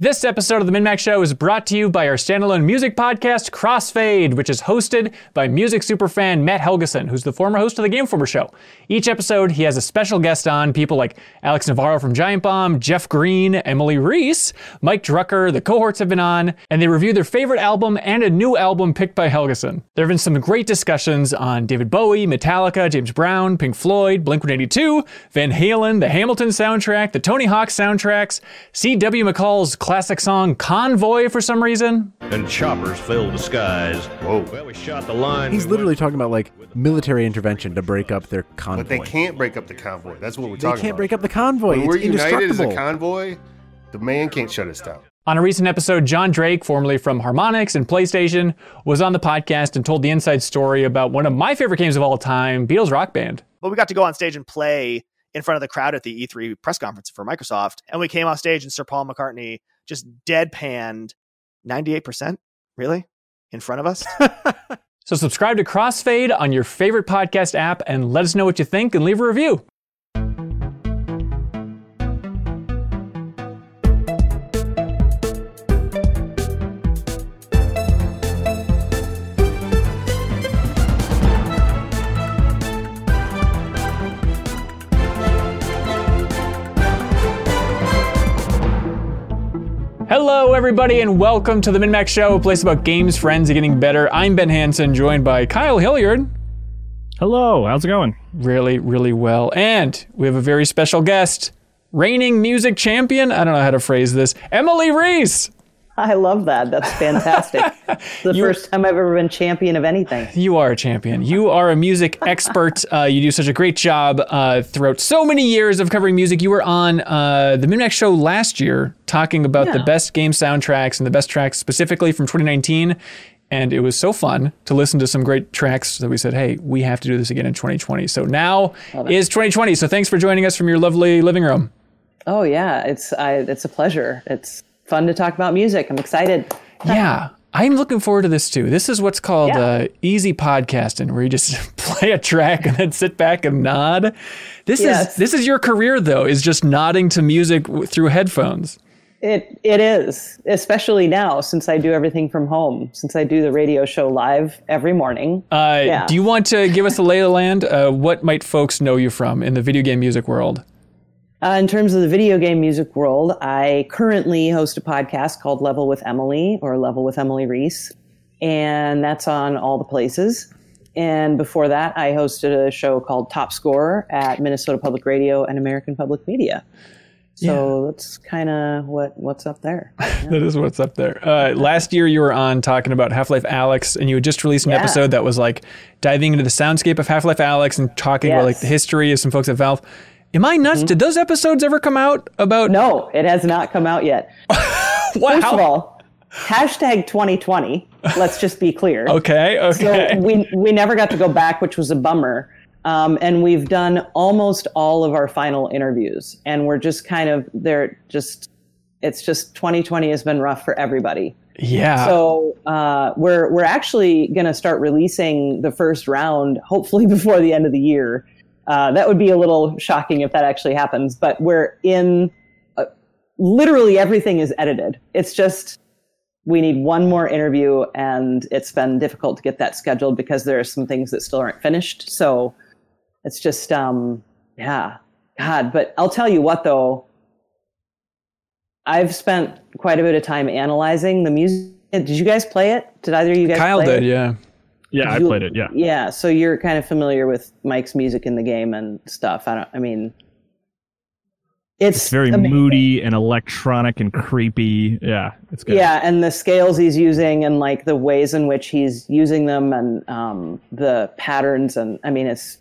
This episode of the MinnMax Show is brought to you by our standalone music podcast, Crossfade, which is hosted by music superfan Matt Helgeson, who's the former host of the Game Informer Show. Each episode, he has a special guest on, people like Alex Navarro from Giant Bomb, Jeff Green, Emily Reese, Mike Drucker, the cohorts have been on, and they review their favorite album and a new album picked by Helgeson. There have been some great discussions on David Bowie, Metallica, James Brown, Pink Floyd, Blink 182, Van Halen, the Hamilton soundtrack, the Tony Hawk soundtracks, C.W. McCall's classic song Convoy for some reason. and choppers fill the skies. Whoa. Well, we shot the line. He's literally talking about like military intervention to break up their convoy. But they can't break up the convoy. That's what we're talking about. They can't about. break up the convoy. When it's we're united as a convoy, the man can't shut us down. On a recent episode, John Drake, formerly from Harmonix and PlayStation, was on the podcast and told the inside story about one of my favorite games of all time, Beatles Rock Band. but we got to go on stage and play in front of the crowd at the E3 press conference for Microsoft. And we came off stage and Sir Paul McCartney just deadpanned 98%, really, in front of us. So subscribe to Crossfade on your favorite podcast app and let us know what you think and leave a review. Hello, everybody, and welcome to the MinnMax Show, a place about games, friends, and getting better. I'm Ben Hanson, joined by Kyle Hilliard. Hello, how's it going? really, really well. And we have a very special guest, reigning music champion. I don't know how to phrase this. Emily Reese. I love that. That's fantastic. The You- first time I've ever been champion of anything. You are a champion. You are a music expert. Uh, you do such a great job uh, throughout so many years of covering music. You were on uh, the MinnMax show last year talking about the best game soundtracks and the best tracks specifically from 2019. And it was so fun to listen to some great tracks that we said, hey, we have to do this again in 2020. So now is 2020. So thanks for joining us from your lovely living room. Oh yeah, it's I, it's a pleasure. It's fun to talk about music. I'm excited. Yeah. I'm looking forward to this too. This is what's called Yeah. uh, easy podcasting, where you just play a track and then sit back and nod. This is this is your career though, is just nodding to music w- through headphones. It it is, especially now since I do everything from home. Since I do the radio show live every morning. Uh, Yeah. Do you want to give us a lay of the land? Uh, what might folks know you from in the video game music world? Uh, in terms of the video game music world, I currently host a podcast called Level with Emily or Level with Emily Reese, and that's on all the places. And before that, I hosted a show called Top Score at Minnesota Public Radio and American Public Media. So that's kind of what what's up there. That is what's up there. Uh, last year, you were on talking about Half Life Alyx, and you had just released an Yeah. episode that was like diving into the soundscape of Half Life Alyx and talking about like the history of some folks at Valve. Am I nuts? Did those episodes ever come out about? No, it has not come out yet. Wow. First of all, hashtag 2020. Let's just be clear. Okay. Okay. So we we never got to go back, which was a bummer. Um, and we've done almost all of our final interviews, and we're just kind of they're just it's just 2020 has been rough for everybody. yeah. So uh, we're we're actually going to start releasing the first round, hopefully before the end of the year. Uh, that would be a little shocking if that actually happens, but we're in. Uh, literally everything is edited. It's just we need one more interview, and it's been difficult to get that scheduled because there are some things that still aren't finished. So it's just um, yeah, God. But I'll tell you what though. I've spent quite a bit of time analyzing the music. Did you guys play it? Did either of you guys? Kyle play did. It? Yeah. Yeah, I played it. Yeah. Yeah, so you're kind of familiar with Mike's music in the game and stuff. I don't. I mean, it's, It's very amazing. moody and electronic and creepy. Yeah, it's good. Yeah, and the scales he's using and like the ways in which he's using them and um, the patterns and I mean it's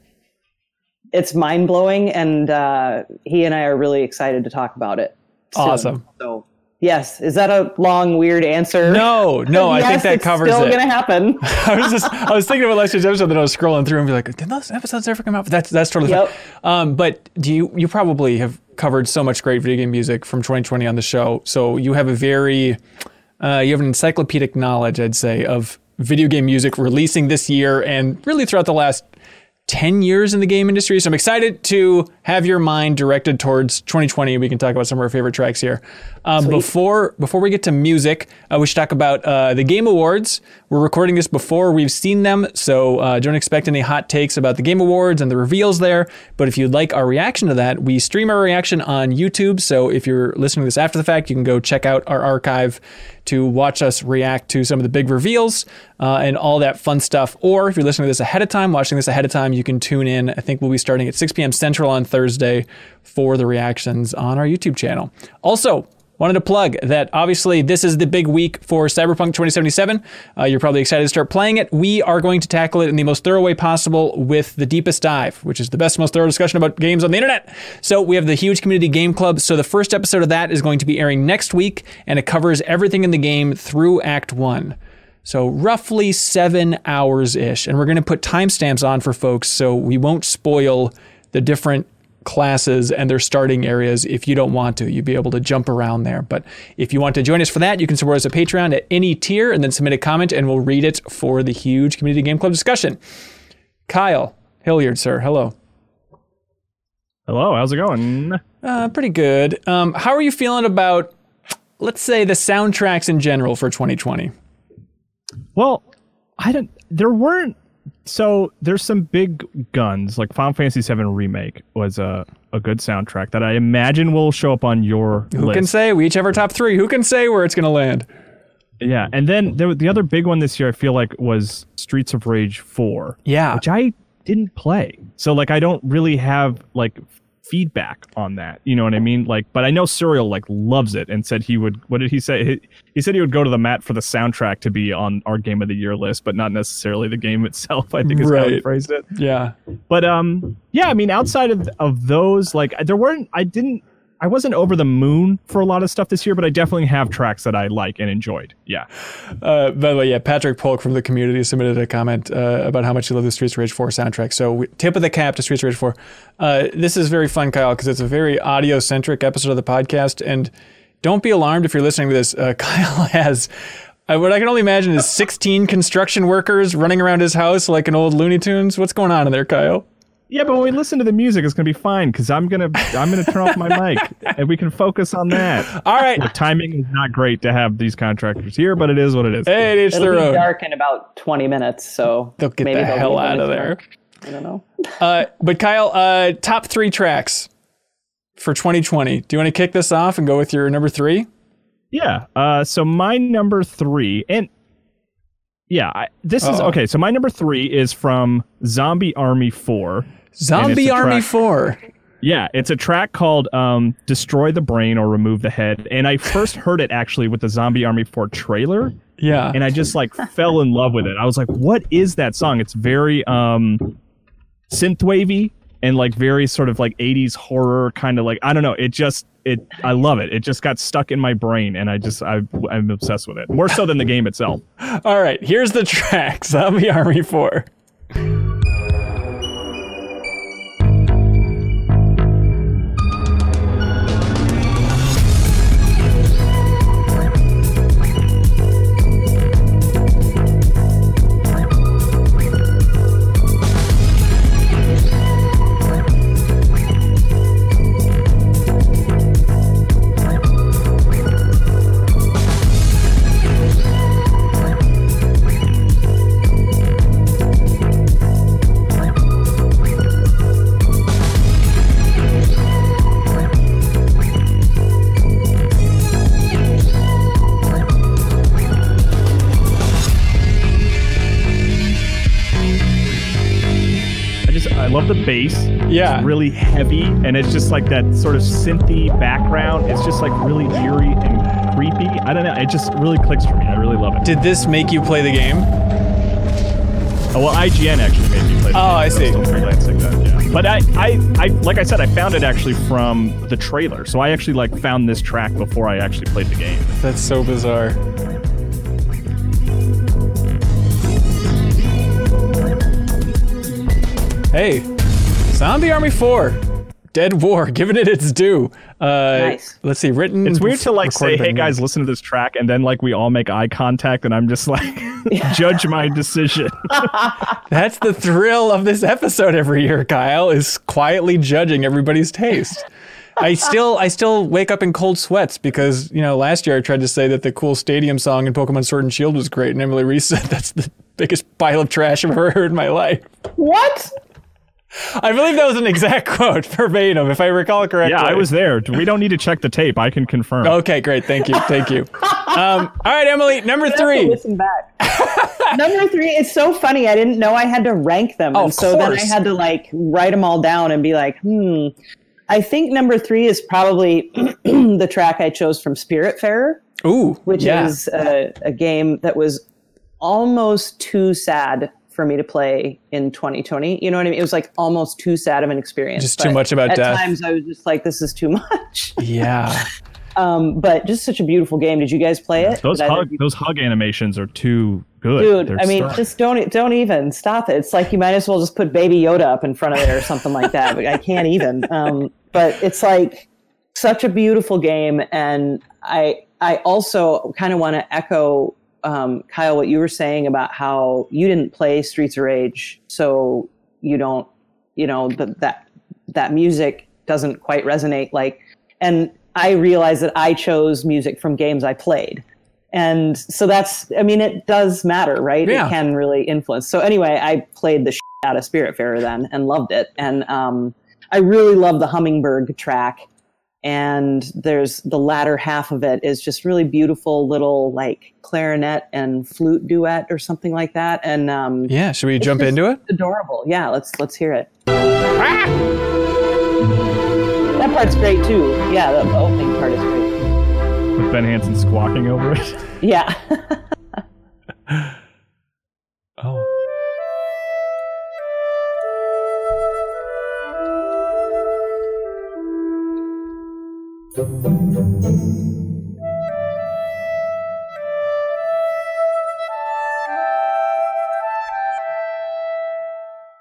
it's mind blowing and uh, he and I are really excited to talk about it. soon. Awesome. So yes, is that a long weird answer? No, no, I think Yes, that it's covers still it. gonna happen. I was just, I was thinking about last year's episode that I was scrolling through and be like, did those episodes ever come out? But that's that's totally Yep. fine. Um, but do you you probably have covered so much great video game music from 2020 on the show, so you have a very uh, you have an encyclopedic knowledge, I'd say, of video game music releasing this year and really throughout the last 10 years in the game industry. So I'm excited to have your mind directed towards 2020. We can talk about some of our favorite tracks here. Um, before before we get to music, uh, we should talk about uh, the Game Awards. We're recording this before we've seen them, so uh, don't expect any hot takes about the Game Awards and the reveals there. But if you'd like our reaction to that, we stream our reaction on YouTube. So if you're listening to this after the fact, you can go check out our archive to watch us react to some of the big reveals uh, and all that fun stuff. Or if you're listening to this ahead of time, watching this ahead of time, you can tune in. I think we'll be starting at 6 p.m. Central on Thursday for the reactions on our YouTube channel. Also, Wanted to plug that obviously this is the big week for Cyberpunk 2077. Uh, you're probably excited to start playing it. We are going to tackle it in the most thorough way possible with the Deepest Dive, which is the best, most thorough discussion about games on the internet. So we have the huge community game club. So the first episode of that is going to be airing next week, and it covers everything in the game through Act One. So roughly seven hours ish, and we're going to put timestamps on for folks so we won't spoil the different classes and their starting areas if you don't want to. You'd be able to jump around there. But if you want to join us for that, you can support us at Patreon at any tier and then submit a comment and we'll read it for the huge Community Game Club discussion. Kyle Hilliard, sir, hello. Hello, how's it going? Uh, pretty good. Um, how are you feeling about, let's say, the soundtracks in general for 2020? Well, I don't. There weren't. So there's some big guns like Final Fantasy VII Remake was a a good soundtrack that I imagine will show up on your Who list. can say? We each have our top three. Who can say where it's going to land? Yeah, and then there, the other big one this year I feel like was Streets of Rage 4, Yeah. which I didn't play. So like I don't really have like feedback on that. You know what I mean? Like but I know Serial like loves it and said he would what did he say? He, he said he would go to the mat for the soundtrack to be on our game of the year list, but not necessarily the game itself, I think is how he phrased it. Yeah. But um yeah, I mean outside of of those like there weren't I didn't I wasn't over the moon for a lot of stuff this year, but I definitely have tracks that I like and enjoyed. Yeah. Uh, by the way, yeah, Patrick Polk from the community submitted a comment uh, about how much he loved the Streets of Rage 4 soundtrack. So, we, tip of the cap to Streets of Rage 4. Uh, this is very fun, Kyle, because it's a very audio centric episode of the podcast. And don't be alarmed if you're listening to this. Uh, Kyle has. Uh, what I can only imagine is 16 construction workers running around his house like an old Looney Tunes. What's going on in there, Kyle? Yeah, but when we listen to the music, it's gonna be fine because I'm gonna I'm gonna turn off my mic and we can focus on that. All right. The timing is not great to have these contractors here, but it is what it is. Hey, it's It'll be own. dark in about 20 minutes, so They'll get maybe the they'll hell out of there. dark. I don't know. Uh, but Kyle, uh, top three tracks for 2020. Do you want to kick this off and go with your number three? Yeah. Uh, so my number three, and yeah, I, this is Uh-oh. okay. So my number three is from Zombie Army Four. Zombie Army track- 4. Yeah, it's a track called um, "Destroy the Brain" or "Remove the Head," and I first heard it actually with the Zombie Army Four trailer. Yeah. and I just like fell in love with it. I was like, "What is that song?" It's very um synth wavy and like very sort of like 80s horror kind of like I don't know. It just it I love it. It just got stuck in my brain and I just I I'm obsessed with it. More so than the game itself. All right, here's the track Zombie Army 4. Yeah. It's really heavy and it's just like that sort of synthy background. It's just like really eerie and creepy. I don't know. It just really clicks for me. I really love it. Did this make you play the game? Oh, well, IGN actually made me play. The Oh, game, I see. Still freelancing that, yeah. But I, I, I, like I said, I found it actually from the trailer. So I actually like found this track before I actually played the game. That's so bizarre. Hey, Zombie Army 4. Dead War, giving it its due. Uh, Nice. Let's see, written. It's weird to like say, "Hey guys, listen to this track," and then like we all make eye contact, and I'm just like, "Judge my decision." That's the thrill of this episode every year. Kyle is quietly judging everybody's taste. I still, I still wake up in cold sweats because you know last year I tried to say that the cool stadium song in Pokemon Sword and Shield was great, and Emily Reese said that's the biggest pile of trash I've ever heard in my life. What? I believe that was an exact quote verbatim, if I recall correctly. yeah, I was there. We don't need to check the tape. I can confirm. Okay, great. Thank you. Thank you. Um, all right, Emily, number three. Listen back. Number three. is so funny. I didn't know I had to rank them, Oh, and of so then I had to like write them all down and be like, hmm. I think number three is probably the track I chose from Spiritfarer, Ooh, which yeah. is a, a game that was almost too sad for me to play in 2020. You know what I mean? It was like almost too sad of an experience. Just too much about at death. times I was just like, this is too much. Yeah. Um, but just such a beautiful game. Did you guys play it? Those hug, you- those hug animations are too good. Dude, They're I mean, so- just don't don't even stop it. It's like you might as well just put Baby Yoda up in front of it or something like that. But I can't even. Um, but it's like such a beautiful game, and I I also kind of want to echo um, Kyle what you were saying about how you didn't play Streets of Rage, so you don't you know that that that music doesn't quite resonate like and I realized that I chose music from games I played. And so that's, I mean, it does matter, right? Yeah. It can really influence. So anyway, I played the shit out of Spiritfarer then and loved it. And um, I really love the Hummingbird track. And there's the latter half of it is just really beautiful little like clarinet and flute duet or something like that. And um, Yeah. Should we jump into it? adorable. Yeah, let's let's hear it. That part's great too. Yeah, the the opening part is great. with Ben Hanson squawking over it. Yeah. Oh. thank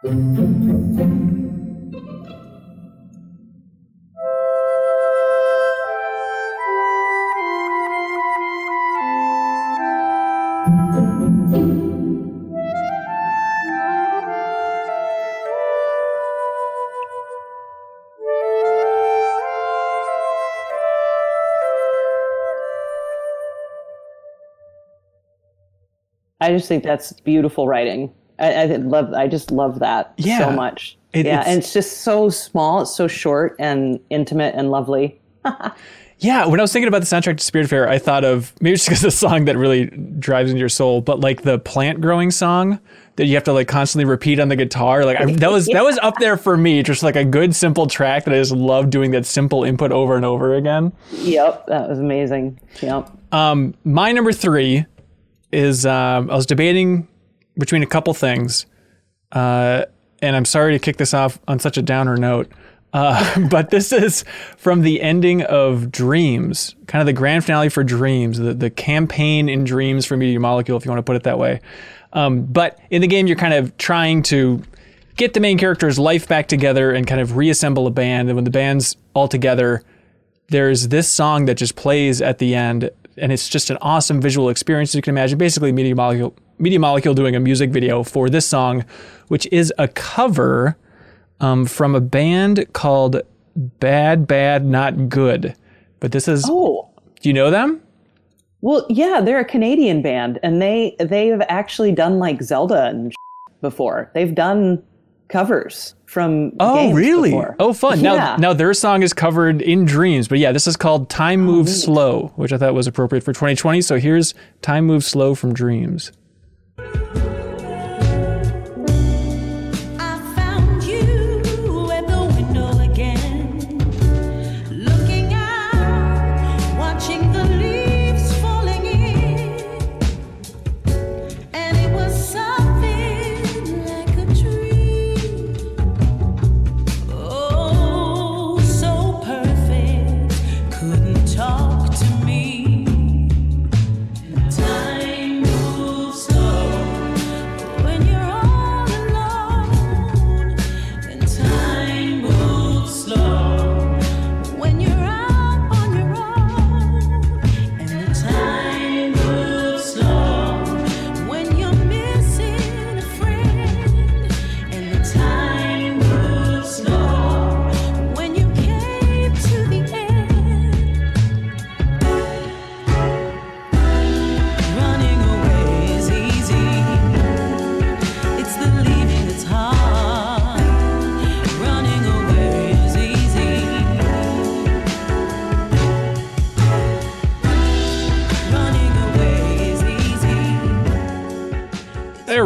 you. I just think that's beautiful writing. I, I love. I just love that Yeah. so much. It- yeah, it's- and it's just so small. It's so short and intimate and lovely. Yeah, when I was thinking about the soundtrack to Spiritfarer, I thought of maybe it's because the song that really drives into your soul, but like the plant growing song that you have to like constantly repeat on the guitar. Like I, that was that was up there for me, just like a good simple track that I just love doing that simple input over and over again. Yep, that was amazing. Yep. Um, my number three is um, I was debating between a couple things, uh, and I'm sorry to kick this off on such a downer note. Uh, but this is from the ending of Dreams, kind of the grand finale for Dreams, the, the campaign in Dreams for Media Molecule, if you want to put it that way. Um, but in the game, you're kind of trying to get the main character's life back together and kind of reassemble a band. And when the band's all together, there's this song that just plays at the end, and it's just an awesome visual experience. You can imagine basically Media Molecule, Media Molecule doing a music video for this song, which is a cover um, from a band called Bad Bad Not Good. But this is, Oh, do you know them? well, yeah, they're a Canadian band, and they they have actually done like Zelda and before. They've done covers from. Oh, really? before. Oh, fun. Yeah. Now, now their song is covered in Dreams, but yeah, this is called Time oh, Moves neat. Slow, which I thought was appropriate for 2020. So here's Time Moves Slow from Dreams.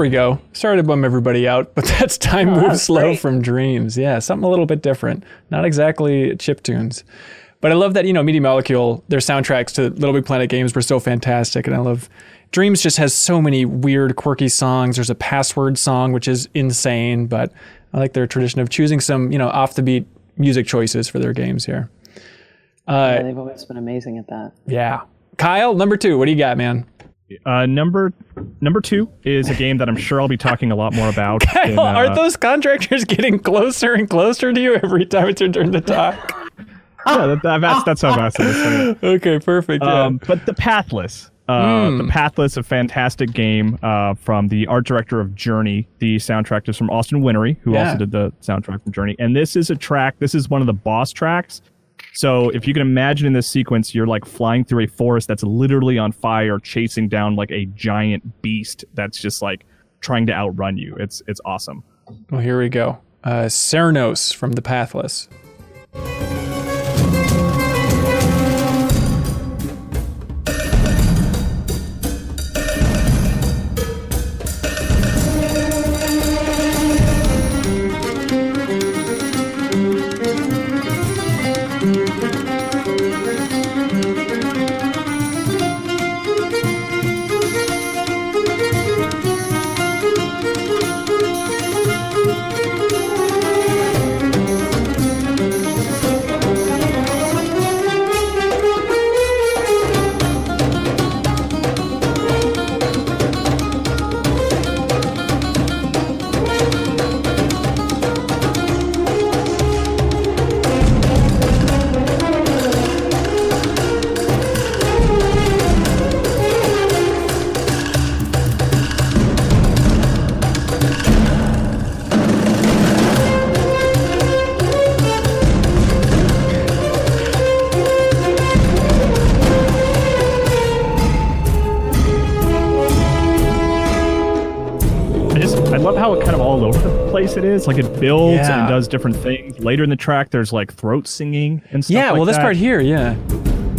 We go. Sorry to bum everybody out, but that's Time Moves Slow great. from Dreams. Yeah, something a little bit different. Not exactly chip tunes. But I love that, you know, Media Molecule, their soundtracks to Little Big Planet games were so fantastic. And I love Dreams just has so many weird, quirky songs. There's a password song, which is insane, but I like their tradition of choosing some, you know, off the beat music choices for their games here. Uh, yeah, they've always been amazing at that. Yeah. Kyle, number two, what do you got, man? Uh, number number two is a game that I'm sure I'll be talking a lot more about. in, uh, aren't those contractors getting closer and closer to you every time it's your turn to talk? yeah, that, that- that's that's how fast it is. okay, perfect. Yeah. Um, but the Pathless, uh, the Pathless, a fantastic game uh, from the art director of Journey. The soundtrack is from Austin Wintory, who Yeah. also did the soundtrack from Journey. And this is a track. This is one of the boss tracks. So if you can imagine in this sequence, you're like flying through a forest that's literally on fire, chasing down like a giant beast that's just like trying to outrun you. It's it's awesome. well, here we go. Uh, Cernos from The Pathless. It is. Like it builds Yeah. and does different things. Later in the track, there's like throat singing and stuff. Yeah, like well, this that. part here, yeah.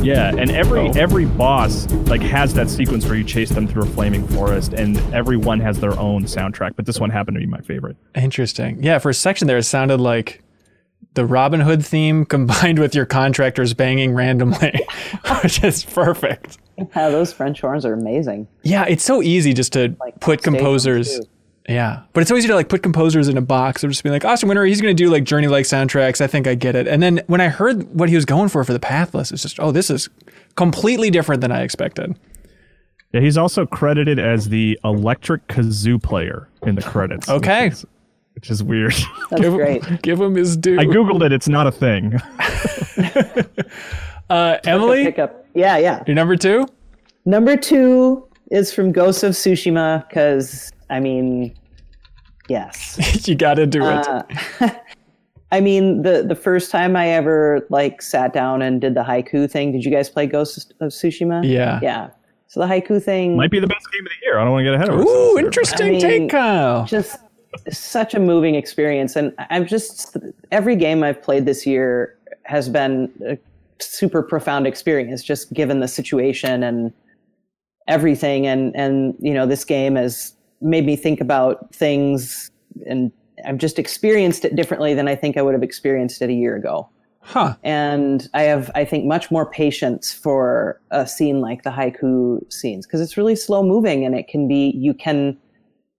Yeah, and every Oh. every boss like has that sequence where you chase them through a flaming forest, and every one has their own soundtrack. But this one happened to be my favorite. Interesting. Yeah, for a section there, it sounded like the Robin Hood theme combined with your contractors banging randomly, which is perfect. Yeah, those French horns are amazing. Yeah, it's so easy just to Like, put composers. too. Yeah, but it's so easy to like put composers in a box. I'm just being like, Austin Wintory, he's going to do like Journey like soundtracks. I think I get it. And then when I heard what he was going for for the Pathless, it's just, oh, this is completely different than I expected. Yeah, he's also credited as the electric kazoo player in the credits. Okay. which is, which is weird. That's give great. Him, give him his due. I googled it; it's not a thing. uh, Emily, Pick up. Yeah, yeah. your number two. Number two is from Ghost of Tsushima because I mean, yes. you got to do it. Uh, I mean, the the first time I ever like sat down and did the haiku thing. Did you guys play Ghost of Tsushima? Yeah. Yeah. So the haiku thing. Might be the best game of the year. I don't want to get ahead of ourselves. Ooh, here. interesting I mean, take, Kyle. just such a moving experience and I'm just every game i've played this year has been a super profound experience just given the situation and everything and and you know this game has made me think about things and i've just experienced it differently than i think i would have experienced it a year ago Huh. and I have, I think, much more patience for a scene like the haiku scenes because it's really slow moving and it can be, you can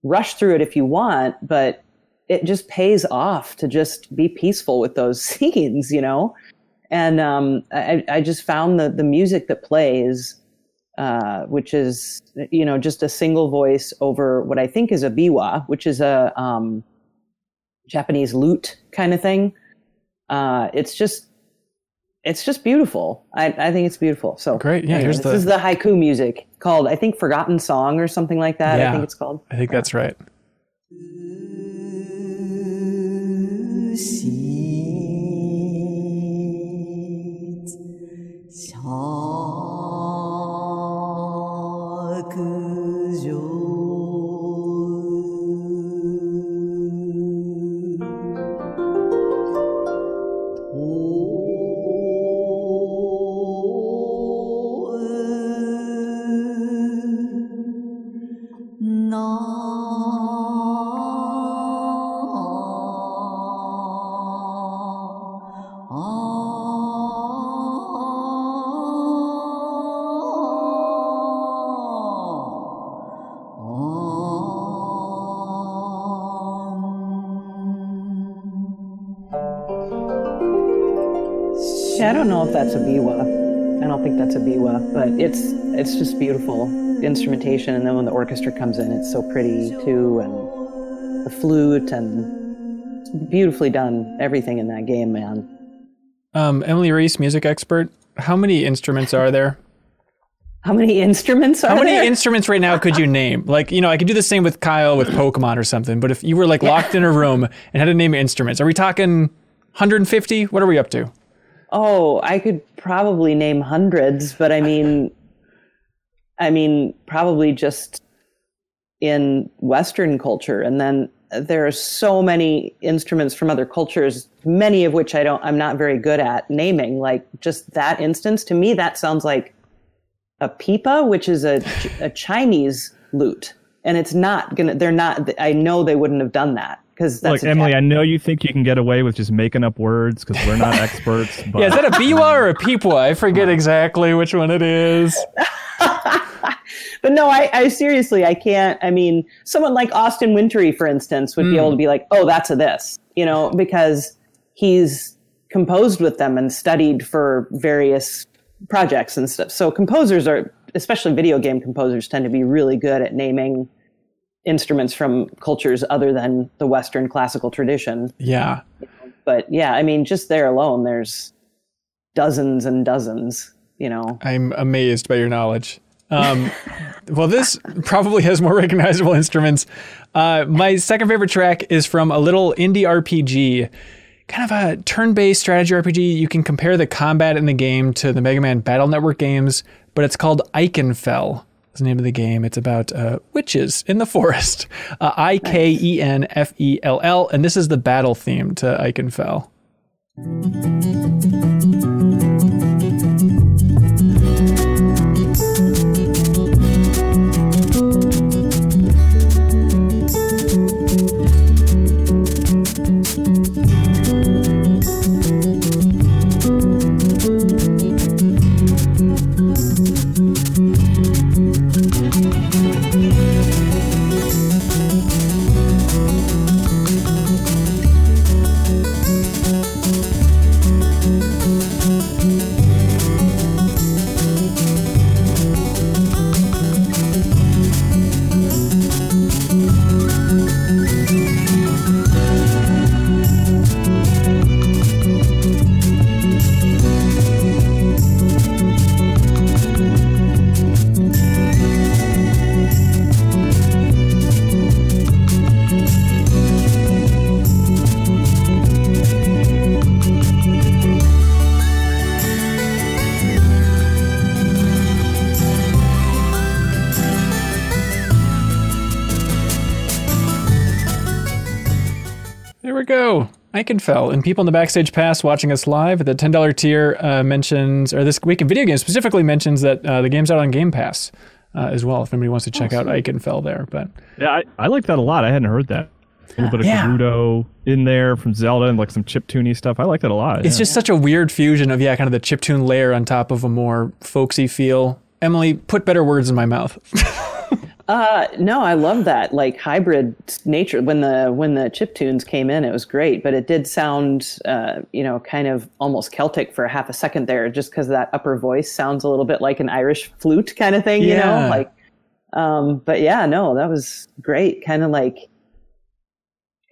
rush through it if you want, but it just pays off to just be peaceful with those scenes, you know? And um, I, I just found the, the music that plays, uh, which is you know just a single voice over what I think is a biwa, which is a um, Japanese lute kind of thing. Uh, it's just it's just beautiful. I, I think it's beautiful. So great. Yeah, here's this the... is the haiku music called I think Forgotten Song or something like that. Yeah, I think it's called. I think that's right. You. I don't know if that's a biwa. I don't think that's a biwa, but it's it's just beautiful instrumentation, and then when the orchestra comes in, it's so pretty too, and the flute and it's beautifully done. Everything in that game, man. Um, Emily Reese, music expert. How many instruments are there? How many instruments are there? How many there? instruments right now could you name? Like, you know, I could do the same with Kyle with Pokemon or something, but if you were like locked in a room and had to name instruments, are we talking 150? What are we up to? Oh, I could probably name hundreds, but I mean, I mean, probably just in Western culture, and then there are so many instruments from other cultures, many of which I don't, I'm not very good at naming. Like just that instance, to me, that sounds like a pipa, which is a, a Chinese lute, and it's not gonna. They're not. I know they wouldn't have done that because that's Look, Emily, I know you think you can get away with just making up words because we're not experts. But Yeah, is that a biwa or a peepwa? I forget exactly which one it is. But no, I, I seriously, I can't. I mean, someone like Austin Wintory, for instance, would be able to hmm. be like, oh, that's a this, you know, because he's composed with them and studied for various projects and stuff. So composers are, especially video game composers, tend to be really good at naming instruments from cultures other than the Western classical tradition. Yeah. But yeah, I mean, just there alone, there's dozens and dozens, you know. I'm amazed by your knowledge. Um, well, this probably has more recognizable instruments. Uh, my second favorite track is from a little indie RPG, kind of a turn based strategy RPG. You can compare the combat in the game to the Mega Man Battle Network games, but it's called Ikenfell. Is the name of the game. It's about uh, witches in the forest. Uh, I K E N F E L L, and this is the battle theme to Ikenfell. There Ikenfell. And people in the backstage pass watching us live at the $10 tier uh, mentions, or this week in video games specifically mentions that uh, the game's out on Game Pass uh, as well, if anybody wants to check out Ikenfell there. But yeah, I, I like that a lot. I hadn't heard that. A little bit of Yeah. Gerudo in there from Zelda and like some chiptune stuff. I like that a lot. it's yeah. just such a weird fusion of, yeah, kind of the chiptune layer on top of a more folksy feel. Emily, put better words in my mouth. Uh, no, I love that like hybrid nature. When the when the chip tunes came in, it was great, but it did sound, uh, you know, kind of almost Celtic for a half a second there, just because that upper voice sounds a little bit like an Irish flute kind of thing, you know, like. Um, but yeah, no, that was great. Kind of like,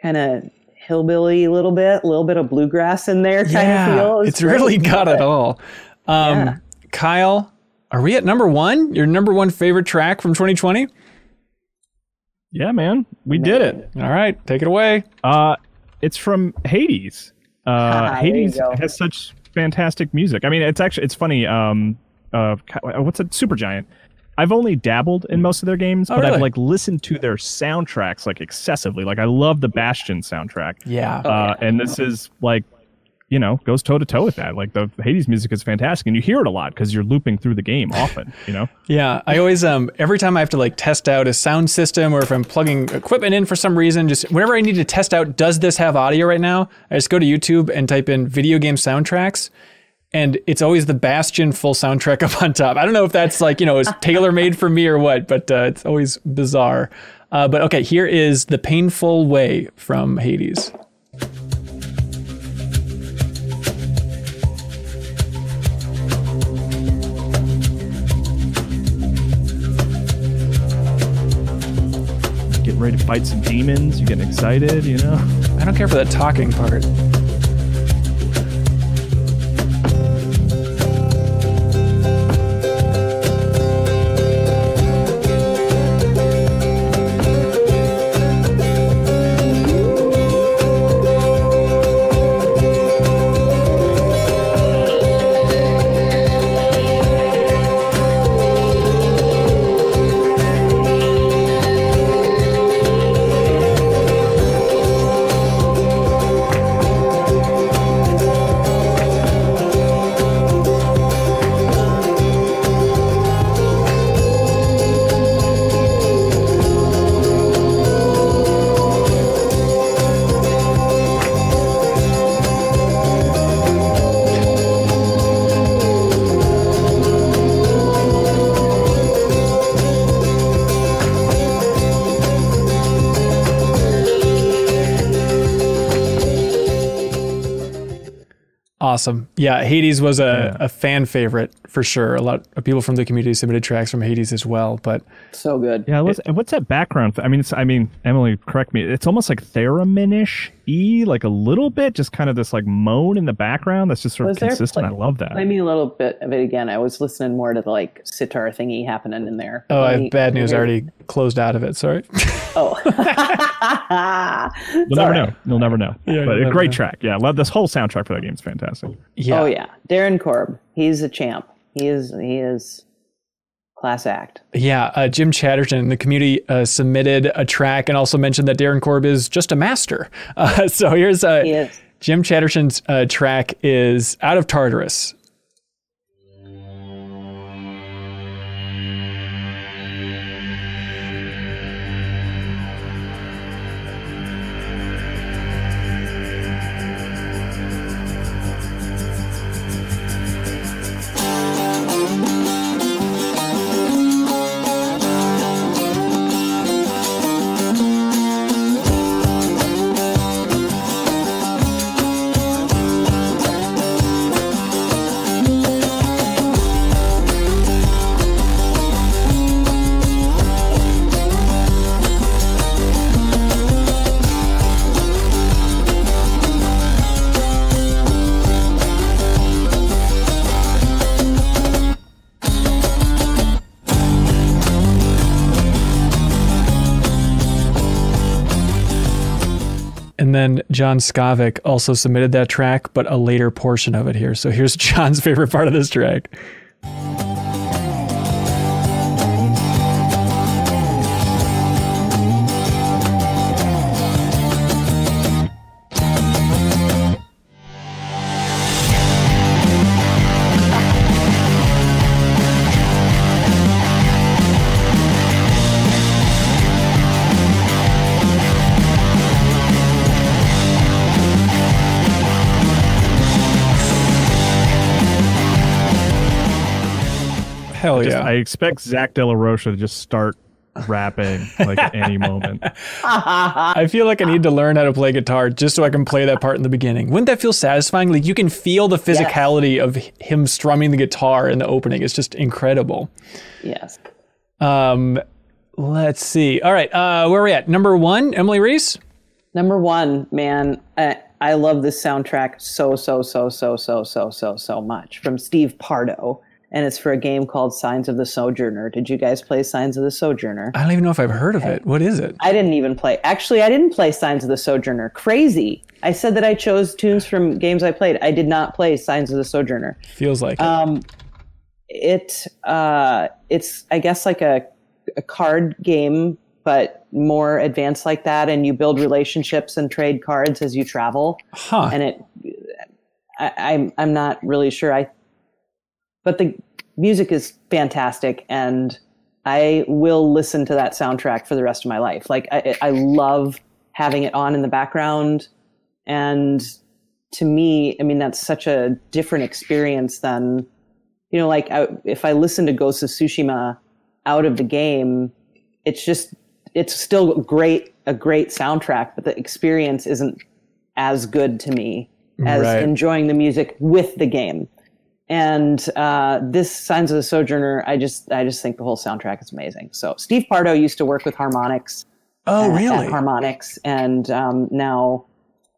kind of hillbilly a little bit, a little bit of bluegrass in there, kind of feel. It it's really got it all. Um, Yeah. Kyle, are we at number one? Your number one favorite track from 2020? Yeah, man. We did it. All right, take it away. Uh, it's from Hades. Uh, there you Hades has such fantastic music. I mean, it's actually it's funny. Um, uh, what's a Supergiant? I've only dabbled in most of their games, Oh, but really? I've like listened to their soundtracks like excessively. Like I love the Bastion soundtrack. Yeah. uh, and this is like you know goes toe to toe with that like the hades music is fantastic and you hear it a lot because you're looping through the game often you know Yeah, I always um every time I have to like test out a sound system or if I'm plugging equipment in for some reason, just whenever I need to test out does this have audio right now, I just go to YouTube and type in video game soundtracks and it's always the Bastion full soundtrack up on top. I don't know if that's like, you know, is tailor made for me or what, but uh, it's always bizarre. Uh, but okay, here is The Painful Way from Hades. Ready to fight some demons. You getting excited? You know. I don't care for that talking part. Awesome. Yeah, Hades was a, Yeah. a fan favorite for sure. A lot of people from the community submitted tracks from Hades as well. But So good. Yeah, what's, and what's that background? I mean, it's, I mean, Emily, correct me. It's almost like theremin-ish, e, like a little bit, just kind of this like moan in the background. That's just sort Was of there consistent. I love that. Play me a little bit of it again. I was listening more to the like sitar thingy happening in there. oh, I Let me- have bad news. I already closed out of it. Sorry. Oh. You'll never know. You'll never know. Yeah, but a great know. track. Yeah, love this whole soundtrack for that game. is fantastic. yeah. Oh yeah, Darren Korb. He's a champ. He is. He is class act. Yeah, uh, Jim Chatterton in the community uh, submitted a track and also mentioned that Darren Korb is just a master. Uh, so here's uh, He is. Jim Chatterton's uh, track is Out of Tartarus. Then John Skovic also submitted that track, but a later portion of it here. So here's John's favorite part of this track. Hell Just- yeah. I expect Zach De La Rocha to just start rapping like at any moment. I feel like I need to learn how to play guitar just so I can play that part in the beginning. Wouldn't that feel satisfying? Like you can feel the physicality of him strumming the guitar in the opening. It's just incredible. Yes. Um, let's see. All right, uh, where are we at? Number one, Emily Reese. Number one, man, I, I love this soundtrack so, so, so, so, so, so, so, so much from Steve Pardo. And it's for a game called Signs of the Sojourner. Did you guys play Signs of the Sojourner? I don't even know if I've heard of it. What is it? I didn't even play. Actually, I didn't play Signs of the Sojourner. Crazy. I said that I chose tunes from games I played. I did not play Signs of the Sojourner. Feels like it. Um, it uh, it's I guess like a, a card game, but more advanced like that, and you build relationships and trade cards as you travel. huh. And it, I, I'm I'm not really sure. I, but the music is fantastic, and I will listen to that soundtrack for the rest of my life. Like I, I love having it on in the background, and to me, I mean that's such a different experience than you know, like I, if I listen to Ghost of Tsushima out of the game, it's just it's still great, a great soundtrack, but the experience isn't as good to me as Right. enjoying the music with the game. And uh, this Signs of the Sojourner, I just I just think the whole soundtrack is amazing. So Steve Pardo used to work with Harmonix. Oh, at- at really? Harmonix, and um, now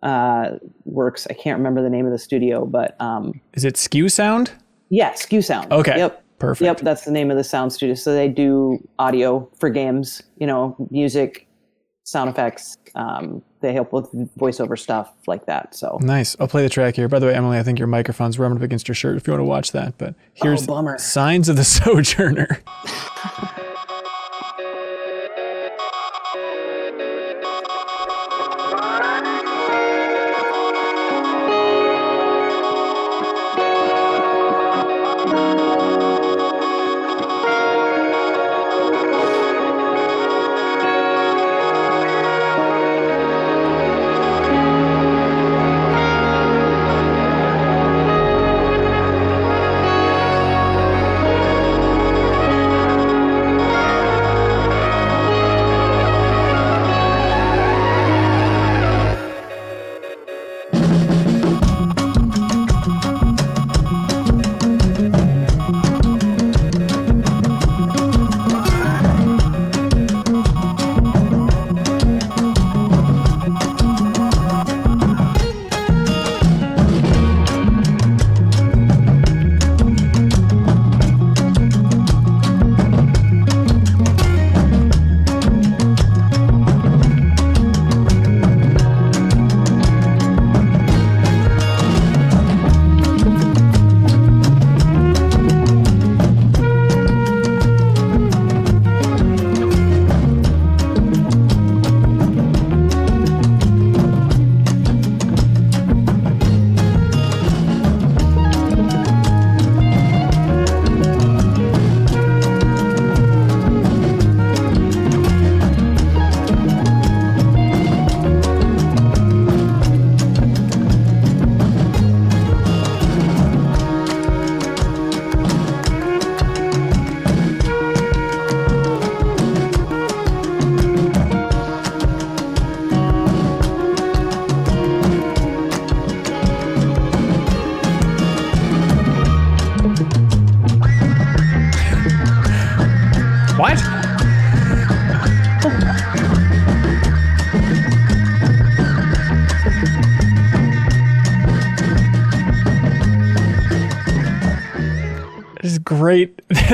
uh, works. I can't remember the name of the studio, but um, Is it Skew Sound? yeah, Skew Sound. Okay. Yep. Perfect. Yep, that's the name of the sound studio. So they do audio for games, you know, music, sound effects. Um, they help with voiceover stuff like that. So Nice. I'll play the track here. By the way, Emily, I think your microphone's rubbing up against your shirt if you want to watch that. But oh, here's Oh. Signs of the Sojourner.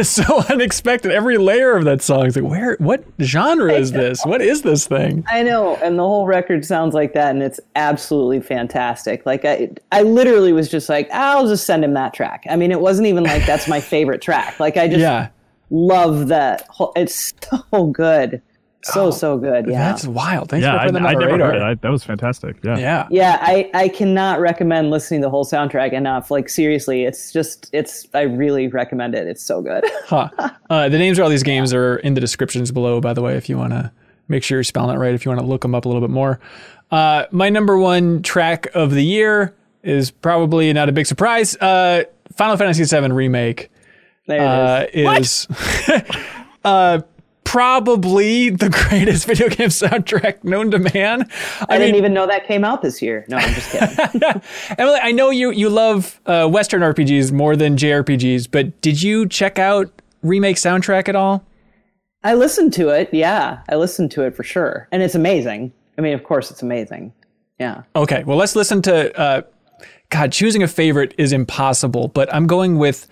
is so unexpected. Every layer of that song is like, where? What genre is this? What is this thing? I know, and the whole record sounds like that, and it's absolutely fantastic. Like I, I literally was just like, I'll just send him that track. I mean, it wasn't even like that's my favorite track. Like I just Yeah, love that. Whole, it's so good, so so good. Yeah, Oh, that's wild. Thanks yeah, for I, putting that I on the never radar. heard it. I, that was fantastic. Yeah. yeah. yeah. I I cannot recommend listening to the whole soundtrack enough. Like seriously, it's just it's. I really recommend it. It's so good. Huh. Uh, the names of all these games are in the descriptions below, by the way, if you want to make sure you're spelling it right, if you want to look them up a little bit more. Uh, my number one track of the year is probably not a big surprise. Uh, Final Fantasy VII Remake There it uh, is. is uh, probably the greatest video game soundtrack known to man. I, didn't even know that came out this year. No, I'm just kidding. Emily, I know you you love uh, Western RPGs more than JRPGs, but did you check out Remake soundtrack at all? I listened to it. Yeah, I listened to it for sure, and it's amazing. I mean, of course, it's amazing. Yeah. Okay, well, let's listen to. Uh, God, choosing a favorite is impossible, but I'm going with.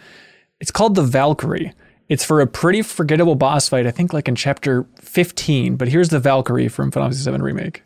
It's called the Valkyrie. It's for a pretty forgettable boss fight, I think, like in chapter 15. But here's the Valkyrie from Final Fantasy VII Remake.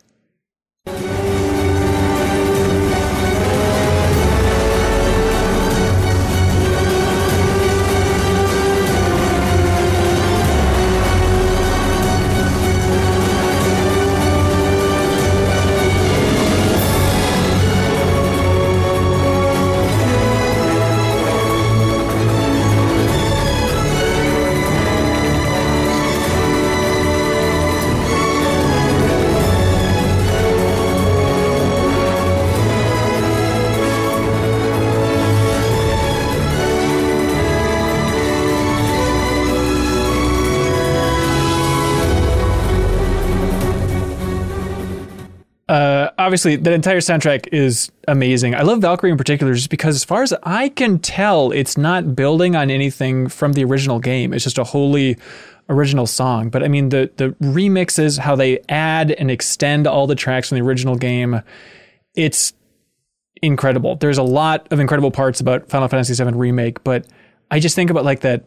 Obviously, that entire soundtrack is amazing. I love Valkyrie in particular just because, as far as I can tell, it's not building on anything from the original game. It's just a wholly original song. But I mean, the the remixes, how they add and extend all the tracks from the original game, it's incredible. There's a lot of incredible parts about Final Fantasy VII Remake, but I just think about like that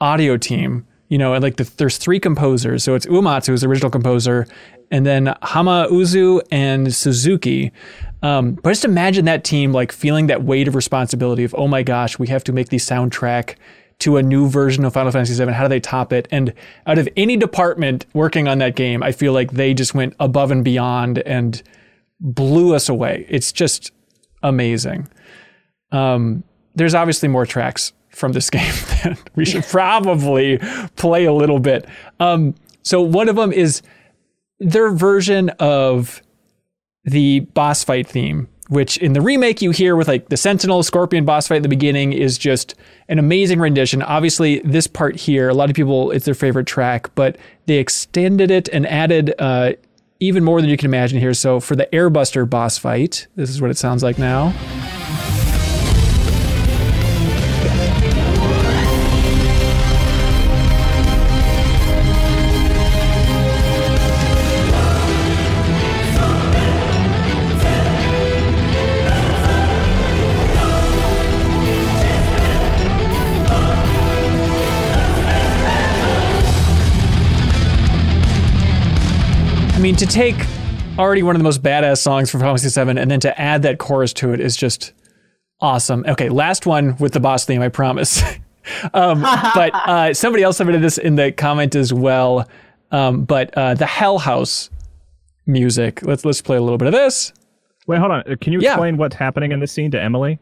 audio team, you know, like the, there's three composers. So it's Uematsu who's the original composer, and then Hamauzu and Suzuki. Um, but just imagine that team like feeling that weight of responsibility of, oh my gosh, we have to make the soundtrack to a new version of Final Fantasy VII. How do they top it? And out of any department working on that game, I feel like they just went above and beyond and blew us away. It's just amazing. Um, there's obviously more tracks from this game that we should probably play a little bit. Um, so one of them is their version of the boss fight theme, which in the remake you hear with like the Sentinel Scorpion boss fight at the beginning is just an amazing rendition. Obviously, this part here, a lot of people it's their favorite track, but they extended it and added uh, even more than you can imagine here. So for the Airbuster boss fight, this is what it sounds like now. Mean, to take already one of the most badass songs from Final Fantasy VII and then to add that chorus to it is just awesome. Okay, last one with the boss theme, I promise. um, but uh, somebody else submitted this in the comment as well. Um, but uh, the Hell House music. Let's let's play a little bit of this. Wait, hold on. Uh, Can you Yeah. explain what's happening in this scene to Emily?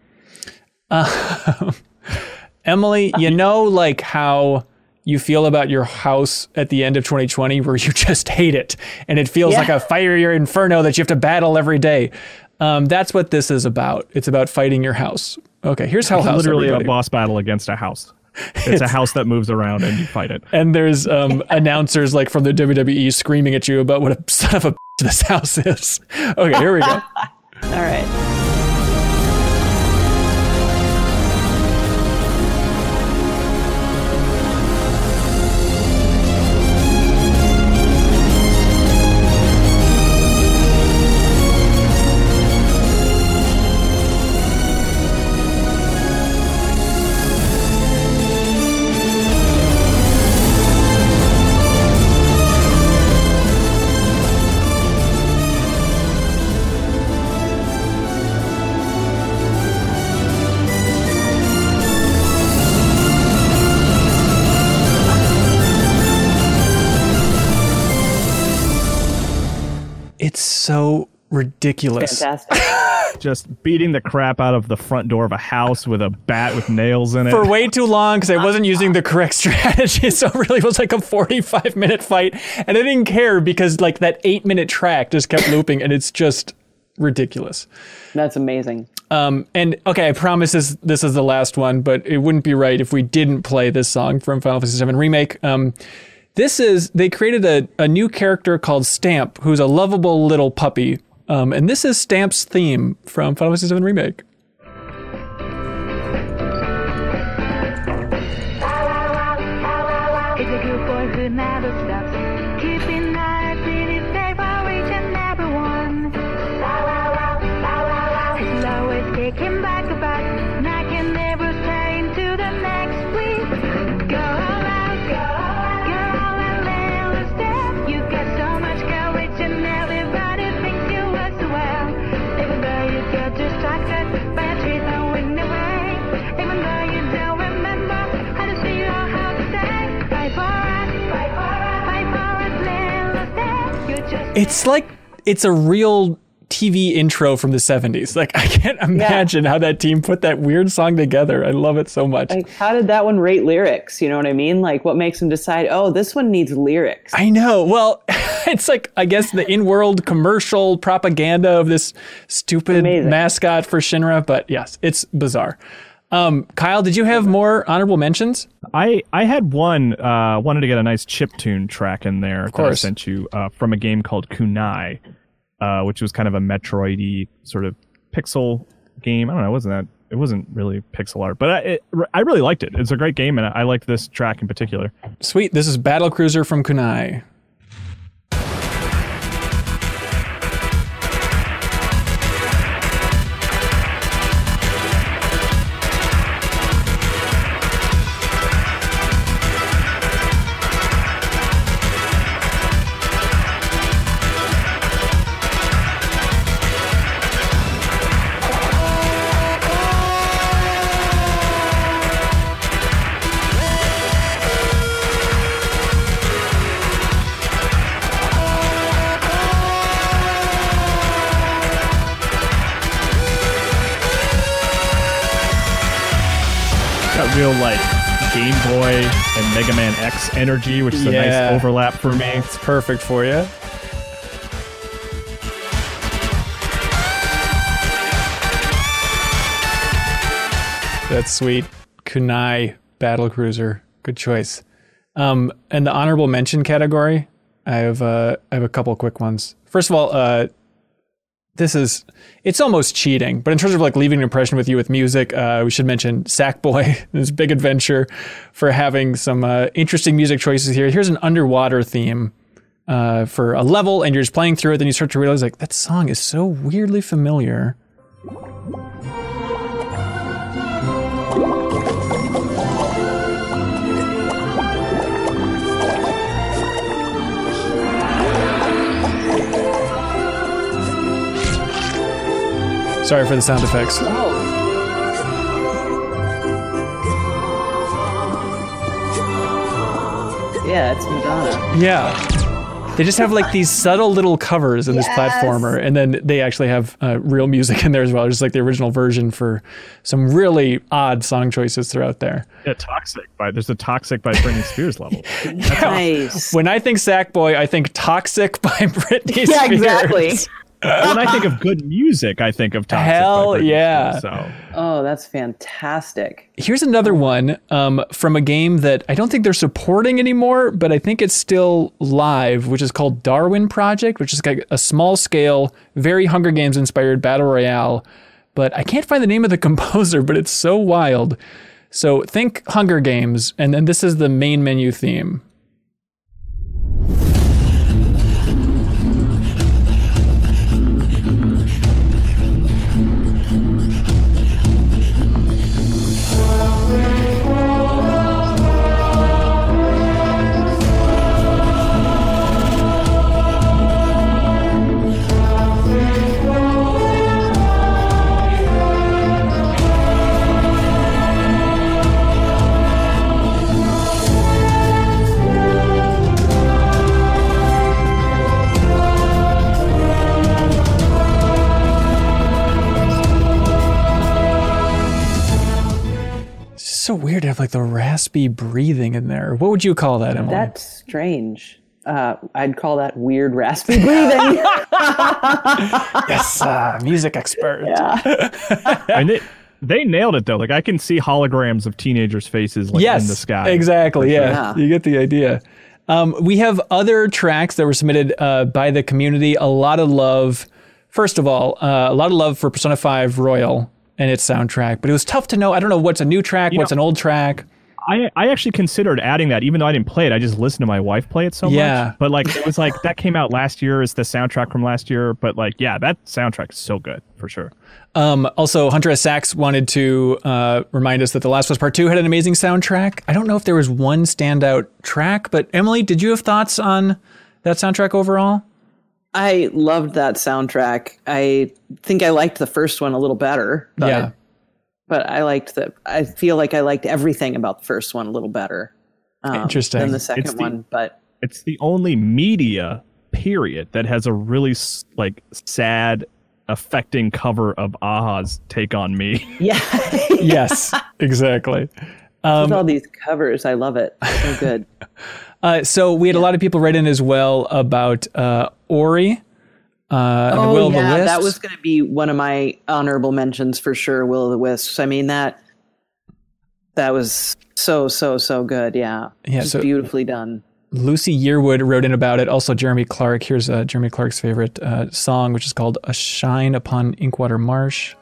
Emily, you know, like how you feel about your house at the end of 2020, where you just hate it and it feels Yeah. like a fiery inferno that you have to battle every day. Um, that's what this is about. It's about fighting your house. Okay, here's Hell House. Literally everybody. a boss battle against a house. It's a house that moves around and you fight it. and there's um, announcers like from the WWE screaming at you about what a son of a this house is. Okay, here we go. All right. Ridiculous. Fantastic. Just beating the crap out of the front door of a house with a bat with nails in it. for way too long because I wasn't using the correct strategy. So it really was like a 45 minute fight. And I didn't care because like that eight minute track just kept looping and it's just ridiculous. That's amazing. Um, and okay, I promise this, this is the last one, but it wouldn't be right if we didn't play this song from Final Fantasy VII Remake. Um, this is, they created a, a new character called Stamp, who's a lovable little puppy. Um, and this is Stamp's theme from Final Fantasy VII Remake. It's like it's a real TV intro from the 70s. Like I can't imagine how that team put that weird song together. I love it so much. Like, how did that one rate lyrics? You know what I mean? Like, what makes them decide, oh, this one needs lyrics? I know. Well, it's like I guess the in-world commercial propaganda of this stupid Amazing. mascot for Shinra, but yes, it's bizarre. Um, Kyle, did you have more honorable mentions? I I had one uh wanted to get a nice chip tune track in there that I course. sent you uh, from a game called Kunai, uh, which was kind of a Metroidy sort of pixel game. I don't know, it wasn't that it wasn't really pixel art, but I it, I really liked it. It's a great game, and I, I liked this track in particular. Sweet. This is Battle Cruiser from Kunai. Mega Man X energy, which is a Yeah. nice overlap for me. It's perfect for you. That's sweet. Kunai Battle Cruiser. Good choice. Um, and the honorable mention category, I have uh, I have a couple quick ones. First of all, uh, this is it's almost cheating, but in terms of like leaving an impression with you with music, uh, we should mention Sackboy, this big adventure, for having some uh, interesting music choices here. Here's an underwater theme uh, for a level, and you're just playing through it. Then you start to realize like that song is so weirdly familiar. Sorry for the sound effects. Oh, yeah, it's Madonna. Yeah. They just have like these subtle little covers in this platformer, and then they actually have uh, real music in there as well, just like the original version for some really odd song choices throughout there. Yeah, toxic. By there's a toxic by Britney Spears level. Nice. When I think Sackboy, I think Toxic by Britney yeah, Spears. Yeah, exactly. When I think of good music, I think of toxic. Hell yeah. So Oh, that's fantastic. Here's another one um, from a game that I don't think they're supporting anymore, but I think it's still live, which is called Darwin Project, which is like a small scale, very Hunger Games inspired battle royale. But I can't find the name of the composer, but it's so wild. So think Hunger Games, and then this is the main menu theme. So weird to have like the raspy breathing in there. What would you call that, Emily? That's strange. Uh, I'd call that weird raspy breathing. yes, uh, music expert. Yeah. and they they nailed it though. Like I can see holograms of teenagers' faces like yes, in the sky. Exactly. Yeah. Yeah. you get the idea. Um, we have other tracks that were submitted uh, by the community. A lot of love. First of all, uh, a lot of love for Persona 5 Royal and its soundtrack, but it was tough to know. I don't know what's a new track, You what's know- an old track. I, I actually considered adding that, even though I didn't play it. I just listened to my wife play it so Yeah. much. But like, it was like that came out last year as the soundtrack from last year. But like, yeah, that soundtrack is so good for sure. Um, also, Hunter S. Sachs wanted to uh, remind us that The Last of Us Part 2 had an amazing soundtrack. I don't know if there was one standout track, but Emily, did you have thoughts on that soundtrack overall? I loved that soundtrack. I think I liked the first one a little better. But, Yeah. But I liked the. I feel like I liked everything about the first one a little better. um, Interesting. than the second the- one. But It's the only media period that has a really like sad, affecting cover of a-ha's "Take on Me." yeah, yes, exactly. with all these covers, I love it. So good. Uh, so we had a lot of people write in as well about uh, Ori. Uh, oh Will of the yeah, that was going to be one of my honorable mentions for sure. Will of the Wisps. I mean that that was so so so good. Yeah, Yeah, Just so- beautifully done. Lucy Yearwood wrote in about it. Also, Jeremy Clark. Here's uh, Jeremy Clark's favorite uh, song, which is called "A Shine Upon Inkwater Marsh."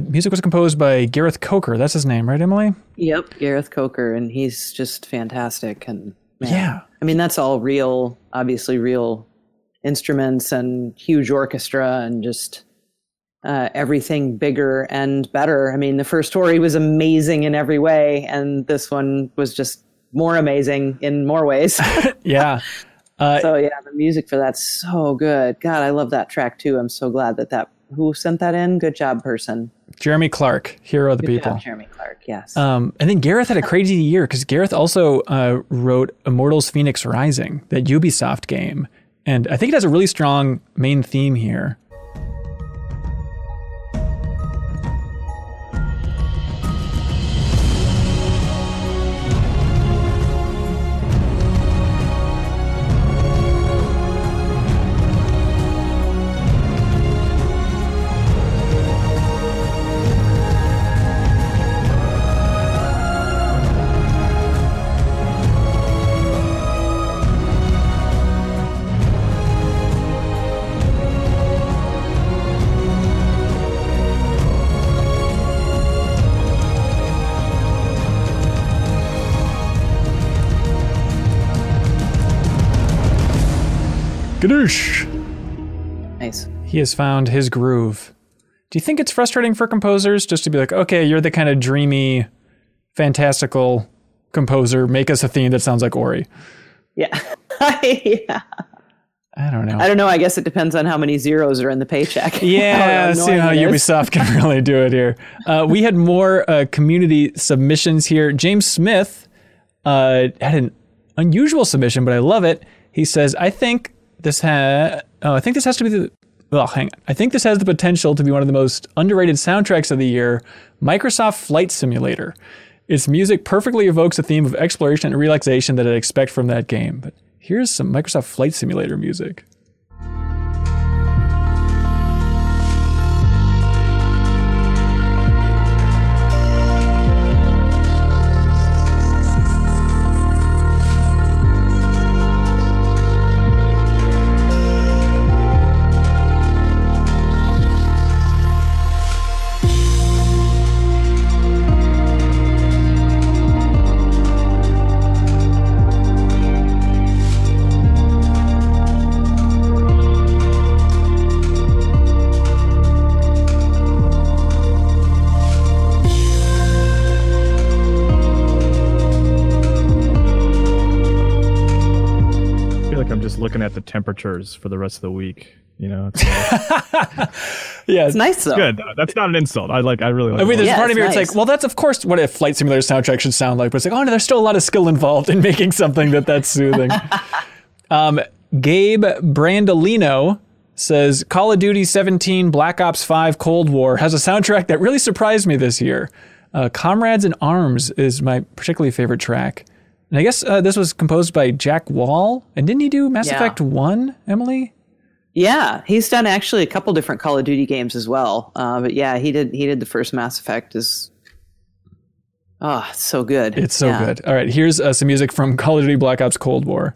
The music was composed by Gareth Coker. That's his name, right, Emily? Yep, Gareth Coker, and he's just fantastic. And man, Yeah. I mean that's all real, obviously real instruments and huge orchestra and just uh, everything bigger and better. I mean, the first story was amazing in every way, and this one was just more amazing in more ways. Yeah. Uh, so yeah, the music for that's so good. God, I love that track too. I'm so glad that that who sent that in. Good job, person. Jeremy Clark, Hero of the Good People. job, Jeremy Clark. Yes. Um, and then Gareth had a crazy year because Gareth also uh, wrote Immortals Fenyx Rising, that Ubisoft game. And I think it has a really strong main theme here. Gadoosh! nice. He has found his groove. Do you think it's frustrating for composers just to be like, okay, you're the kind of dreamy, fantastical composer, make us a theme that sounds like Ori? Yeah. yeah. I don't know. I don't know. I guess it depends on how many zeros are in the paycheck. Yeah, How see how annoying. Ubisoft can really do it here. Uh, we had more uh, community submissions here. James Smith uh, had an unusual submission, but I love it. He says, "I think this ha- oh, I think this has to be the well, hang on. I think this has the potential to be one of the most underrated soundtracks of the year. Microsoft Flight Simulator. Its music perfectly evokes a theme of exploration and relaxation that I'd expect from that game. But here's some Microsoft Flight Simulator music." Temperatures for the rest of the week. You know, it's Yeah, It's nice though. good. That's not an insult. I like. I really like. I mean, there's Yeah, part of me it's where it's like, well, that's of course what a flight simulator soundtrack should sound like. But it's like, oh no, there's still a lot of skill involved in making something that that's soothing. um, Gabe Brandolino says Call of Duty 17, Black Ops 5, Cold War has a soundtrack that really surprised me this year. Uh, Comrades in Arms is my particularly favorite track. And I guess uh, this was composed by Jack Wall. And didn't he do Mass Yeah. Effect 1, Emily? Yeah, he's done actually a couple different Call of Duty games as well. Uh, but yeah, he did. He did the first Mass Effect. Is oh, it's so good. It's so Yeah. good. All right, here's uh, some music from Call of Duty Black Ops Cold War.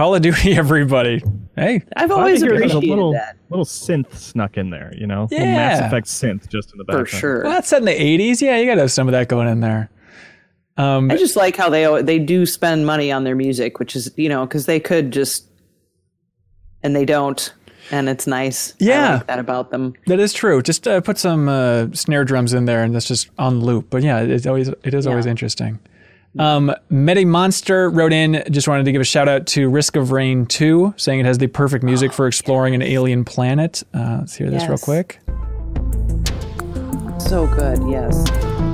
Call of Duty, everybody. Hey, I've I always think there's a appreciated little that little synth snuck in there. You know, Little Mass Effect synth just in the background. for sure. well, that's set in the 80s. Yeah, you got to have some of that going in there. Um, I just like how they they do spend money on their music, which is you know because they could just, and they don't, and it's nice. I Yeah. like that about them. that is true. Just uh, put some uh, snare drums in there, and that's just on loop. But yeah, it's always it is always interesting. Um, Medi Monster wrote in. Just wanted to give a shout out to Risk of Rain 2, saying it has the perfect music for exploring an alien planet. Uh, let's hear this real quick. So good, yes.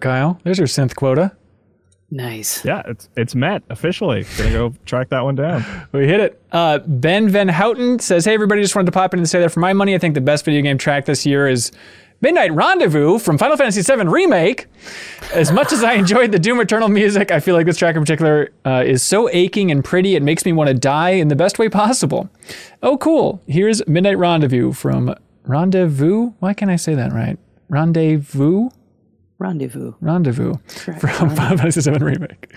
Kyle. There's your synth quota. Nice. Yeah, it's it's met officially. Gonna go track that one down. We hit it. Uh, ben Van Houten says, Hey, everybody, just wanted to pop in and say that for my money, I think the best video game track this year is Midnight Rendezvous from Final Fantasy VII Remake. As much as I enjoyed the Doom Eternal music, I feel like this track in particular uh, is so aching and pretty, it makes me want to die in the best way possible. Oh, cool. Here's Midnight Rendezvous from Rendezvous. Why can't I say that right? Rendezvous? Rendezvous. Rendezvous Correct. from Final Fantasy VII Remake.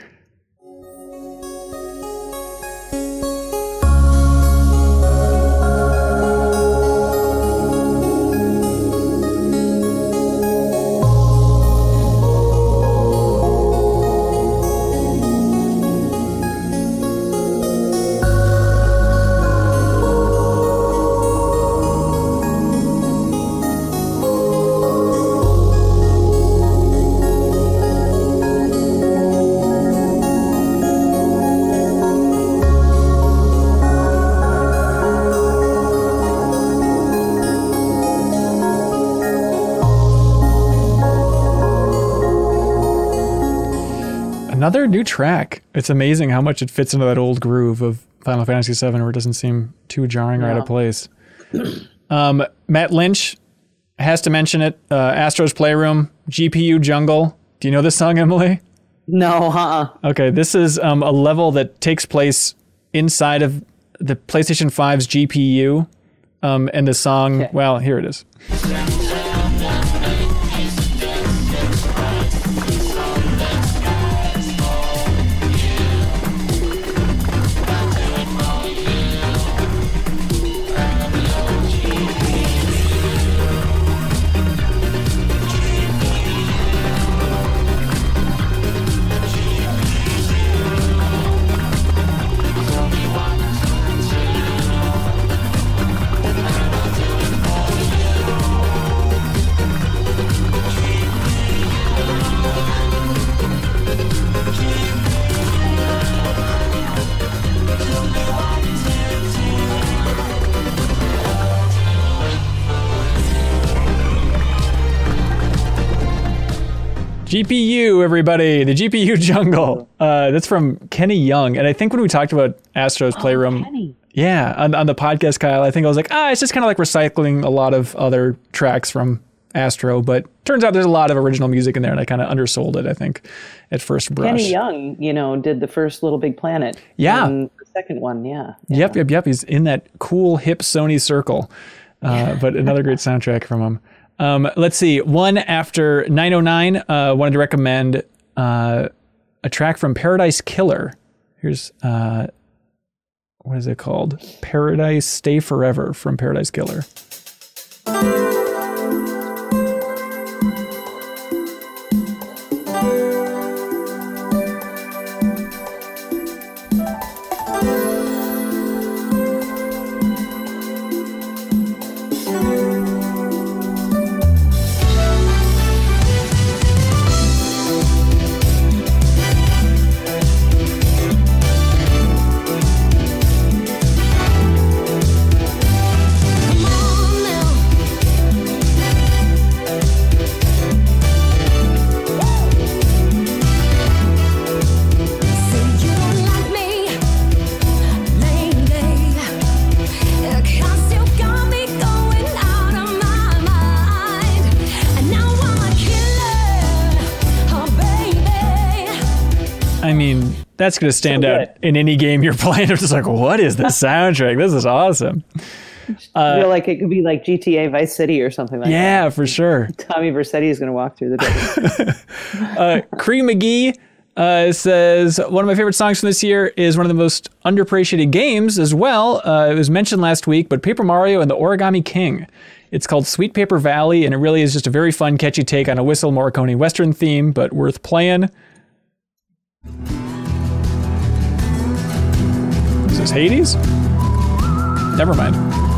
Another new track. It's amazing how much it fits into that old groove of Final Fantasy VII, where it doesn't seem too jarring or out of place. Um, Matt Lynch has to mention it. Uh, Astro's Playroom, GPU Jungle. Do you know this song, Emily? No, uh-uh. Okay, this is um, a level that takes place inside of the PlayStation 5's GPU. Um, and the song, Okay. well, here it is. GPU, everybody, the GPU jungle. Uh, that's from Kenny Young. And I think when we talked about Astro's Playroom, yeah, on, on the podcast, Kyle, I think I was like, ah, it's just kind of like recycling a lot of other tracks from Astro. But turns out there's a lot of original music in there, and I kind of undersold it, I think, at first brush. Kenny Young, you know, did the first LittleBigPlanet. Yeah. And the second one, yeah. Yep, yep, yep. He's in that cool hip Sony circle. Uh, but another great soundtrack from him. Um, let's see. One after 909, uh, wanted to recommend uh, a track from Paradise Killer. Here's uh, what is it called? Paradise Stay Forever from Paradise Killer. That's going to stand So out in any game you're playing. I'm just like, what is this soundtrack? This is awesome. I feel like it could be like GTA Vice City or something like that. Yeah, for sure. Tommy Vercetti is going to walk through the door. Uh, Cree McGee uh, says one of my favorite songs from this year is one of the most underappreciated games as well. Uh, it was mentioned last week, but Paper Mario and the Origami King. It's called Sweet Paper Valley, and it really is just a very fun, catchy take on a Whistle Morricone Western theme, but worth playing. Hades? Never mind.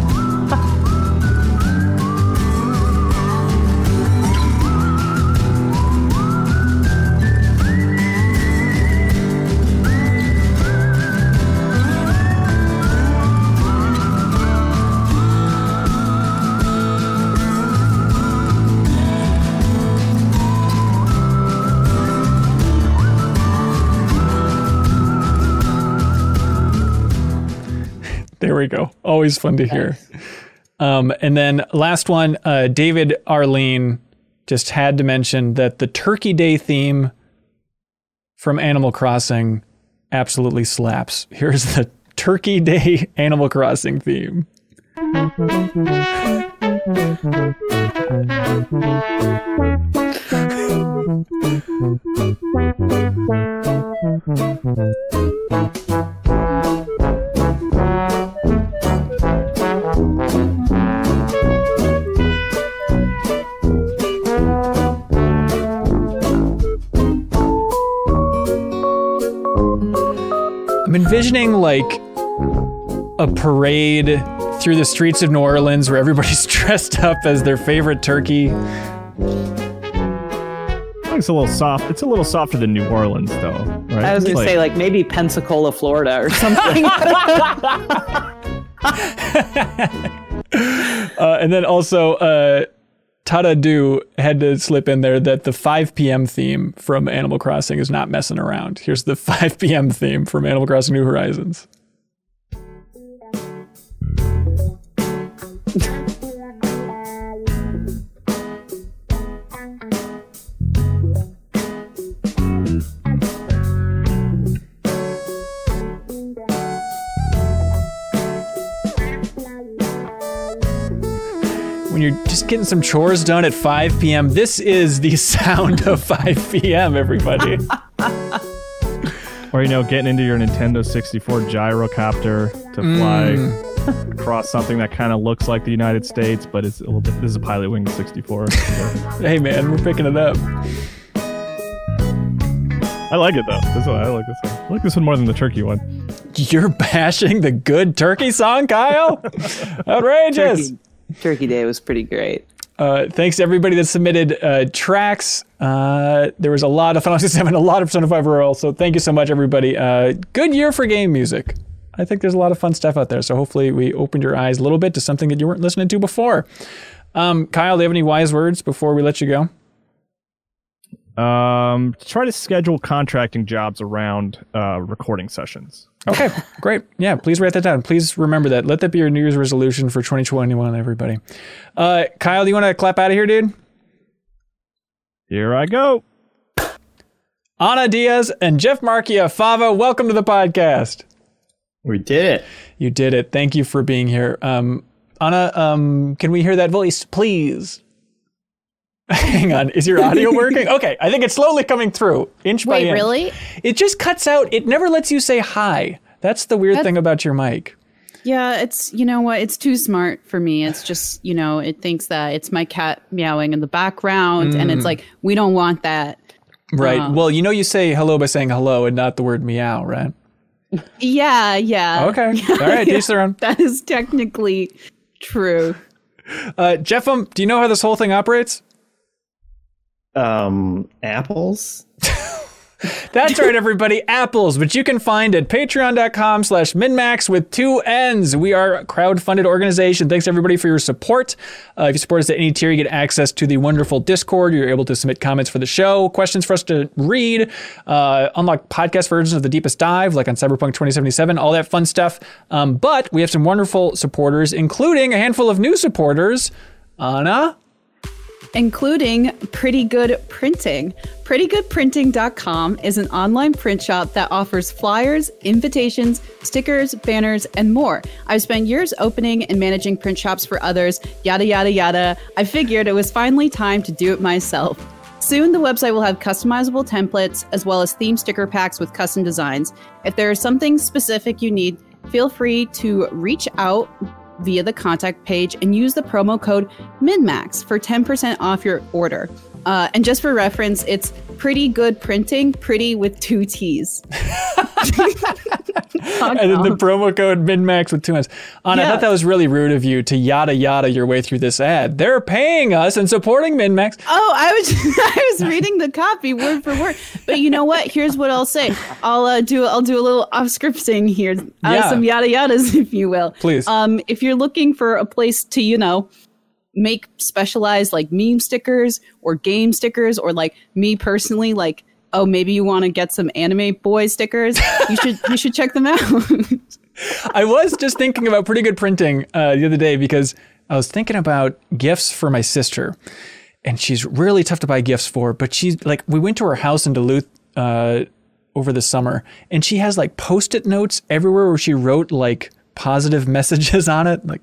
There we go. Always fun to hear. Um, and then last one, uh, David Arlene just had to mention that the Turkey Day theme from Animal Crossing absolutely slaps. Here's the Turkey Day Animal Crossing theme. I'm envisioning like a parade through the streets of New Orleans where everybody's dressed up as their favorite turkey. It's a little soft. It's a little softer than New Orleans, though, right? I was going to Like- say like maybe Pensacola, Florida or something. Uh, and then also, uh, Tada Do had to slip in there that the 5 p.m. theme from Animal Crossing is not messing around. Here's the 5 p.m. theme from Animal Crossing New Horizons. You're just getting some chores done at 5 p.m. This is the sound of 5 p.m. Everybody. Or you know, getting into your Nintendo 64 gyrocopter to fly Mm. across something that kind of looks like the United States, but it's a little bit. This is a Pilot Wing 64. so hey man, we're picking it up. I like it though. This one, I like this one. I like this one more than the turkey one. You're bashing the good turkey song, Kyle? Outrageous. Turkey, Turkey Day was pretty great. Uh, thanks to everybody that submitted uh, tracks. Uh, there was a lot of Final Fantasy 7, a lot of Persona 5 Royal. So thank you so much, everybody. Uh, good year for game music. I think there's a lot of fun stuff out there. So hopefully we opened your eyes a little bit to something that you weren't listening to before. Um, Kyle, do you have any wise words before we let you go? Um, try to schedule contracting jobs around uh, recording sessions. Okay, great. Yeah, please write that down. Please remember that. Let that be your New Year's resolution for 2021, everybody. Uh, Kyle, do you want to clap out of here, dude? Here I go. Ana Diaz and Jeff Marchiafava, welcome to the podcast. We did it. You did it. Thank you for being here. Um, Ana, um, can we hear that voice, please? Hang on. Is your audio working? Okay, I think it's slowly coming through, inch by Wait, inch. really? It just cuts out. It never lets you say hi. That's the weird That- thing about your mic. Yeah, it's you know what? It's too smart for me. It's just you know it thinks that it's my cat meowing in the background, and Mm. it's like we don't want that. Right. Uh. well, you know you say hello by saying hello and not the word meow, right? Yeah, yeah. Okay. All right. Teach their own. That is technically true. Uh, Jeff, um, do you know how this whole thing operates? Um, apples. That's right, everybody. Apples, which you can find at patreon.com slash minnmax with two N's. We are a crowd-funded organization. Thanks, everybody, for your support. Uh, if you support us at any tier, you get access to the wonderful Discord. You're able to submit comments for the show, questions for us to read, uh, unlock podcast versions of The Deepest Dive, like on Cyberpunk 2077, all that fun stuff. Um, but we have some wonderful supporters, including a handful of new supporters. Ana, including Pretty Good Printing. PrettyGoodPrinting.com is an online print shop that offers flyers, invitations, stickers, banners, and more. I've spent years opening and managing print shops for others, yada, yada, yada. I figured it was finally time to do it myself. Soon, the website will have customizable templates as well as theme sticker packs with custom designs. If there is something specific you need, feel free to reach out via the contact page and use the promo code MINNMAX for 10% off your order. Uh, and just for reference, it's pretty good printing, pretty with two T's. and then the promo code MinnMax with two N's. Ana, I thought that was really rude of you to yada yada your way through this ad. They're paying us and supporting MinnMax. Oh, I was I was reading the copy word for word. But you know what? Here's what I'll say. I'll uh, do I'll do a little off scripting here. Uh, Yeah. Some yada yadas, if you will. Please. Um, if you're looking for a place to, you know, make specialized like meme stickers or game stickers, or like me personally, like oh maybe you want to get some anime boy stickers, you should you should check them out. I was just thinking about pretty good printing uh, the other day because I was thinking about gifts for my sister, and she's really tough to buy gifts for. But she's like, we went to her house in Duluth uh, over the summer, and she has like post-it notes everywhere where she wrote like positive messages on it, like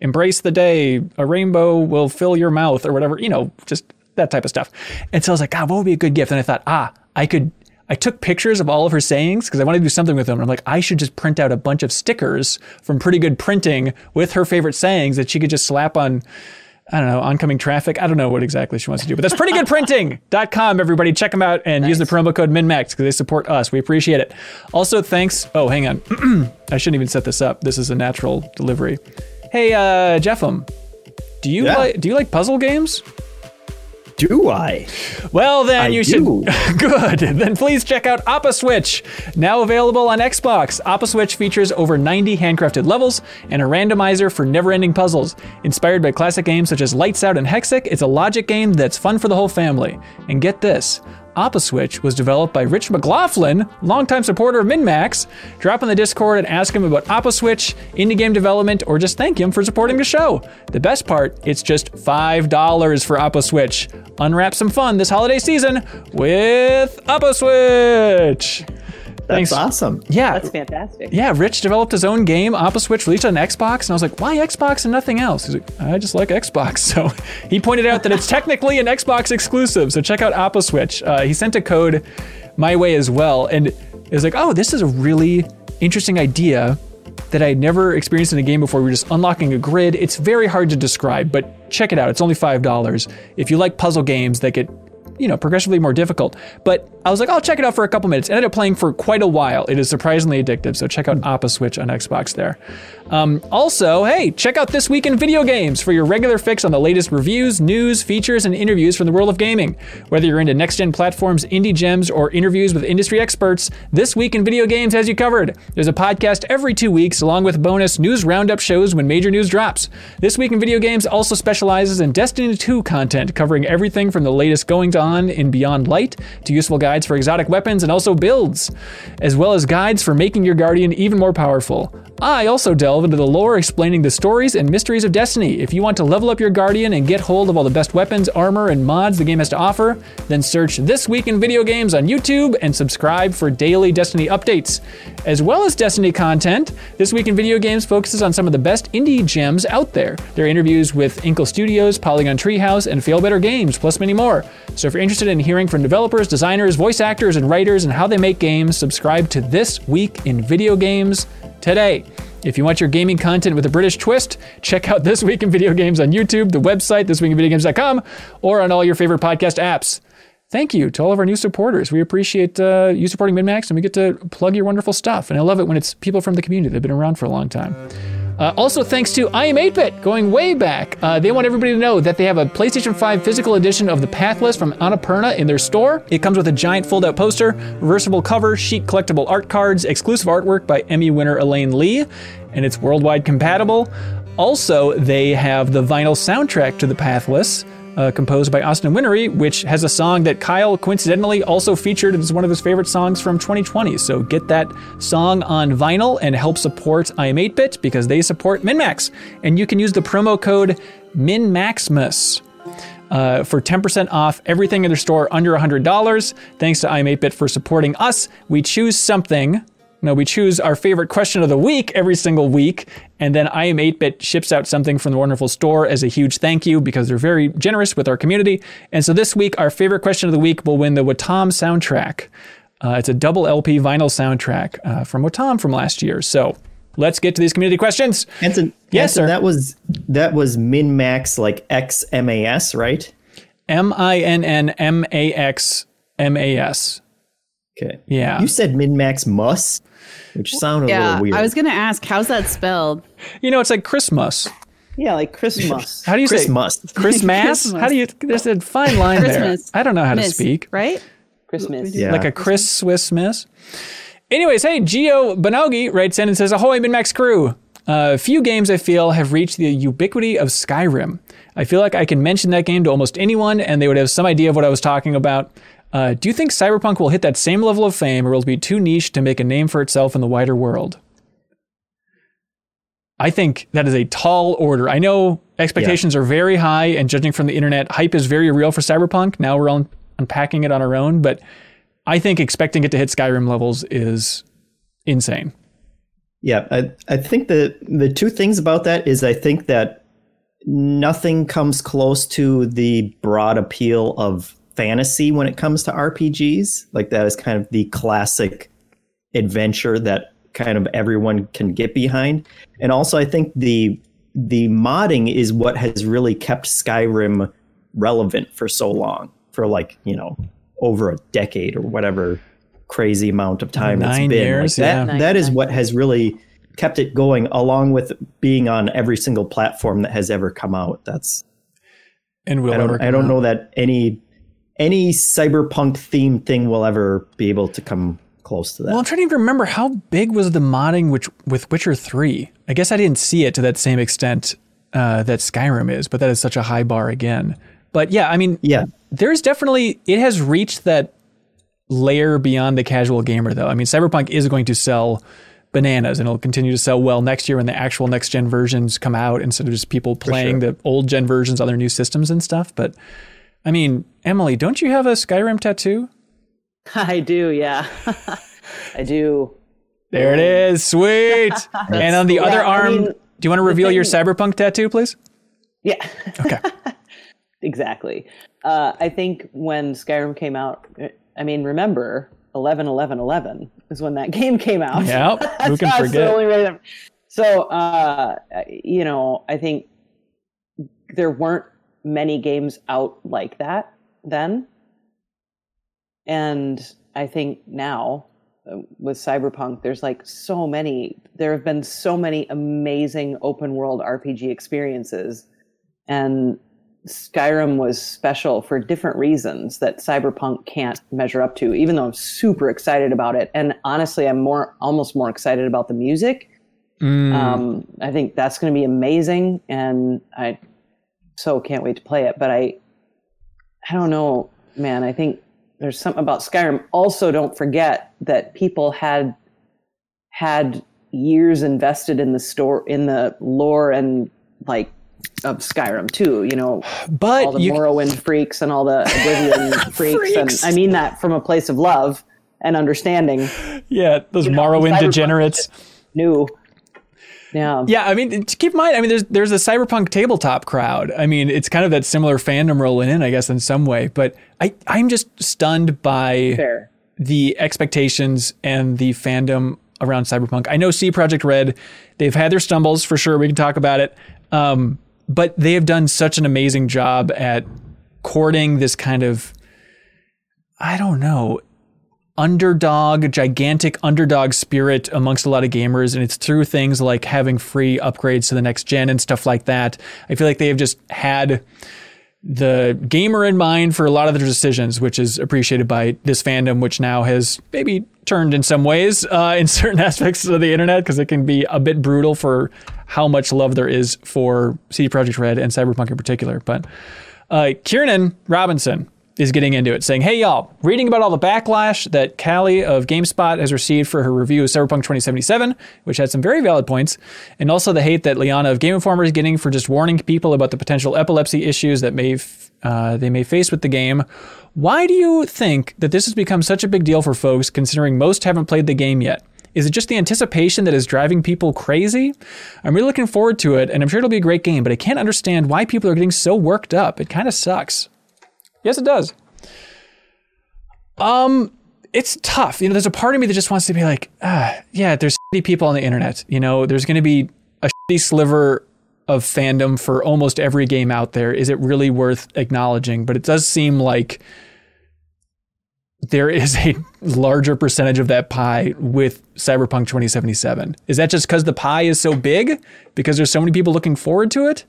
"embrace the day," "a rainbow will fill your mouth," or whatever. You know, just that type of stuff. And so I was like, God, what would be a good gift? And I thought, ah, I could. I took pictures of all of her sayings because I wanted to do something with them. And I'm like, I should just print out a bunch of stickers from Pretty Good Printing with her favorite sayings that she could just slap on, I don't know, oncoming traffic. I don't know what exactly she wants to do, but that's pretty good prettygoodprinting.com, everybody. Check them out and use the promo code MINNMAX because they support us. We appreciate it. Also, thanks. Oh, hang on. I shouldn't even set this up. This is a natural delivery. Hey, uh, Jeffem, do you Yeah. like do you like puzzle games? Do I? Well, then I you do. should. Good. Then please check out Oppa Switch. Now available on Xbox, Oppa Switch features over 90 handcrafted levels and a randomizer for never ending puzzles. Inspired by classic games such as Lights Out and Hexic, it's a logic game that's fun for the whole family. And get this. Oppa Switch was developed by Rich McLaughlin, longtime supporter of MinnMax. Drop in the Discord and ask him about Oppa Switch, indie game development, or just thank him for supporting the show. The best part, it's just $5 for Oppa Switch. Unwrap some fun this holiday season with Oppa Switch. That's awesome. Yeah. That's fantastic. Yeah, Rich developed his own game, Oppa Switch, released on Xbox, and I was like, why Xbox and nothing else? He's like, I just like Xbox. So he pointed out that it's technically an Xbox exclusive, so check out Oppa Switch. Uh, he sent a code my way as well, and it was like, oh, this is a really interesting idea that I had never experienced in a game before. We're just unlocking a grid. It's very hard to describe, but check it out. It's only $5. If you like puzzle games that get you know, progressively more difficult. But I was like, I'll check it out for a couple minutes. Ended up playing for quite a while. It is surprisingly addictive. So check out Oppa Switch on Xbox there. Um, also, hey, check out This Week in Video Games for your regular fix on the latest reviews, news, features, and interviews from the world of gaming. Whether you're into next gen platforms, indie gems, or interviews with industry experts, This Week in Video Games has you covered. There's a podcast every two weeks, along with bonus news roundup shows when major news drops. This Week in Video Games also specializes in Destiny 2 content, covering everything from the latest goings on in Beyond Light to useful guides for exotic weapons and also builds, as well as guides for making your Guardian even more powerful. I also delve into the lore explaining the stories and mysteries of Destiny. If you want to level up your Guardian and get hold of all the best weapons, armor, and mods the game has to offer, then search This Week in Video Games on YouTube and subscribe for daily Destiny updates. As well as Destiny content, This Week in Video Games focuses on some of the best indie gems out there. There are interviews with Inkle Studios, Polygon Treehouse, and Failbetter Games, plus many more. So if you're interested in hearing from developers, designers, voice actors, and writers and how they make games, subscribe to This Week in Video Games today. If you want your gaming content with a British twist, check out This Week in Video Games on YouTube, the website, thisweekinvideogames.com, or on all your favorite podcast apps. Thank you to all of our new supporters. We appreciate uh, you supporting MinnMax, and we get to plug your wonderful stuff. And I love it when it's people from the community that have been around for a long time. Uh, also, thanks to I Am 8-Bit, going way back. Uh, they want everybody to know that they have a PlayStation 5 physical edition of The Pathless from Annapurna in their store. It comes with a giant fold-out poster, reversible cover, chic collectible art cards, exclusive artwork by Emmy winner Elaine Lee, and it's worldwide compatible. Also, they have the vinyl soundtrack to The Pathless, uh, composed by Austin Wintory, which has a song that Kyle coincidentally also featured as one of his favorite songs from 2020. So get that song on vinyl and help support I Am 8-Bit because they support MinnMax. And you can use the promo code MinnMaxmas. uh, for 10% off everything in their store under $100. Thanks to I'm8bit for supporting us. We choose something. No, we choose our favorite question of the week every single week, and then I am 8-bit ships out something from the wonderful store as a huge thank you because they're very generous with our community. And so this week, our favorite question of the week will win the Wattam soundtrack. Uh, it's a double LP vinyl soundtrack uh, from Wattam from last year. So let's get to these community questions. Hanson, Yes, sir. that was that was min max like XMAS, right? M I N N M A X M A S. Okay. Yeah. You said min max mus, which sounded a little weird. I was gonna ask, how's that spelled? You know, it's like Christmas. Yeah, like Christmas. How do you Christmas. say Christmas? Christmas. How do you? There's a fine line Christmas. there. I don't know how to speak. right? Christmas. Yeah. Like a Chris Swiss miss. Anyways, hey, Gio Bonogi writes in and says, Ahoy, MinnMax crew. Uh, few games I feel have reached the ubiquity of Skyrim. I feel like I can mention that game to almost anyone and they would have some idea of what I was talking about. Uh, do you think Cyberpunk will hit that same level of fame or will it be too niche to make a name for itself in the wider world? I think that is a tall order. I know expectations are very high, and judging from the internet, hype is very real for Cyberpunk. Now we're unpacking it on our own, but I think expecting it to hit Skyrim levels is insane. Yeah, I, I think the the two things about that is I think that nothing comes close to the broad appeal of fantasy when it comes to RPGs. Like that is kind of the classic adventure that kind of everyone can get behind. And also I think the the modding is what has really kept Skyrim relevant for so long. For like, you know, over a decade or whatever crazy amount of time Nine it's been. years, like yeah. that, that is what has really kept it going along with being on every single platform that has ever come out. That's And will I don't I don't know that any any cyberpunk themed thing will ever be able to come close to that. Well, I'm trying to even remember how big was the modding which, with Witcher 3. I guess I didn't see it to that same extent uh, that Skyrim is, but that is such a high bar again. But yeah, I mean, yeah, there's definitely it has reached that layer beyond the casual gamer though. I mean, Cyberpunk is going to sell bananas and it'll continue to sell well next year when the actual next gen versions come out instead of just people playing the old gen versions on their new systems and stuff. But I mean, Emily, don't you have a Skyrim tattoo? I do, yeah. I do. There it is. Sweet. and on the other Yeah, I arm, mean, do you want to reveal your cyberpunk tattoo, please? Yeah. Okay. exactly. Uh, I think when Skyrim came out, I mean, remember, 11 11 11 is when that game came out. Yep, who can forget? So, uh, you know, I think there weren't many games out like that then. And I think now uh, with Cyberpunk, there's like so many, there have been so many amazing open world RPG experiences. And Skyrim was special for different reasons that Cyberpunk can't measure up to, even though I'm super excited about it. And honestly, I'm more, almost more excited about the music. Mm. Um, I think that's going to be amazing. And I so can't wait to play it. But I, I don't know, man. I think there's something about Skyrim. Also, don't forget that people had had years invested in the store in the lore and like of Skyrim too. You know, But all the you- Morrowind freaks and all the Oblivion freaks, Freaks. and I mean that from a place of love and understanding. Yeah, those You Morrowind degenerates. New, yeah, Yeah, I mean, to keep in mind, I mean, there's there's a cyberpunk tabletop crowd. I mean, it's kind of that similar fandom rolling in, I guess, in some way. But I I'm just stunned by fair. the expectations and the fandom around cyberpunk. I know CD Projekt Red, they've had their stumbles for sure. We can talk about it, um, but they have done such an amazing job at courting this kind of I don't know underdog, gigantic underdog spirit amongst a lot of gamers. And it's through things like having free upgrades to the next gen and stuff like that. I feel like they have just had the gamer in mind for a lot of their decisions, which is appreciated by this fandom, which now has maybe turned in some ways uh, in certain aspects of the internet because it can be a bit brutal for how much love there is for CD Projekt Red and Cyberpunk in particular. But uh, Kieran Robinson is getting into it, saying, "Hey y'all, reading about all the backlash that Kallie of GameSpot has received for her review of Cyberpunk 2077, which had some very valid points, and also the hate that Liana of Game Informer is getting for just warning people about the potential epilepsy issues that may f- uh, they may face with the game. Why do you think that this has become such a big deal for folks, considering most haven't played the game yet?" Is it just the anticipation that is driving people crazy? I'm really looking forward to it, and I'm sure it'll be a great game, but I can't understand why people are getting so worked up. It kind of sucks. Yes, it does. Um, it's tough. You know, there's a part of me that just wants to be like, ah, yeah, there's shitty people on the internet. You know, there's going to be a shitty sliver of fandom for almost every game out there. Is it really worth acknowledging? But it does seem like there is a larger percentage of that pie with Cyberpunk 2077. Is that just because the pie is so big? Because there's so many people looking forward to it?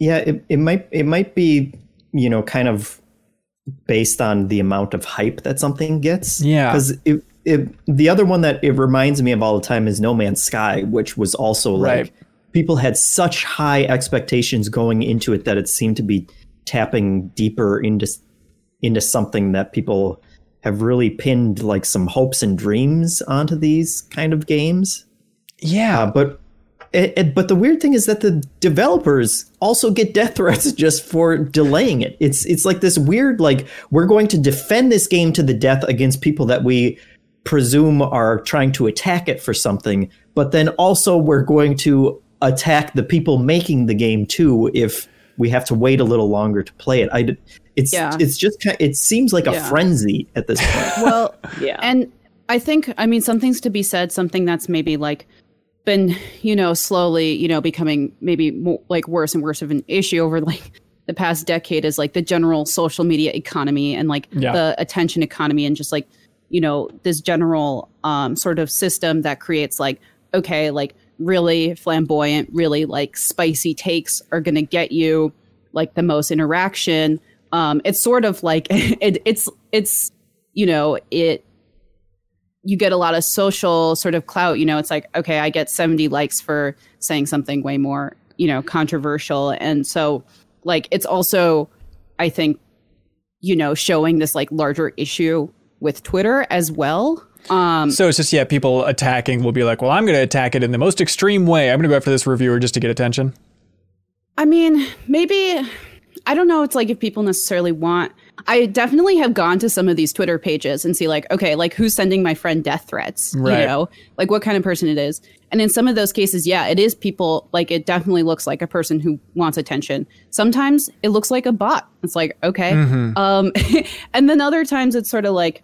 Yeah, it, it might it might be, you know, kind of based on the amount of hype that something gets. Yeah. Because it, it the other one that it reminds me of all the time is No Man's Sky, which was also like Right. people had such high expectations going into it that it seemed to be tapping deeper into into something that people have really pinned like some hopes and dreams onto these kind of games. Yeah. Uh, but it, it- but the weird thing is that the developers also get death threats just for delaying it. It's it's like this weird like we're going to defend this game to the death against people that we presume are trying to attack it for something, but then also we're going to attack the people making the game too if we have to wait a little longer to play it. I d- it's Yeah. it's just ki- it seems like a Yeah. frenzy at this point. Well, Yeah. And I think, I mean, something's to be said, something that's maybe like been, you know, slowly, you know, becoming maybe more, like worse and worse of an issue over like the past decade is like the general social media economy and like Yeah. the attention economy and just like, you know, this general um, sort of system that creates like, okay, like really flamboyant, really like spicy takes are going to get you like the most interaction. Um, it's sort of like it, it's it's you know it you get a lot of social sort of clout you know it's like okay i get 70 likes for saying something way more you know controversial and so like it's also i think you know showing this like larger issue with twitter as well um So it's just, yeah, people attacking will be like, well, I'm going to attack it in the most extreme way. I'm going to go after this reviewer just to get attention. I mean, maybe I don't know. It's like if people necessarily want. I definitely have gone to some of these Twitter pages and see like, okay, like who's sending my friend death threats? Right. You know, like what kind of person it is. And in some of those cases, yeah, it is people. Like it definitely looks like a person who wants attention. Sometimes it looks like a bot. It's like okay, um, and then other times it's sort of like.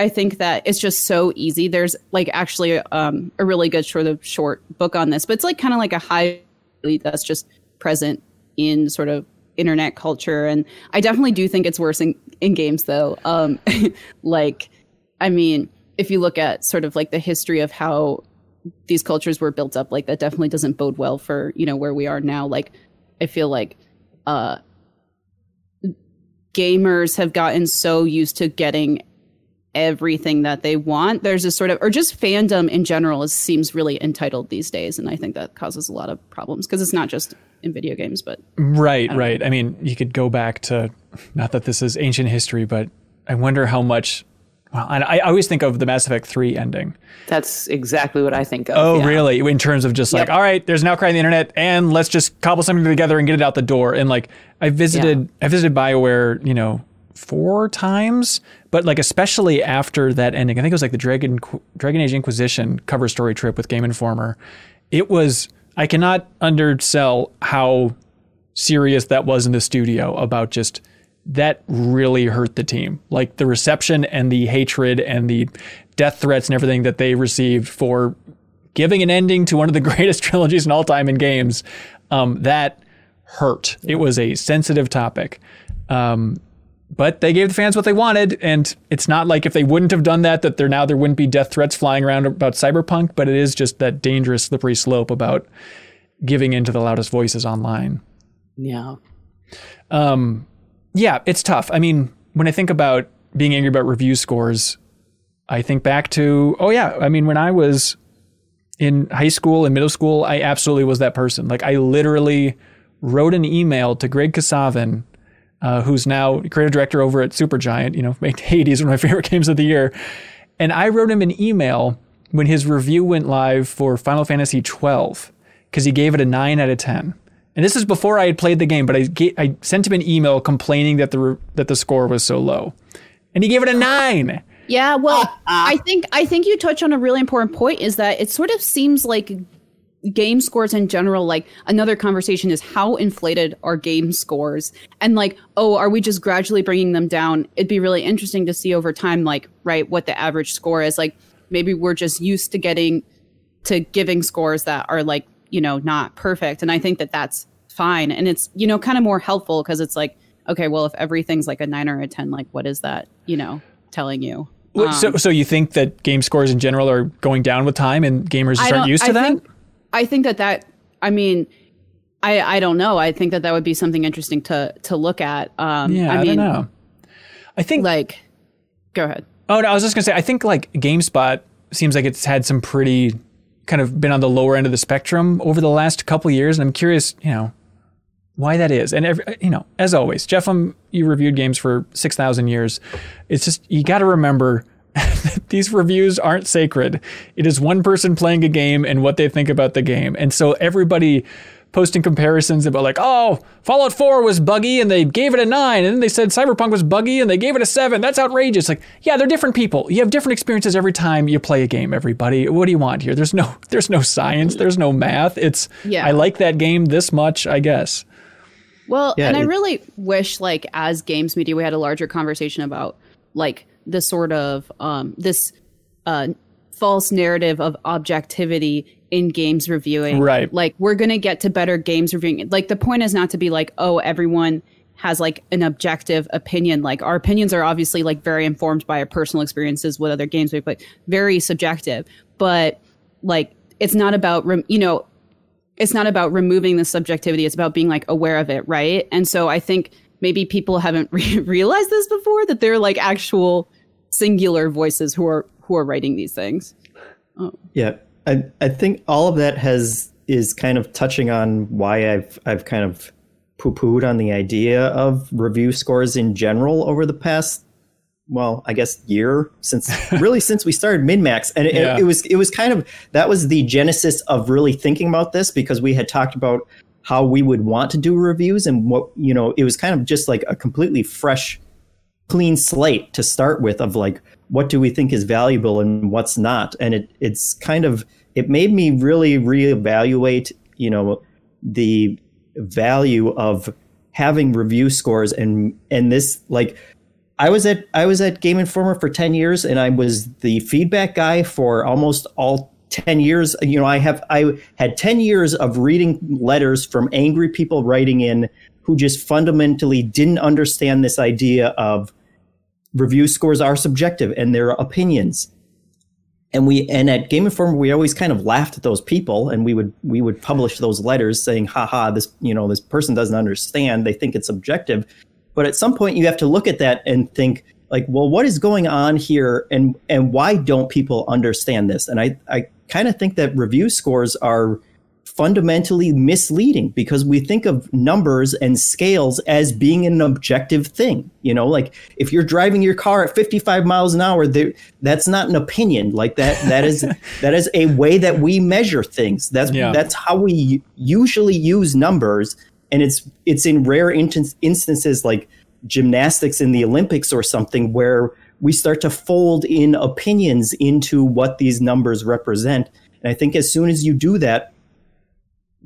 I think that it's just so easy. There's like actually um, a really good sort of short book on this, but it's like kind of like a high that's just present in sort of internet culture. And I definitely do think it's worse in, in games though. Um, like, I mean, if you look at sort of like the history of how these cultures were built up, like that definitely doesn't bode well for, you know, where we are now. Like, I feel like, uh, gamers have gotten so used to getting everything that they want. There's a sort of, or just fandom in general is, seems really entitled these days. And I think that causes a lot of problems because it's not just in video games, but Right, right. I mean, you could go back to, not that this is ancient history, but I wonder how much. Well, and I I always think of the Mass Effect 3 ending. That's exactly what I think of. Oh, yeah. really? In terms of just like, Yep. all right, there's an outcry on the internet, and let's just cobble something together and get it out the door. And like, I visited, I visited Bioware, you know, four times, but like especially after that ending, I think it was like the Dragon Dragon Age Inquisition cover story trip with Game Informer. It was I cannot undersell how serious that was in the studio about just that really hurt the team. Like the reception and the hatred and the death threats and everything that they received for giving an ending to one of the greatest trilogies in all time in games. Um, that hurt. It was a sensitive topic. Um, but they gave the fans what they wanted, and it's not like if they wouldn't have done that, that there now there wouldn't be death threats flying around about cyberpunk. But it is just that dangerous slippery slope about giving in to the loudest voices online. Yeah. Um, yeah, it's tough. I mean, when I think about being angry about review scores, I think back to, oh, yeah, I mean, when I was in high school and middle school, I absolutely was that person. Like, I literally wrote an email to Greg Kasavin uh, who's now creative director over at Supergiant. You know, made Hades one of my favorite games of the year. And I wrote him an email when his review went live for Final Fantasy twelve because he gave it a nine out of ten. And this is before I had played the game, but I ga- I sent him an email complaining that the re- that the score was so low, and he gave it a nine. Yeah, well, I think I think you touch on a really important point is that it sort of seems like game scores in general like another conversation is how inflated are game scores? And like oh are we just gradually bringing them down? It'd be really interesting to see over time like right what the average score is. Like maybe we're just used to getting to giving scores that are like you know not perfect. And i think that that's fine. And it's you know kind of more helpful because it's like okay well if everything's like a 9 or a 10 like what is that you know telling you? Wait, so, Um, so you think that game scores in general are going down with time, and gamers just aren't used to I that? Think, I think that that. I mean, I I don't know. I think that that would be something interesting to to look at. Um, yeah, I I, mean, don't know. I think like, go ahead. Oh no, I was just gonna say I think like GameSpot seems like it's had some pretty kind of been on the lower end of the spectrum over the last couple years, and I'm curious, you know, why that is. And every, you know, as always, Jeff, um, you reviewed games for six thousand years. It's just you got to remember. That These reviews aren't sacred. It is one person playing a game and what they think about the game. And so everybody posting comparisons about like, oh, Fallout 4 was buggy and they gave it a 9 and then they said Cyberpunk was buggy and they gave it a 7. That's outrageous. Like, yeah, they're different people. You have different experiences every time you play a game, everybody. What do you want here? There's no there's no science, there's no math. It's Yeah. I like that game this much, I guess. Well, Yeah, and I really wish, like, as games media, we had a larger conversation about like the sort of um, this uh, false narrative of objectivity in games reviewing. Right. Like, we're gonna get to better games reviewing. Like, the point is not to be like, oh, everyone has like an objective opinion. Like, our opinions are obviously like very informed by our personal experiences with other games we play, very subjective. But like, it's not about rem- you know it's not about removing the subjectivity it's about being like aware of it right and so i think maybe people haven't re- realized this before that they're like actual singular voices who are who are writing these things. Oh. Yeah, I I think all of that has is kind of touching on why I've I've kind of poo pooed on the idea of review scores in general over the past well I guess year since really since we started MinnMax. And it, Yeah. it was it was kind of that was the genesis of really thinking about this because we had talked about how we would want to do reviews and what you know it was kind of just like a completely fresh clean slate to start with of like what do we think is valuable and what's not? And it it's kind of it made me really reevaluate you know the value of having review scores and and this like I was at I was at Game Informer for 10 years and I was the feedback guy for almost all 10 years. You know I have I had 10 years of reading letters from angry people writing in who just fundamentally didn't understand this idea of review scores are subjective and they're opinions. And we and at game informer we always kind of laughed at those people and we would we would publish those letters saying haha this you know this person doesn't understand. They think it's subjective. But at some point you have to look at that and think like well what is going on here and and why don't people understand this? And i i kind of think that review scores are fundamentally misleading because we think of numbers and scales as being an objective thing. You know, like if you're driving your car at 55 miles an hour, there, that's not an opinion. Like that, that is that is a way that we measure things. That's Yeah. that's how we usually use numbers, and it's it's in rare instance, instances like gymnastics in the Olympics or something where we start to fold in opinions into what these numbers represent. And I think as soon as you do that,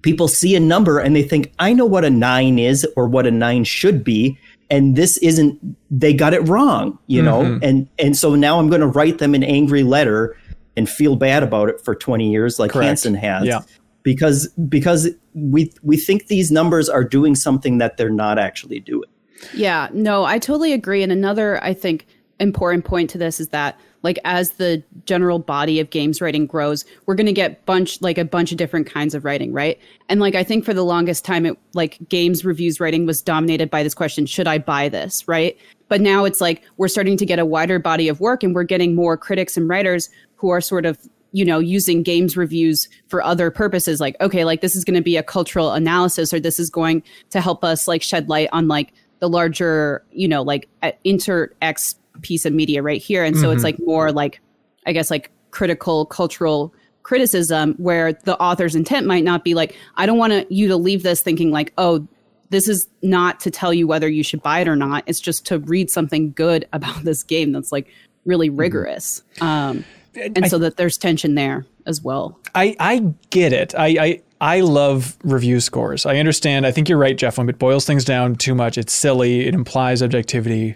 people see a number and they think, I know what a nine is or what a nine should be. And this isn't, they got it wrong, you know? Mhm. And, and so now I'm going to write them an angry letter and feel bad about it for 20 years, like Correct. Hanson has. Yeah. Because, because we, we think these numbers are doing something that they're not actually doing. Yeah, no, I totally agree. And another, I think, important point to this is that, like, as the general body of games writing grows, we're going to get bunch, like, a bunch of different kinds of writing, right? And like, I think for the longest time, it like games reviews writing was dominated by this question: Should I buy this? Right? But now it's like we're starting to get a wider body of work, and we're getting more critics and writers who are sort of you know using games reviews for other purposes like okay like this is going to be a cultural analysis or this is going to help us like shed light on like the larger, you know, like uh, insert X piece of media right here. And so it's Mhm. like more like, I guess, like critical cultural criticism where the author's intent might not be like, I don't want to, you to leave this thinking like, oh, this is not to tell you whether you should buy it or not. It's just to read something good about this game that's like really rigorous. Um, and I- so that there's tension there as well. I, I get it. I, I I love review scores. I understand. I think you're right, Jeff. When it boils things down too much, it's silly. It implies objectivity.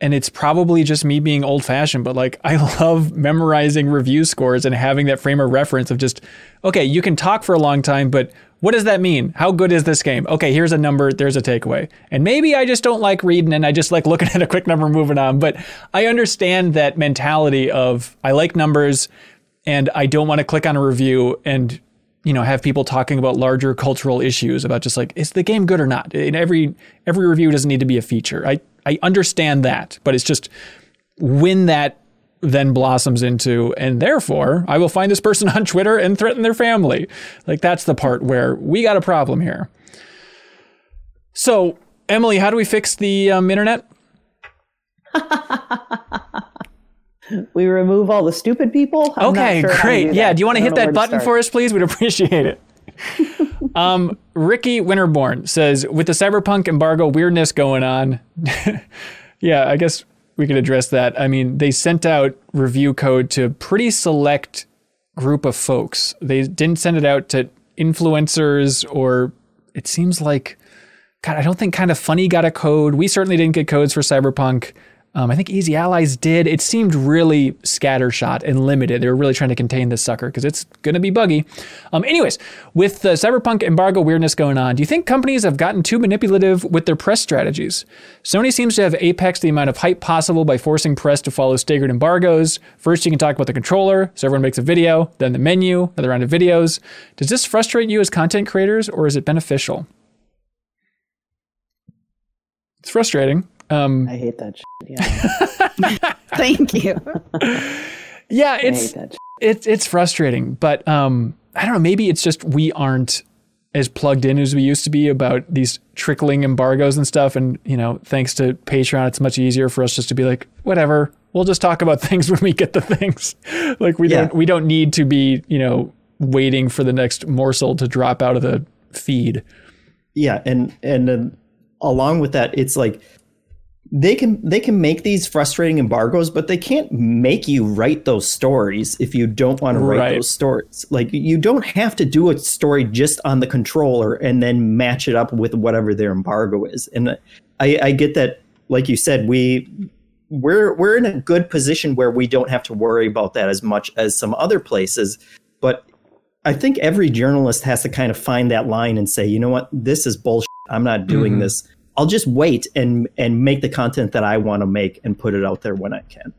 And it's probably just me being old fashioned, but like I love memorizing review scores and having that frame of reference of just, okay, you can talk for a long time, but what does that mean? How good is this game? Okay, here's a number, there's a takeaway. And maybe I just don't like reading and I just like looking at a quick number moving on. But I understand that mentality of I like numbers and I don't want to click on a review and you know have people talking about larger cultural issues about just like is the game good or not. and every every review doesn't need to be a feature. I I understand that, but it's just when that then blossoms into and therefore I will find this person on Twitter and threaten their family. Like that's the part where we got a problem here. So, Emily, how do we fix the um, internet? We remove all the stupid people. I'm not okay, sure great. yeah, do you want to hit that button start. for us, please? We'd appreciate it. um, Ricky Winterborn says, with the cyberpunk embargo weirdness going on, yeah, I guess we could address that. I mean, they sent out review code to a pretty select group of folks. They didn't send it out to influencers or it seems like God, I don't think kind of funny got a code. We certainly didn't get codes for Cyberpunk. Um, I think Easy Allies did. It seemed really scattershot and limited. They were really trying to contain this sucker because it's going to be buggy. Um, anyways, with the Cyberpunk embargo weirdness going on, do you think companies have gotten too manipulative with their press strategies? Sony seems to have apexed the amount of hype possible by forcing press to follow staggered embargoes. First, you can talk about the controller, so everyone makes a video, then the menu, another round of videos. Does this frustrate you as content creators, or is it beneficial? It's frustrating. Um, I hate that. Shit. Yeah, Thank you. yeah, I it's hate that. Shit. it's it's frustrating, but um, I don't know. Maybe it's just we aren't as plugged in as we used to be about these trickling embargoes and stuff. And you know, thanks to Patreon, it's much easier for us just to be like, whatever. We'll just talk about things when we get the things. like we Yeah. don't we don't need to be you know waiting for the next morsel to drop out of the feed. Yeah, and and uh, along with that, it's like they can they can make these frustrating embargoes, but they can't make you write those stories if you don't want to write Right. those stories. Like you don't have to do a story just on the controller and then match it up with whatever their embargo is. And I, I get that, like you said, we we're we're in a good position where we don't have to worry about that as much as some other places, but I think every journalist has to kind of find that line and say, you know what, this is bullshit. I'm not doing Mhm. this. I'll just wait and and make the content that I want to make and put it out there when I can.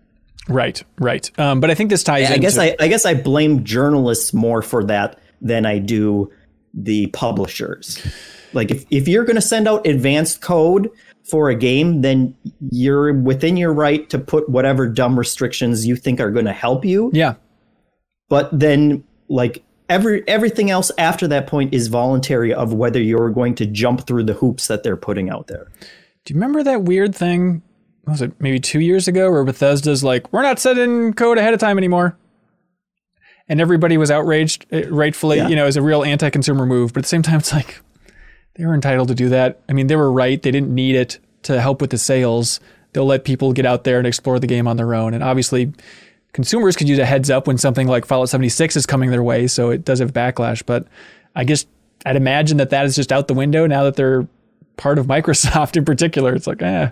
Right, right. Um, but I think this ties. I guess into- I, I guess I blame journalists more for that than I do the publishers. Like if, if you're going to send out advanced code for a game, then you're within your right to put whatever dumb restrictions you think are going to help you. Yeah. But then like every everything else after that point is voluntary of whether you're going to jump through the hoops that they're putting out there. Do you remember that weird thing? Was it maybe two years ago where Bethesda's like, we're not sending code ahead of time anymore? And everybody was outraged, eh, rightfully, Yeah. you know, as a real anti consumer move. But at the same time, it's like, they were entitled to do that. I mean, they were right. They didn't need it to help with the sales. They'll let people get out there and explore the game on their own. And obviously, consumers could use a heads up when something like Fallout 76 is coming their way. So it does have backlash. But I guess I'd imagine that that is just out the window now that they're part of Microsoft in particular. It's like, eh,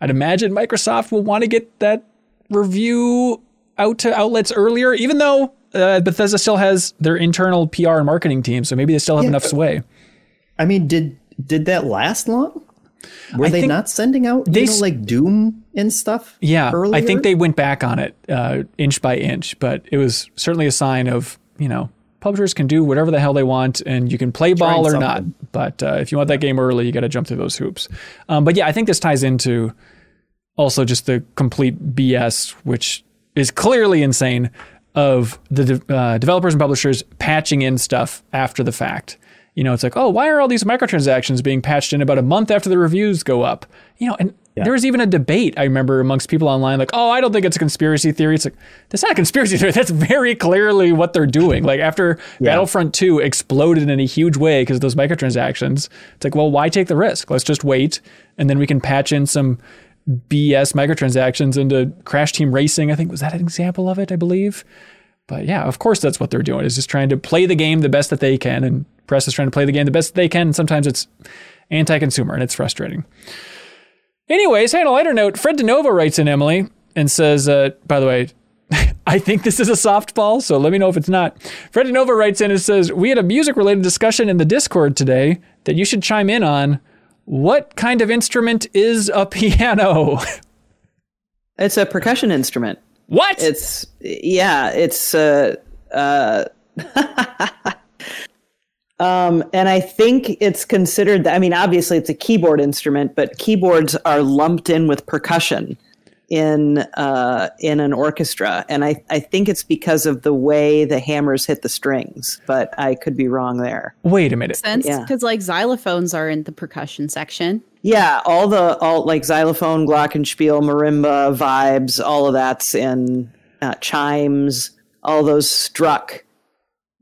I'd imagine Microsoft will want to get that review out to outlets earlier, even though uh, Bethesda still has their internal PR and marketing team. So maybe they still have Yeah, enough sway. I mean, did did that last long? Were I they not sending out they you know, like Doom and stuff? Yeah, earlier? I think they went back on it uh, inch by inch, but it was certainly a sign of you know publishers can do whatever the hell they want, and you can play ball or Trying not. But uh, if you want that game early, you got to jump through those hoops. Um, but yeah, I think this ties into also just the complete BS, which is clearly insane, of the de- uh, developers and publishers patching in stuff after the fact. You know, it's like, oh, why are all these microtransactions being patched in about a month after the reviews go up? You know, and there was even a debate I remember amongst people online, like, oh, I don't think it's a conspiracy theory. It's like that's not a conspiracy theory. That's very clearly what they're doing. Like after Battlefront 2 exploded in a huge way because of those microtransactions, it's like, well, why take the risk? Let's just wait, and then we can patch in some BS microtransactions into Crash Team Racing. I think was that an example of it, I believe. But yeah, of course that's what they're doing is just trying to play the game the best that they can, and press is trying to play the game the best that they can. And sometimes it's anti-consumer and it's frustrating. Anyways, on a lighter note, Fred DeNova writes in Emily and says, uh, by the way, I think this is a softball, so let me know if it's not. Fred DeNova writes in and says, We had a music related discussion in the Discord today that you should chime in on. What kind of instrument is a piano? It's a percussion instrument. What? It's yeah, it's uh uh Um, and I think it's considered. I mean, obviously, it's a keyboard instrument, but keyboards are lumped in with percussion in uh, in an orchestra, and I, I think it's because of the way the hammers hit the strings. But I could be wrong there. Wait a minute. Sense Yeah. because like xylophones are in the percussion section. Yeah, all the all like xylophone, glockenspiel, marimba, vibes, all of that's in uh, chimes. All those struck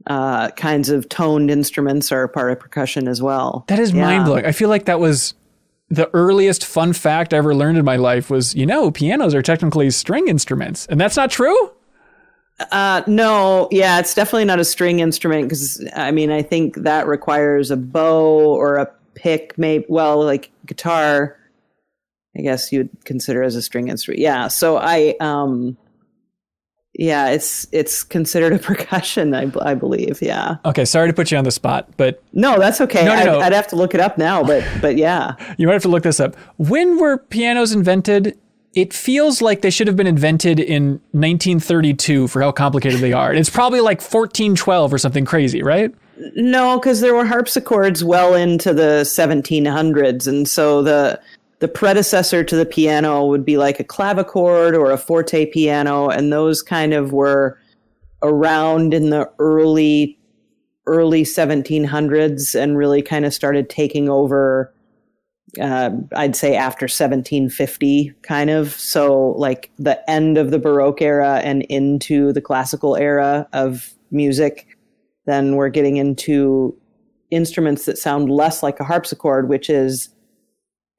uh, kinds of toned instruments are part of percussion as well. That is Yeah. mind blowing. I feel like that was the earliest fun fact I ever learned in my life was, you know, pianos are technically string instruments. And that's not true? Uh, no, yeah, it's definitely not a string instrument because I mean I think that requires a bow or a pick, maybe. Well, like guitar, I guess you'd consider as a string instrument. Yeah, so I, um, yeah, it's it's considered a percussion, I, I believe. Yeah. Okay, sorry to put you on the spot, but No, that's okay. No, no, I'd, no. I'd have to look it up now, but but yeah. you might have to look this up. When were pianos invented? It feels like they should have been invented in 1932 for how complicated they are. It's probably like 1412 or something crazy, right? No, because there were harpsichords well into the 1700s, and so the the predecessor to the piano would be like a clavichord or a forte piano, and those kind of were around in the early early 1700s and really kind of started taking over. Uh, I'd say after 1750, kind of. So, like the end of the Baroque era and into the classical era of music then we're getting into instruments that sound less like a harpsichord, which is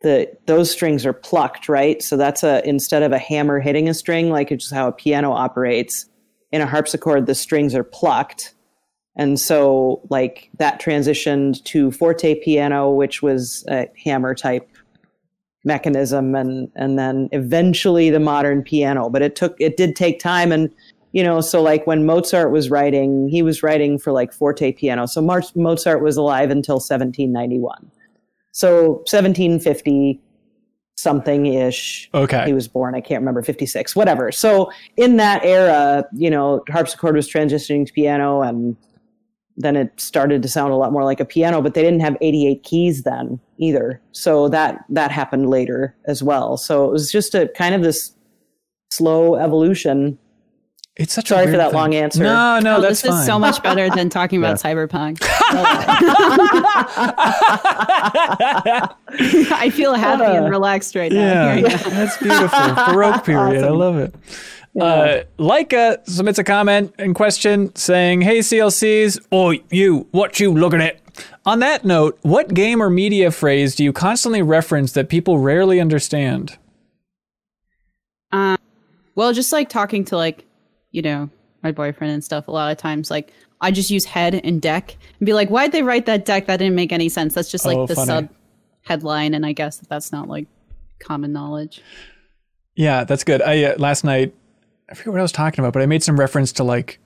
the those strings are plucked, right? So that's a instead of a hammer hitting a string, like it's just how a piano operates. In a harpsichord, the strings are plucked. And so like that transitioned to forte piano, which was a hammer type mechanism and and then eventually the modern piano. But it took it did take time and you know, so like when Mozart was writing, he was writing for like forte piano. So Mar- Mozart was alive until 1791. So 1750 something ish. Okay. He was born, I can't remember, 56, whatever. So in that era, you know, harpsichord was transitioning to piano and then it started to sound a lot more like a piano, but they didn't have 88 keys then either. So that that happened later as well. So it was just a kind of this slow evolution It's such Sorry a for that thing. long answer. No, no, Oh, that's this fine. is so much better than talking about cyberpunk. I feel happy and relaxed right now. Yeah, that's beautiful. Baroque period. I love it. Uh, Leica submits a comment and question saying, Hey, CLCs, oh, you, what you looking at? On that note, what game or media phrase do you constantly reference that people rarely understand? Um, well, just like talking to like, you know, my boyfriend and stuff. A lot of times, like I just use head and deck and be like, "Why'd they write that deck? That didn't make any sense." That's just like Oh, the funny. sub headline, and I guess that that's not like common knowledge. Yeah, that's good. I uh, last night, I forget what I was talking about, but I made some reference to like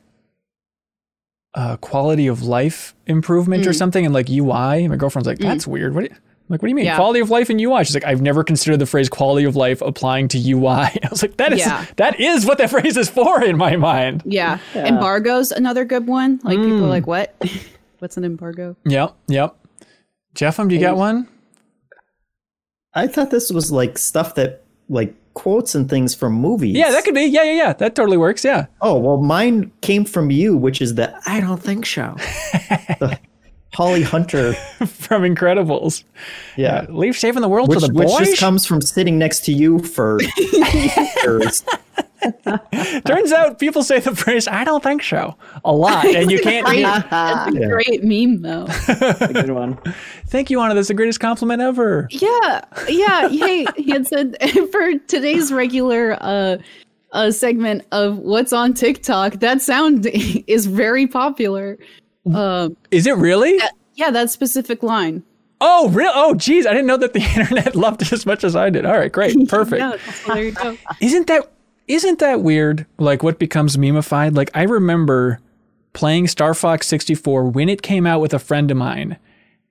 uh, quality of life improvement or Mm. something, and like UI. My girlfriend's like, "That's weird." What? Do you, I'm like, what do you mean? Yeah. Quality of life in UI? She's like, I've never considered the phrase quality of life applying to UI. I was like, that is Yeah. that is what that phrase is for in my mind. Yeah. Embargo's another good one. Like people Mm. are like, "What? What's an embargo?" Yep, yep. Jeff, um, do you got one? I thought this was like stuff that like quotes and things from movies. Yeah, that could be. Yeah, yeah, yeah. That totally works. Yeah. Oh well, mine came from you, which is the I don't think so. The Holly Hunter. from Incredibles. Yeah. Leave saving the world Which, to the which boys. just comes from sitting next to you for years. Turns out people say the phrase "I don't think so" a lot, and you can't. Great. That's a great meme, though. a good one. Thank you, Ana. That's the greatest compliment ever. Yeah, yeah. Hey, he had said for today's regular uh, uh segment of what's on TikTok. That sound is very popular. Um, Is it really? yeah, that specific line. Oh, real? Oh, geez, I didn't know that the internet loved it as much as I did. All right, great, perfect. There you go. Isn't that isn't that weird? Like what becomes memeified? Like I remember playing Star Fox 64 when it came out with a friend of mine.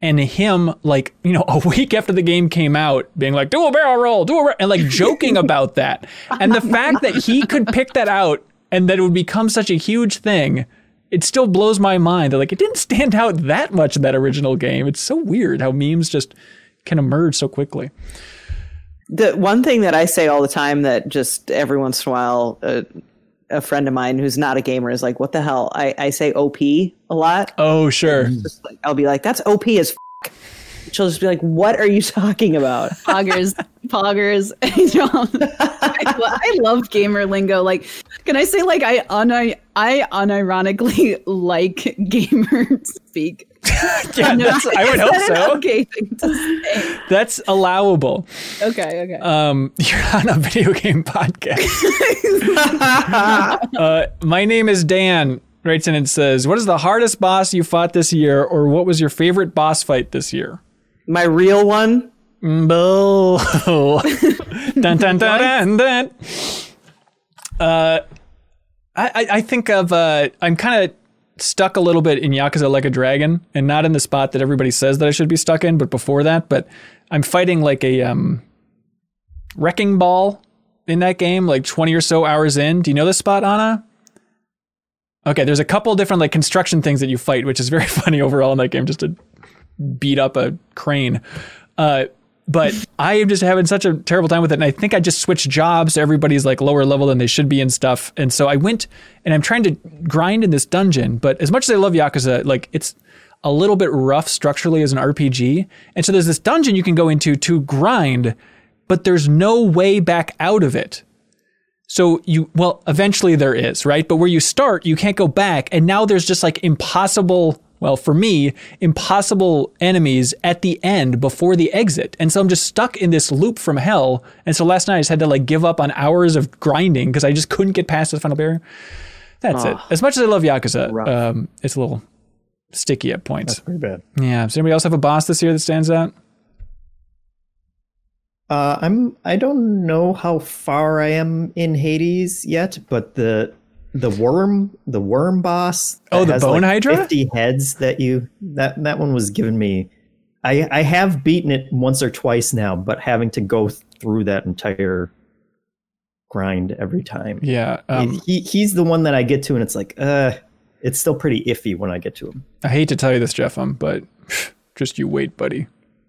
And him, like, you know, a week after the game came out, being like, do a barrel roll, do a, bar-" and like joking about that. And the fact that he could pick that out and that it would become such a huge thing, it still blows my mind that, like, it didn't stand out that much in that original game. It's so weird how memes just can emerge so quickly. The one thing that I say all the time that just every once in a while, uh, a friend of mine who's not a gamer is like, "What the hell?" I, I say OP a lot. Oh, sure. Like, I'll be like, "That's OP as." F-. She'll just be like, "What are you talking about?" Poggers, poggers. I, lo- I love gamer lingo. Like, can I say like I un I unironically like gamer speak? Yeah, that's, I would hope so. Okay, thing to say? That's allowable. Okay, okay. Um, you're on a video game podcast. uh, my name is Dan. Writes in and says, "What is the hardest boss you fought this year, or what was your favorite boss fight this year?" My real one. Dun, dun, dun, dun, dun. Uh, I, I I think of uh, I'm kind of stuck a little bit in Yakuza Like a Dragon, and not in the spot that everybody says that I should be stuck in, but before that. But I'm fighting like a um, wrecking ball in that game, like 20 or so hours in. Do you know this spot, Ana? Okay, there's a couple different like construction things that you fight, which is very funny overall in that game, just to beat up a crane. Uh, but I am just having such a terrible time with it, and I think I just switched jobs. So Everybody's like lower level than they should be and stuff, and so I went and I'm trying to grind in this dungeon. But as much as I love Yakuza, like it's a little bit rough structurally as an RPG, and so there's this dungeon you can go into to grind, but there's no way back out of it. So you, well, eventually there is, right? But where you start, you can't go back. And now there's just like impossible, well, for me, impossible enemies at the end before the exit. And so I'm just stuck in this loop from hell. And so last night I just had to like give up on hours of grinding because I just couldn't get past the final barrier. That's it. As much as I love Yakuza, um, it's a little sticky at points. That's Pretty bad. Yeah. Does anybody else have a boss this year that stands out? Uh, I'm. I don't know how far I am in Hades yet, but the the worm, the worm boss. Oh, the bone like hydra? Fifty heads that you that that one was giving me. I I have beaten it once or twice now, but having to go through that entire grind every time. Yeah. Um, he he's the one that I get to, and it's like, uh, it's still pretty iffy when I get to him. I hate to tell you this, Jeffem, but just you wait, buddy.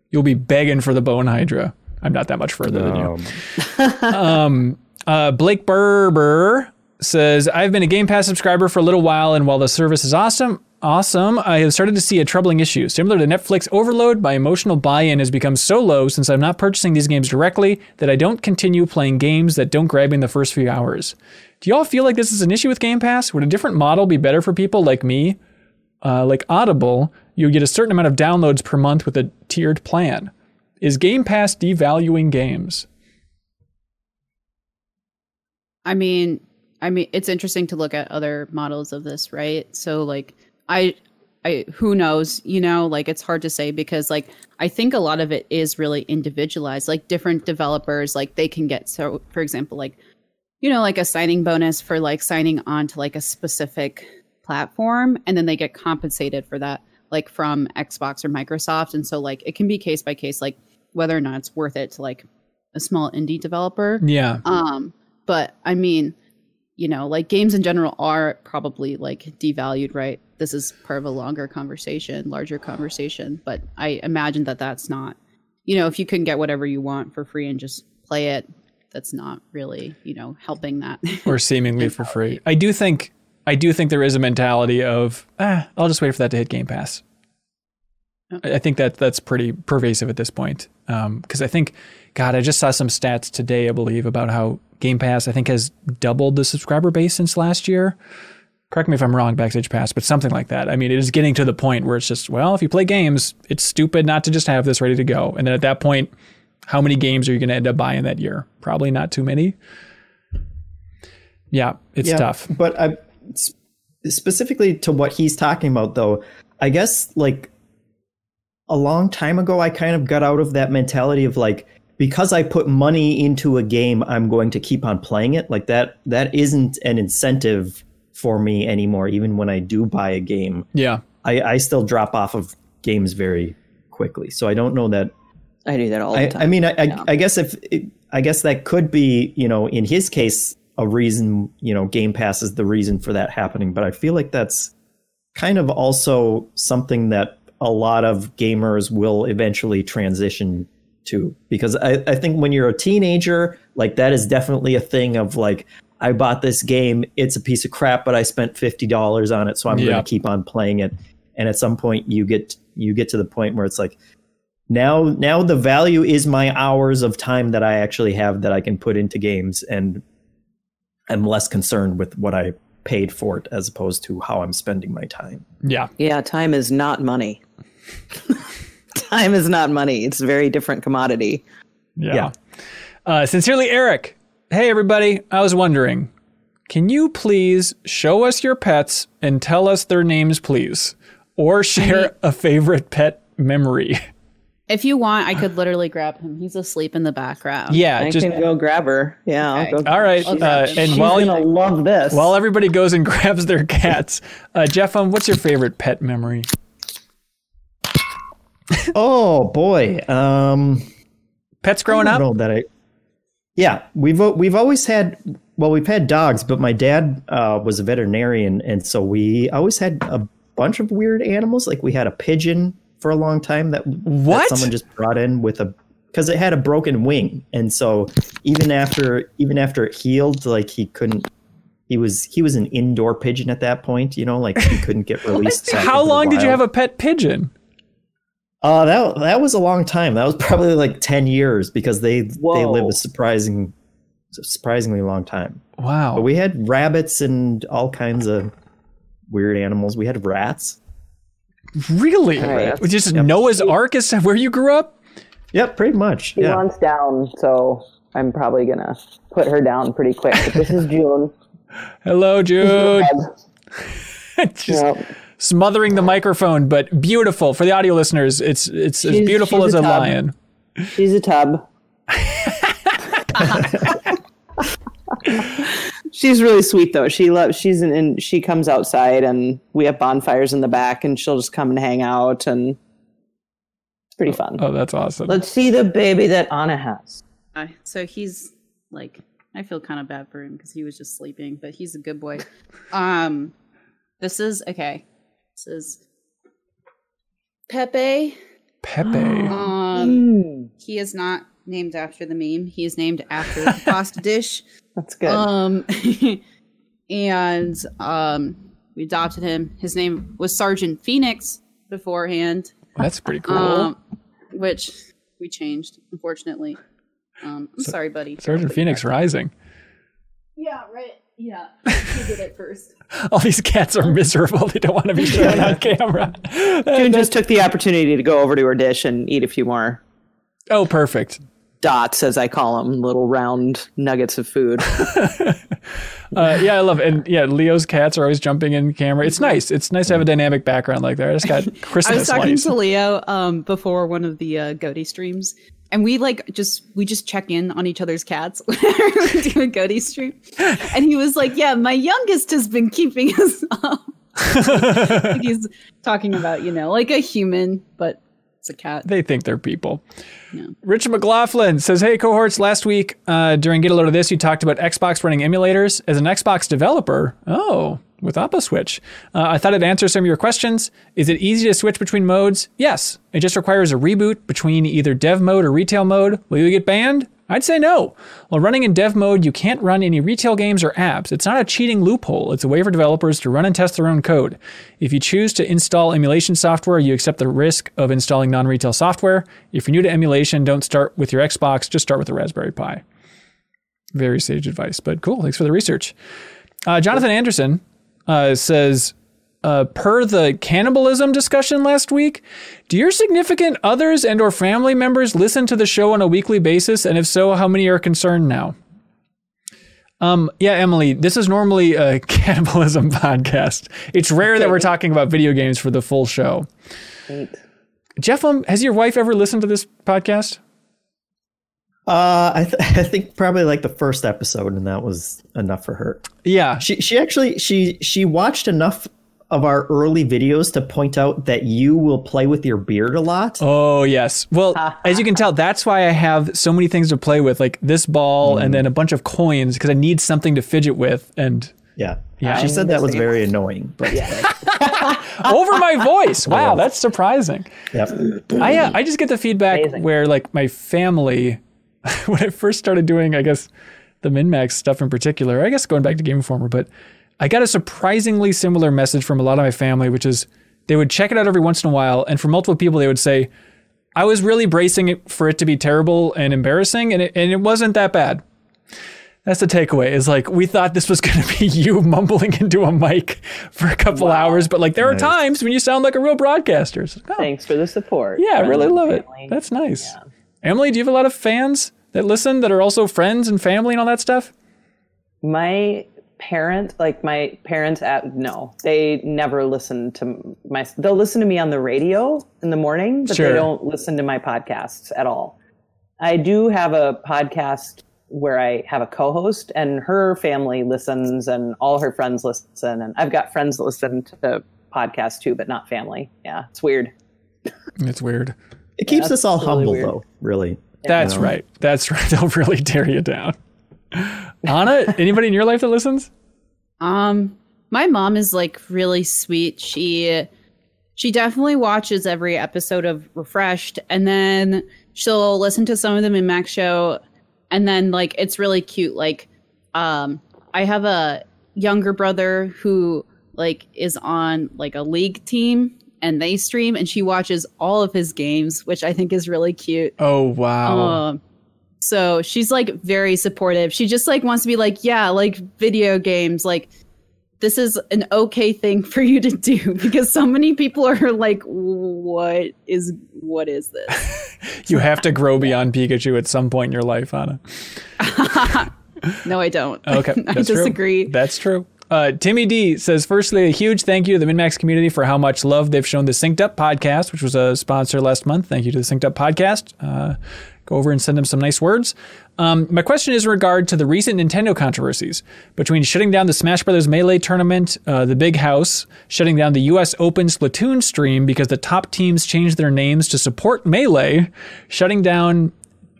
You'll be begging for the bone hydra. I'm not that much further than you. um, uh, Blake Berber says, I've been a Game Pass subscriber for a little while, and while the service is awesome, awesome, I have started to see a troubling issue. Similar to Netflix overload, my emotional buy-in has become so low since I'm not purchasing these games directly that I don't continue playing games that don't grab me in the first few hours. Do y'all feel like this is an issue with Game Pass? Would a different model be better for people like me? Uh, like Audible, you get a certain amount of downloads per month with a tiered plan. Is Game Pass devaluing games? I mean, I mean, it's interesting to look at other models of this, right? So, like, I, I, who knows? You know, like it's hard to say because, like, I think a lot of it is really individualized. Like, different developers, like, they can get so, for example, like, you know, like a signing bonus for like signing on to like a specific platform, and then they get compensated for that, like from Xbox or Microsoft, and so like it can be case by case, like whether or not it's worth it to like a small indie developer. Yeah. Um, but I mean, you know, like games in general are probably like devalued, right? This is part of a longer conversation, larger conversation, but I imagine that that's not, you know, if you can get whatever you want for free and just play it, that's not really, you know, helping that. or seemingly for free. I do think I do think there is a mentality of ah, I'll just wait for that to hit Game Pass. I I think that that's pretty pervasive at this point. Because I think, God, I just saw some stats today, I believe, about how Game Pass I think has doubled the subscriber base since last year. Correct me if I'm wrong, Backstage Pass, but something like that. I mean, it is getting to the point where it's just, well, if you play games, it's stupid not to just have this ready to go. And then at that point, how many games are you going to end up buying that year? Probably not too many. Yeah, it's Yeah, tough. But I, specifically to what he's talking about, though, I guess like a long time ago, I kind of got out of that mentality of like, because I put money into a game, I'm going to keep on playing it. Like that, that isn't an incentive for me anymore. Even when I do buy a game, Yeah. I, I still drop off of games very quickly. So I don't know that I do that all the I, time. I mean, I, I, I guess if it, I guess that could be, you know, in his case, a reason. You know, Game Pass is the reason for that happening. But I feel like that's kind of also something that a lot of gamers will eventually transition to, because I, I think when you're a teenager, like that is definitely a thing of like. I bought this game. It's a piece of crap, but I spent fifty dollars on it, so I'm Yeah. going to keep on playing it. And at some point, you get you get to the point where it's like, now now the value is my hours of time that I actually have that I can put into games and I'm less concerned with what I paid for it as opposed to how I'm spending my time. Yeah. Yeah, time is not money. time is not money. It's a very different commodity. Yeah. Uh, sincerely, Eric. Hey, everybody. I was wondering, can you please show us your pets and tell us their names, please? Or share a favorite pet memory? If you want, I could literally grab him. He's asleep in the background. Yeah, I just can go grab her. Yeah. I'll Okay. go- all right. I'll Uh, grab and She's while gonna love this. while everybody goes and grabs their cats, uh, Jeff, um, what's your favorite pet memory? Oh boy. Um Pets growing up? know that I Yeah, we've we've always had well, we've had dogs, but my dad uh, was a veterinarian and so we always had a bunch of weird animals. Like we had a pigeon for a long time that, that someone just brought in with a because it had a broken wing. And so even after even after it healed, like he couldn't he was he was an indoor pigeon at that point, you know, like he couldn't get released. How long did you have a pet pigeon? Uh, that that was a long time. That was probably like ten years because they they live a surprising, surprisingly long time. Wow. But we had rabbits and all kinds of weird animals. We had rats. really? Right. Just Noah's Ark is where you grew up? Yep, pretty much. She Yeah. wants down, so I'm probably gonna put her down pretty quick. But this is June. Hello, Jude. Just Yep. Smothering the microphone, but beautiful for the audio listeners. It's it's as beautiful as a a lion. She's a tub. she's really sweet though. She loves. She's in, in. She comes outside, and we have bonfires in the back, and she'll just come and hang out, and it's pretty fun. Oh, that's awesome. Let's see the baby that Ana has. Uh, so he's like, I feel kind of bad for him because he was just sleeping, but he's a good boy. Um, this is okay. This is Pepe. Pepe. Um, he is not named after the meme. He is named after the pasta dish. That's good. Um, and um, we adopted him. His name was Sergeant Phoenix beforehand. That's pretty cool. Um, which we changed, unfortunately. Um, I'm sorry, buddy. Sergeant Phoenix Rising. Yeah, right. Yeah, he did it first. All these cats are miserable. They don't want to be shown on camera. June just took the opportunity to go over to her dish and eat a few more Oh, perfect. dots, as I call them, little round nuggets of food. Uh, yeah, I love it. And yeah, Leo's cats are always jumping in camera. It's nice. It's nice to have a dynamic background like that. I just got Christmas. I was talking lights. to Leo um, before one of the uh, Goaty streams, and we like just we just check in on each other's cats whenever we do a stream. And he was like, "Yeah, my youngest has been keeping us up." Like he's talking about you know like a human, but it's a cat. They think they're people. Rich McLaughlin says, Hey, cohorts, last week uh, during Get a Load of This, you talked about Xbox running emulators. As an Xbox developer, oh, with Oppo Switch, uh, I thought I'd answer some of your questions. Is it easy to switch between modes? Yes. It just requires a reboot between either dev mode or retail mode. Will you get banned? I'd say no. While running in dev mode, you can't run any retail games or apps. It's not a cheating loophole, it's a way for developers to run and test their own code. If you choose to install emulation software, you accept the risk of installing non retail software. If you're new to emulation, don't start with your Xbox, just start with the Raspberry Pi. Very sage advice, but cool. Thanks for the research. Uh, Jonathan Anderson uh, says, uh, per the cannibalism discussion last week, do your significant others and or family members listen to the show on a weekly basis? And if so, how many are concerned now? Um, yeah, Emily, this is normally a cannibalism podcast. It's rare that we're talking about video games for the full show. Jeff, um, has your wife ever listened to this podcast? Uh, I, th- I think probably like the first episode, and that was enough for her. Yeah, she she actually she she watched enough of our early videos to point out that you will play with your beard a lot. Oh yes. Well, as you can tell, that's why I have so many things to play with, like this ball and then a bunch of coins, because I need something to fidget with. And Yeah, Yeah. She said that was very annoying, but yeah. over my voice. Wow, that's surprising. Yep. I uh, I just get the feedback where like my family, when I first started doing, I guess the MinnMax stuff in particular. I guess going back to Game Informer, but I got a surprisingly similar message from a lot of my family, which is they would check it out every once in a while, and for multiple people, they would say, "I was really bracing it for it to be terrible and embarrassing, and it, and it wasn't that bad." That's the takeaway. Is like we thought this was going to be you mumbling into a mic for a couple hours, but like there are times when you sound like a real broadcaster. Like, oh, Thanks for the support. yeah, I really love and it. That's nice. Emily, do you have a lot of fans that listen that are also friends and family and all that stuff? My parent, like my parents, at no, they never listen to my. They'll listen to me on the radio in the morning, but Sure. they don't listen to my podcasts at all. I do have a podcast where I have a co-host, and her family listens, and all her friends listen, and I've got friends that listen to the podcast too, but not family. Yeah, it's weird. It's weird. It keeps That's us all really humble, weird. though. Really. That's You right. That's right. They'll really tear you down. Ana, anybody in your life that listens? Um, my mom is like really sweet. She she definitely watches every episode of Refreshed, and then she'll listen to some of them in Max Show, and then like it's really cute. Like, um, I have a younger brother who like is on like a league team, and they stream, and she watches all of his games, which I think is really cute. Oh wow. Um, so she's like very supportive. She just like wants to be like, yeah, like video games, like this is an okay thing for you to do because so many people are like, what is what is this? you have to grow beyond Pikachu at some point in your life, Ana. no, I don't. Okay, I that's true. disagree. That's true. Uh, Timmy D says, firstly, a huge thank you to the MinnMax community for how much love they've shown the Synced Up podcast, which was a sponsor last month. Thank you to the Synced Up podcast. Uh, go over and send them some nice words. Um, my question is in regard to the recent Nintendo controversies between shutting down the Smash Brothers Melee tournament, uh, the Big House, shutting down the U.S. Open Splatoon stream because the top teams changed their names to support Melee, shutting down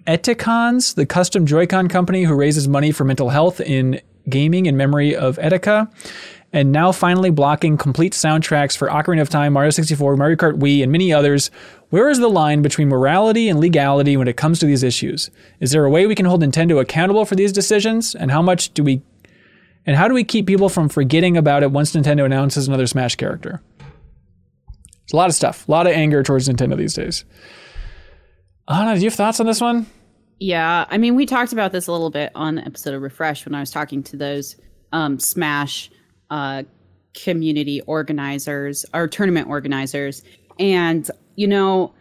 Eticons, the custom Joy-Con company who raises money for mental health in gaming in memory of Etika, and now finally blocking complete soundtracks for Ocarina of Time, Mario 64, Mario Kart Wii, and many others. Where is the line between morality and legality when it comes to these issues? Is there a way we can hold Nintendo accountable for these decisions? And how much do we and how do we keep people from forgetting about it once Nintendo announces another Smash character? It's a lot of stuff, a lot of anger towards Nintendo these days. Ana, do you have thoughts on this one? Yeah, I mean, we talked about this a little bit on the episode of Refresh when I was talking to those um, Smash uh, community organizers or tournament organizers, and you know,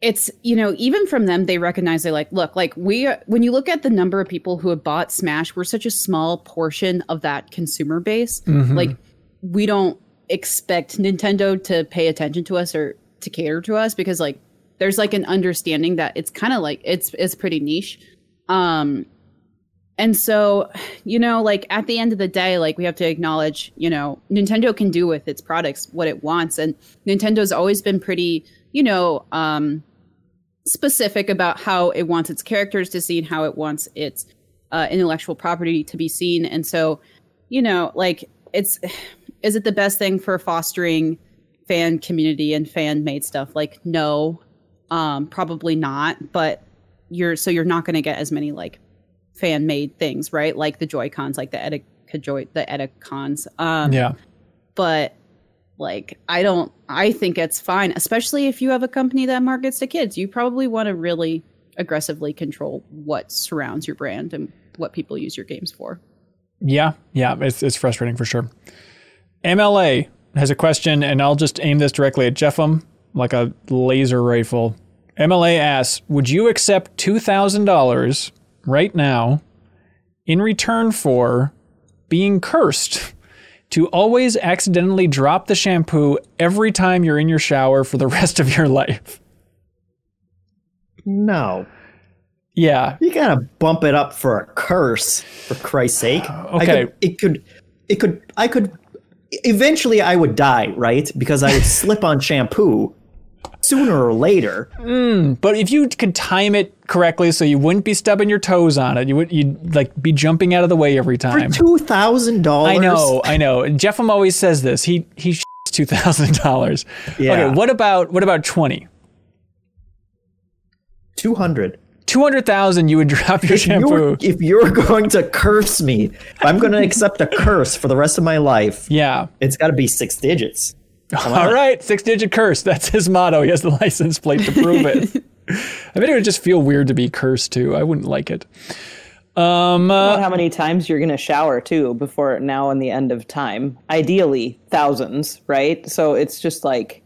it's you know, even from them, they recognize they like, look, like we when you look at the number of people who have bought Smash, we're such a small portion of that consumer base. Mhm. Like, we don't expect Nintendo to pay attention to us or to cater to us because like there's like an understanding that it's kind of like it's it's pretty niche. Um and so you know like at the end of the day like we have to acknowledge you know nintendo can do with its products what it wants and nintendo's always been pretty you know um specific about how it wants its characters to see and how it wants its uh, intellectual property to be seen. And so you know like it's is it the best thing for fostering fan community and fan made stuff? Like no um probably not but you're so you're not going to get as many like fan made things, right? Like the Joy Cons, like the Etika Joy, the Etikons. Um, yeah. but like I don't I think it's fine, especially if you have a company that markets to kids. You probably want to really aggressively control what surrounds your brand and what people use your games for. Yeah, yeah, it's it's frustrating for sure. MLA has a question, and I'll just aim this directly at Jeffem like a laser rifle. MLA asks, "Would you accept two thousand dollars right now in return for being cursed to always accidentally drop the shampoo every time you're in your shower for the rest of your life?" No. Yeah, You gotta bump it up for a curse, for Christ's sake. Okay. could, it could, it could, I could. Eventually, I would die, right? Because I would slip on shampoo sooner or later. Hmm, but if you could time it correctly, so you wouldn't be stubbing your toes on it, you would you'd like be jumping out of the way every For time. two thousand dollars. I know, I know. And Jeffem always says this. He he two thousand dollars. Yeah. Okay, what about what about twenty? Two hundred. Two hundred thousand, you would drop your If shampoo. you're, if you're going to curse me, if I'm going to accept a curse for the rest of my life, Yeah. it's got to be six digits. All right, six digit curse. That's his motto. He has the license plate to prove it. I bet it would just feel weird to be cursed too. I wouldn't like it. Um, uh, About how many times you're going to shower too before now and the end of time. Ideally, thousands, right? So it's just like,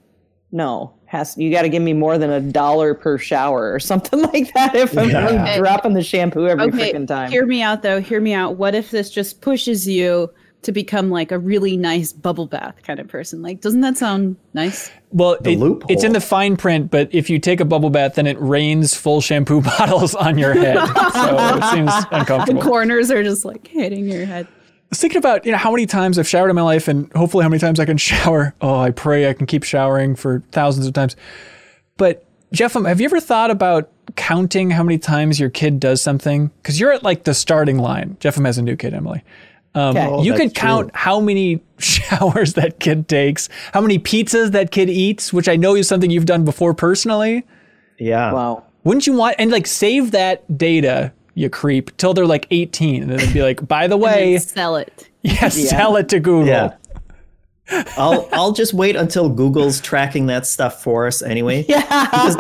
no, has you got to give me more than a dollar per shower or something like that if I'm Yeah. dropping the shampoo every Okay, freaking time. hear me out though. Hear me out. What if this just pushes you to become like a really nice bubble bath kind of person? Like, doesn't that sound nice? well, The it- loophole. it's in the fine print, but if you take a bubble bath, then it rains full shampoo bottles on your head. so it seems uncomfortable. The corners are just like hitting your head. I was thinking about you know how many times I've showered in my life, and hopefully how many times I can shower. Oh, I pray I can keep showering for thousands of times. But Jeff, um, have you ever thought about counting how many times your kid does something? Because you're at like the starting line. Jeff has a new kid, Emily. Um, Okay. you Oh, can count true. how many showers that kid takes, how many pizzas that kid eats, which I know is something you've done before personally. Yeah. wow. Wouldn't you want and like save that data, you creep, till they're like 18, and then it'd be like, by the way, sell it. yeah, sell it to Google. Yeah. I'll I'll just wait until Google's tracking that stuff for us anyway. Because,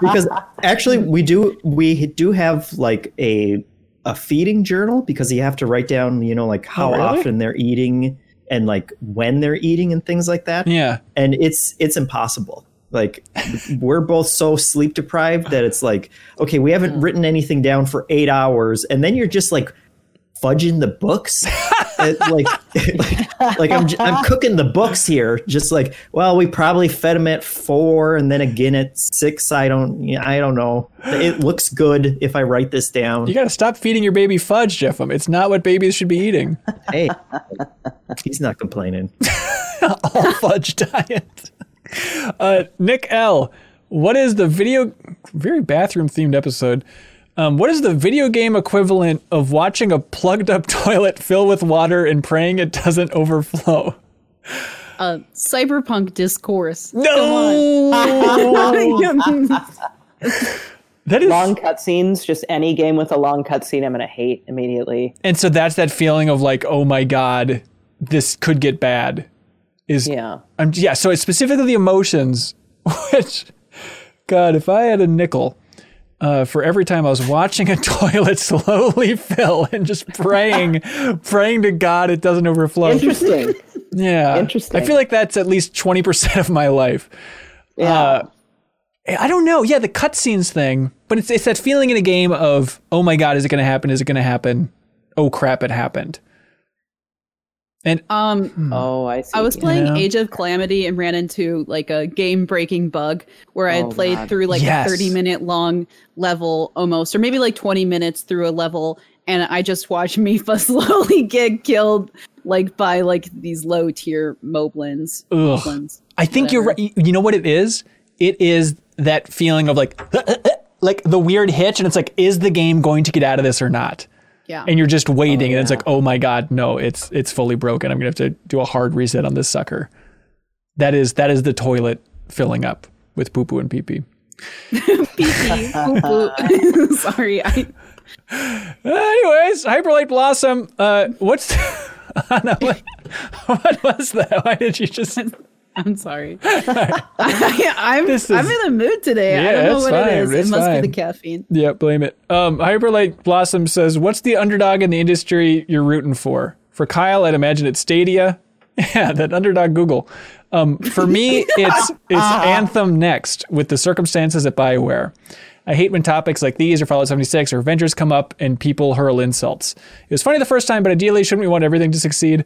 because actually we do we do have like a a feeding journal because you have to write down, you know, like how Oh, really? often they're eating and like when they're eating and things like that. Yeah. And it's it's impossible. Like we're both so sleep deprived that it's like, okay, we haven't written anything down for eight hours, and then you're just like fudging the books. It- like, like, like I'm, I'm cooking the books here. Just like, well, we probably fed him at four, and then again at six. I don't, I don't know. It looks good if I write this down. You got to stop feeding your baby fudge, Jeffem. It's not what babies should be eating. Hey, he's not complaining. All fudge diet. Uh, Nick L. What is the video? Very bathroom themed episode. Um, what is the video game equivalent of watching a plugged up toilet fill with water and praying it doesn't overflow? Uh, cyberpunk discourse. No. that is long cutscenes, just any game with a long cutscene, I'm going to hate immediately. And so that's that feeling of like, oh my god, this could get bad. Is Yeah. um, yeah. So it's specifically the emotions, which, God, if I had a nickel uh, for every time I was watching a toilet slowly fill and just praying, praying to God it doesn't overflow. Interesting. Yeah, Interesting. I feel like that's at least twenty percent of my life. Yeah. Uh, I don't know. Yeah, the cutscenes thing, but it's it's that feeling in a game of oh my god, is it going to happen? Is it going to happen? Oh crap, it happened. And Um, oh, I see. I was playing Yeah. Age of Calamity and ran into like a game breaking bug where I had Oh, played God. through like Yes. a 30 minute long level almost, or maybe like 20 minutes through a level. And I just watched Mipha slowly get killed like by like these low tier moblins. Ugh. moblins, I think you're right. You know what it is? It is that feeling of like like the weird hitch, and it's like, is the game going to get out of this or not? Yeah. And you're just waiting, and it's like, oh my god, no, it's it's fully broken. I'm gonna have to do a hard reset on this sucker. That is that is the toilet filling up with poo poo and pee pee. Pee pee. Poop poop. Sorry, I. Anyways, Hyperlight Blossom. Uh, what's Ana, what, what was that? Why did you just? I'm sorry. I, am This I'm in a mood today. I Yeah, don't know what fine, it is. it's it must fine. be the caffeine. Yeah, blame it. Um, Hyperlight Blossom says, "What's the underdog in the industry you're rooting for?" For Kyle, I'd imagine it's Stadia. Yeah, that underdog Google. Um, for me, it's it's Anthem next with the circumstances at Bioware. I hate when topics like these or Fallout 76 or Avengers come up and people hurl insults. It was funny the first time, but ideally, shouldn't we want everything to succeed?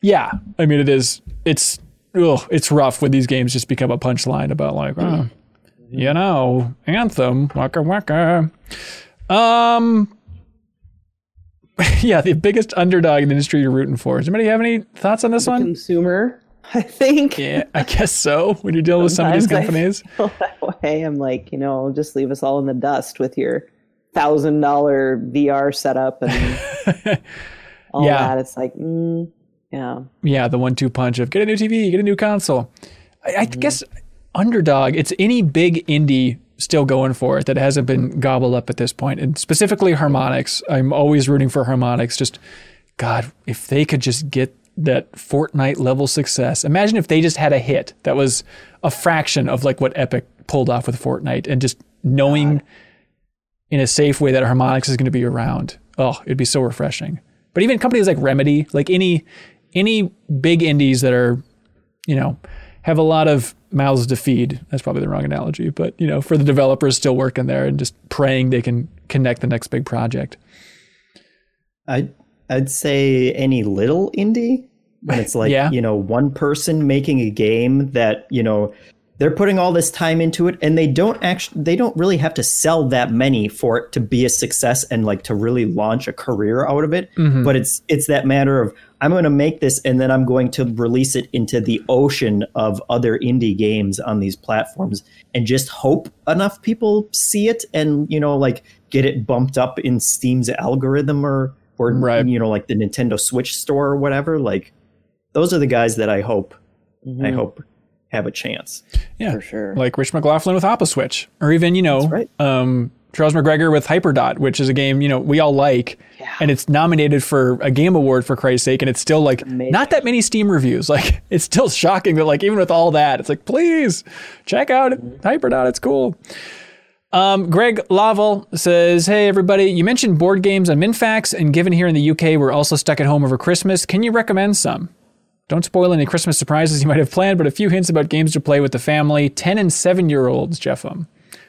Yeah, I mean, it is. It's ugh, it's rough when these games just become a punchline about like, oh, you know, Anthem, waka waka. Um, yeah, the biggest underdog in the industry you're rooting for. Does anybody have any thoughts on this one? Consumer, I think. Yeah, I guess so. When you're dealing with some of these Sometimes I companies, feel that way. I'm like, you know, just leave us all in the dust with your thousand dollar VR setup and all Yeah. that. It's like, mm, yeah. yeah, the one-two punch of get a new TV, get a new console. I, I mm-hmm. guess underdog. It's any big indie still going for it that hasn't been gobbled up at this point. point, and specifically Harmonix. I'm always rooting for Harmonix. Just God, if they could just get that Fortnite level success. Imagine if they just had a hit that was a fraction of like what Epic pulled off with Fortnite, and just knowing in a safe way that Harmonix is going to be around. Oh, it'd be so refreshing. But even companies like Remedy, like any any big indies that are, you know, have a lot of mouths to feed. That's probably the wrong analogy, but you know, for the developers still working there and just praying they can connect the next big project. I'd I'd say any little indie when it's like Yeah. you know one person making a game that you know they're putting all this time into it and they don't actually they don't really have to sell that many for it to be a success and like to really launch a career out of it Mhm. but it's it's that matter of i'm going to make this and then i'm going to release it into the ocean of other indie games on these platforms and just hope enough people see it and you know like get it bumped up in steam's algorithm or or you know like the nintendo switch store or whatever like those are the guys that i hope i Mhm. hope have a chance Yeah, for sure. Like Rich McLaughlin with Oppa Switch, or even you know, um, Charles McGregor with Hyperdot, which is a game you know we all like, and it's nominated for a Game Award for Christ's sake, and it's still like not that many Steam reviews. Like it's still shocking that like even with all that, it's like please check out Hyperdot, it's cool. Um, Greg Laval says, Hey, everybody, you mentioned board games on MinnMax, and given here in the UK, we're also stuck at home over Christmas. Can you recommend some? Don't spoil any Christmas surprises you might have planned, but a few hints about games to play with the family, 10 and 7 year olds, Jeffem. Um,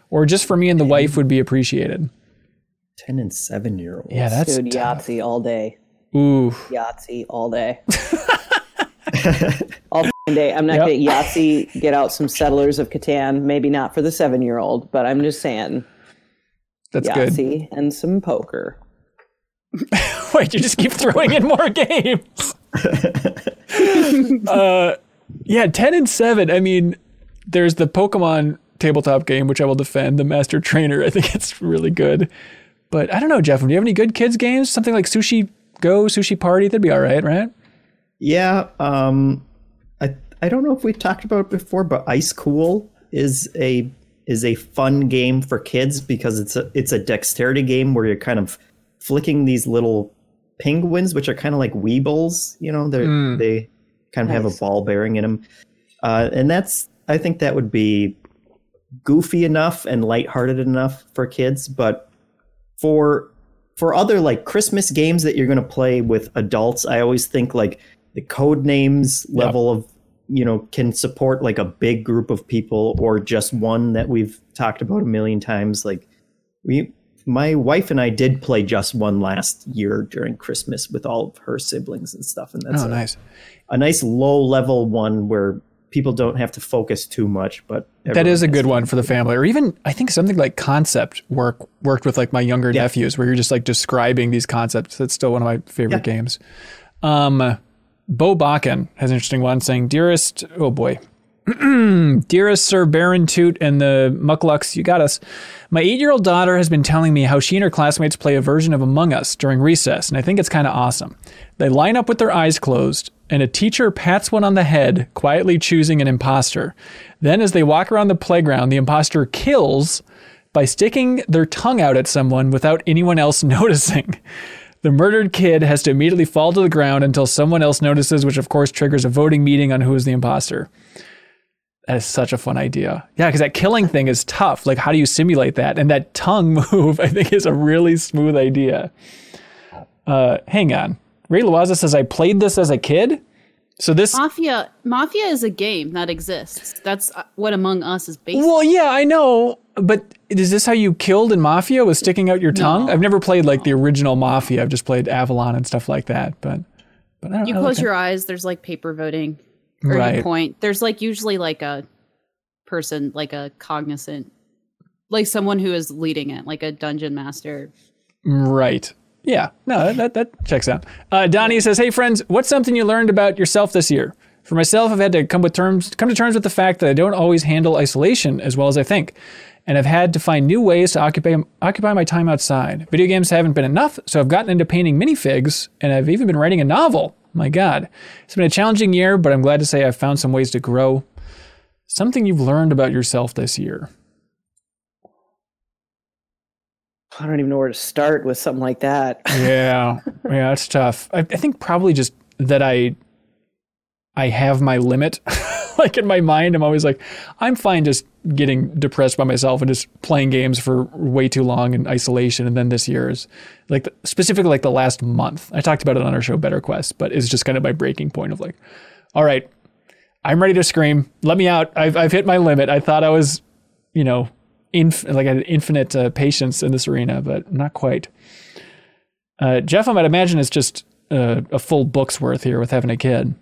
or just for me and the wife would be appreciated. 10 and 7 year olds Yeah, that's Dude, tough. Yahtzee all day. Ooh. Yahtzee all day. all day. I'm not Yep. going to Yahtzee, get out some Settlers of Catan. Maybe not for the seven year old, but I'm just saying. That's good. Yahtzee and some poker. Wait, you just keep throwing in more games. uh, yeah, 10 and 7. I mean, there's the Pokemon tabletop game, which I will defend, the Master Trainer. I think it's really good. But I don't know, Jeff, do you have any good kids games? Something like Sushi Go, Sushi Party? That'd be all right, right? Yeah, um, I I don't know if we've talked about it before, but Ice Cool is a is a fun game for kids because it's a it's a dexterity game where you're kind of flicking these little penguins, which are kind of like weebles. You know, they Mm. they kind of have a ball bearing in them, uh, and that's I think that would be goofy enough and lighthearted enough for kids, but for for other like Christmas games that you're going to play with adults, I always think like the code names level of you know can support like a big group of people or just one that we've talked about a million times. Like we, my wife and I did play just one last year during Christmas with all of her siblings and stuff, and that's oh, a, nice. a nice low level one where people don't have to focus too much. But That is a good one for the family, or even I think something like concept work worked with like my younger nephews, where you're just like describing these concepts. That's still one of my favorite games. Um, Bo Bakken has an interesting one saying, "Dearest, oh boy, dearest Sir Baron Toot and the Mucklucks, you got us. My eight-year-old daughter has been telling me how she and her classmates play a version of Among Us during recess, and I think it's kind of awesome. They line up with their eyes closed." and a teacher pats one on the head, quietly choosing an imposter. Then, as they walk around the playground, the imposter kills by sticking their tongue out at someone without anyone else noticing. The murdered kid has to immediately fall to the ground until someone else notices, which of course triggers a voting meeting on who is the imposter. That is such a fun idea. Yeah, because that killing thing is tough. Like, how do you simulate that? And that tongue move, I think, is a really smooth idea. Uh, hang on. Ray Loaza says, I played this as a kid. So this. Mafia Mafia is a game that exists. That's uh, what Among Us is based. Well, yeah, I know. But is this how you killed in Mafia? Was sticking out your tongue? I've never played like the original Mafia. I've just played Avalon and stuff like that. But, but I don't You close your eyes. There's like paper voting, or Right. you point. There's like usually like a person, like a cognizant, like someone who is leading it, like a dungeon master. Right. Yeah. No, that, that checks out. Uh, Donnie says, "Hey friends, what's something you learned about yourself this year? For myself, I've had to come with terms come to terms with the fact that I don't always handle isolation as well as I think, and I've had to find new ways to occupy occupy my time outside. Video games haven't been enough, so I've gotten into painting minifigs, and I've even been writing a novel. My God, it's been a challenging year, but I'm glad to say I've found some ways to grow. Something you've learned about yourself this year." I don't even know where to start with something like that. yeah yeah it's tough I, I think probably just that i i have my limit like in my mind i'm always like i'm fine just getting depressed by myself and just playing games for way too long in isolation. And then this year is like specifically like the last month i talked about it on our show better quest but it's just kind of my breaking point of like all right i'm ready to scream. Let me out. I've, I've hit my limit. I thought i was you know inf- like I had infinite uh, patience in this arena but not quite. Uh, Jeff, I might imagine it's just uh, a full book's worth here with having a kid.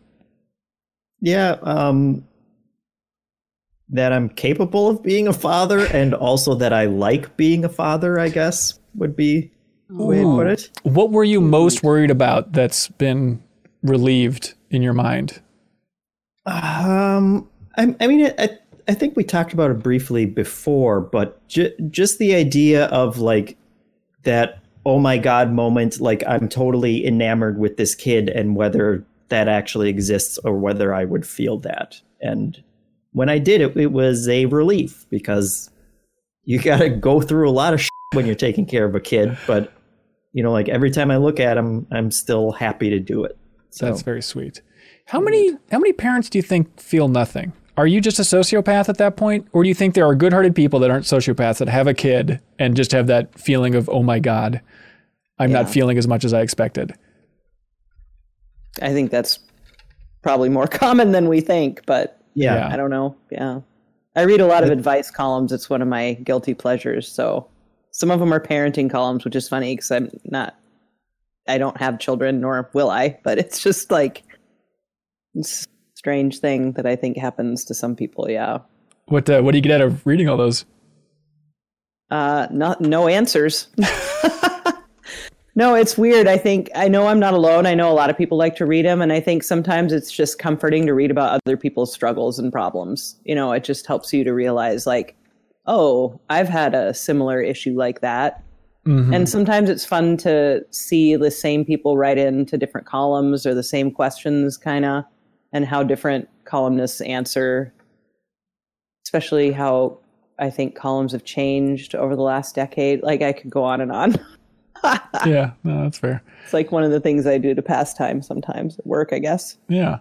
Yeah, um, that I'm capable of being a father, and also that I like being a father. I guess would be the way to put it. What were you most worried about that's been relieved in your mind? Um, I, I mean, I, I think we talked about it briefly before, but ju- just the idea of like that oh my god moment, like I'm totally enamored with this kid, and whether that actually exists or whether I would feel that. And when I did it, it was a relief because you got to go through a lot of shit when you're taking care of a kid, but you know, like every time I look at him, I'm still happy to do it. So That's very sweet. How many how many parents do you think feel nothing? Are you just a sociopath at that point, or do you think there are good-hearted people that aren't sociopaths that have a kid and just have that feeling of oh my god, I'm not feeling as much as I expected? I think that's probably more common than we think, but yeah. Yeah. I don't know. Yeah. I read a lot of advice columns. It's one of my guilty pleasures. So some of them are parenting columns, which is funny because I'm not, I don't have children, nor will I, but it's just like it's a strange thing that I think happens to some people. Yeah. What uh, what do you get out of reading all those? Uh, not no answers. no, it's weird. I think I know I'm not alone. I know a lot of people like to read them, and I think sometimes it's just comforting to read about other people's struggles and problems. You know, it just helps you to realize, like, oh, I've had a similar issue like that. Mm-hmm. And sometimes it's fun to see the same people write into different columns or the same questions, kind of, and how different columnists answer especially how I think columns have changed over the last decade. Like I could go on and on. yeah, no, that's fair. It's like one of the things I do to pass time sometimes at work, I guess. Yeah.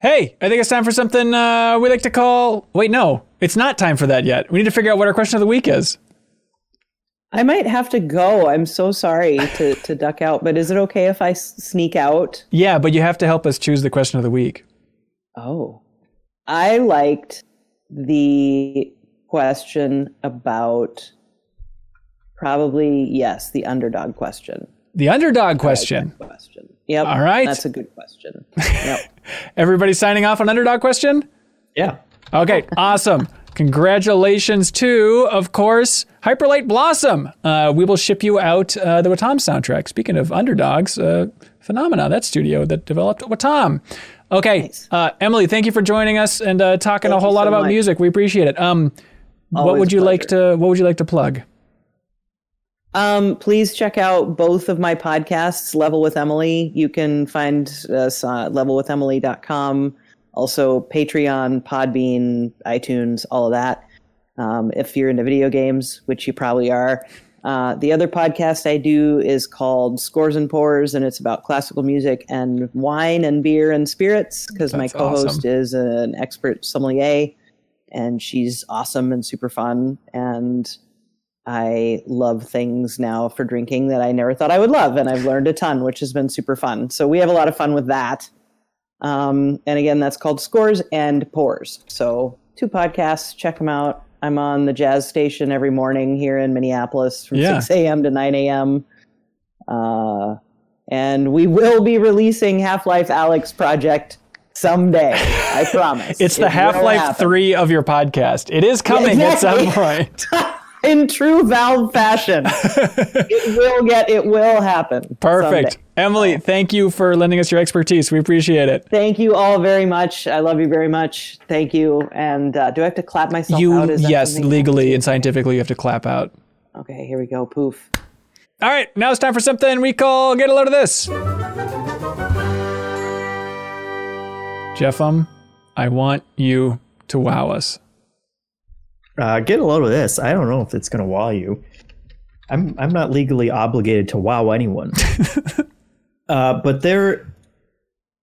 Hey, I think it's time for something uh, we like to call. Wait, no, it's not time for that yet. We need to figure out what our question of the week is. I might have to go. I'm so sorry to, to duck out, but is it okay if I sneak out? Yeah, but you have to help us choose the question of the week. Oh. I liked the question about probably, yes, the underdog question. The underdog question. Question. Yep. All right. That's a good question. Yep. Everybody signing off on underdog question? Yeah. Okay, awesome. Congratulations to, of course, Hyperlight Blossom. Uh, we will ship you out uh, the Wattam soundtrack. Speaking of underdogs, uh, Funomena, that studio that developed Wattam. Okay, Nice. uh, Emily, thank you for joining us and uh, talking a whole lot so about much. music. We appreciate it. Um, what would a you like to What would you like to plug? Um, please check out both of my podcasts, Level with Emily. You can find us on levelwithemily.com, also Patreon, Podbean, iTunes, all of that. Um, if you're into video games, which you probably are. Uh, the other podcast I do is called Scores and Pours, and it's about classical music and wine and beer and spirits because my co host awesome. is an expert sommelier, and she's awesome and super fun. And I love things now for drinking that I never thought I would love, and I've learned a ton, which has been super fun. So we have a lot of fun with that. Um, and again, that's called Scores and Pours. So two podcasts, check them out. I'm on the jazz station every morning here in Minneapolis from Yeah. 6 a.m. to 9 a.m. Uh, and we will be releasing Half Life Alyx Project someday. I promise. It's the will Half Life happen. 3 of your podcast. It is coming Yeah, at some point. in true Valve fashion. it will get. It will happen. Perfect. someday. Emily, thank you for lending us your expertise. We appreciate it. Thank you all very much. I love you very much. Thank you. And uh, do I have to clap myself You, out? Yes, legally and scientifically, you have to clap out. Okay, here we go. Poof. All right, now it's time for something we call Get a Load of This. Jeffum, I want you to wow us. Uh, get a load of this. I don't know if it's going to wow you. I'm I'm not legally obligated to wow anyone. uh, but there,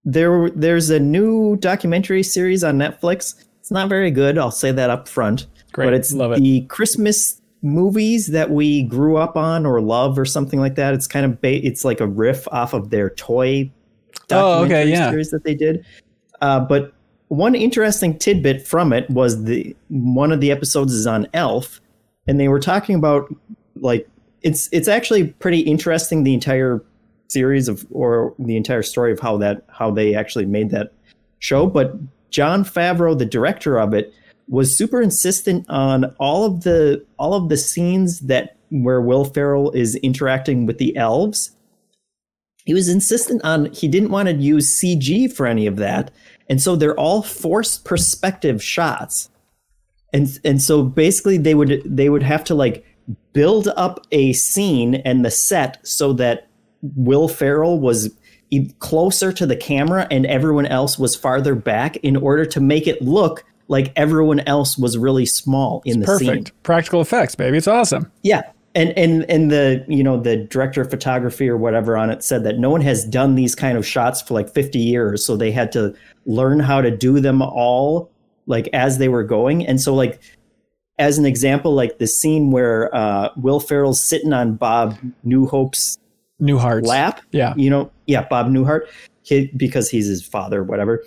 there, there's a new documentary series on Netflix. It's not very good. I'll say that up front. Great, But it's love it. the Christmas movies that we grew up on or love or something like that. It's kind of ba- it's like a riff off of their toy Oh, okay, documentary yeah. series that they did. Uh, but one interesting tidbit from it was the one of the episodes is on Elf, and they were talking about like it's it's actually pretty interesting the entire series of or the entire story of how that how they actually made that show. But Jon Favreau, the director of it, was super insistent on all of the all of the scenes that where Will Ferrell is interacting with the elves he was insistent on he didn't want to use CG for any of that. And so they're all forced perspective shots. And and so basically they would they would have to like build up a scene and the set so that Will Ferrell was closer to the camera and everyone else was farther back in order to make it look like everyone else was really small in the scene. Perfect. Practical effects, baby. It's awesome. Yeah. And and and the you know the director of photography or whatever on it said that no one has done these kind of shots for like 50 years so they had to learn how to do them all like as they were going and so like as an example like the scene where uh Will Ferrell's sitting on Bob Newhope's Newhart's. lap Yeah. you know yeah Bob Newhart he, because he's his father whatever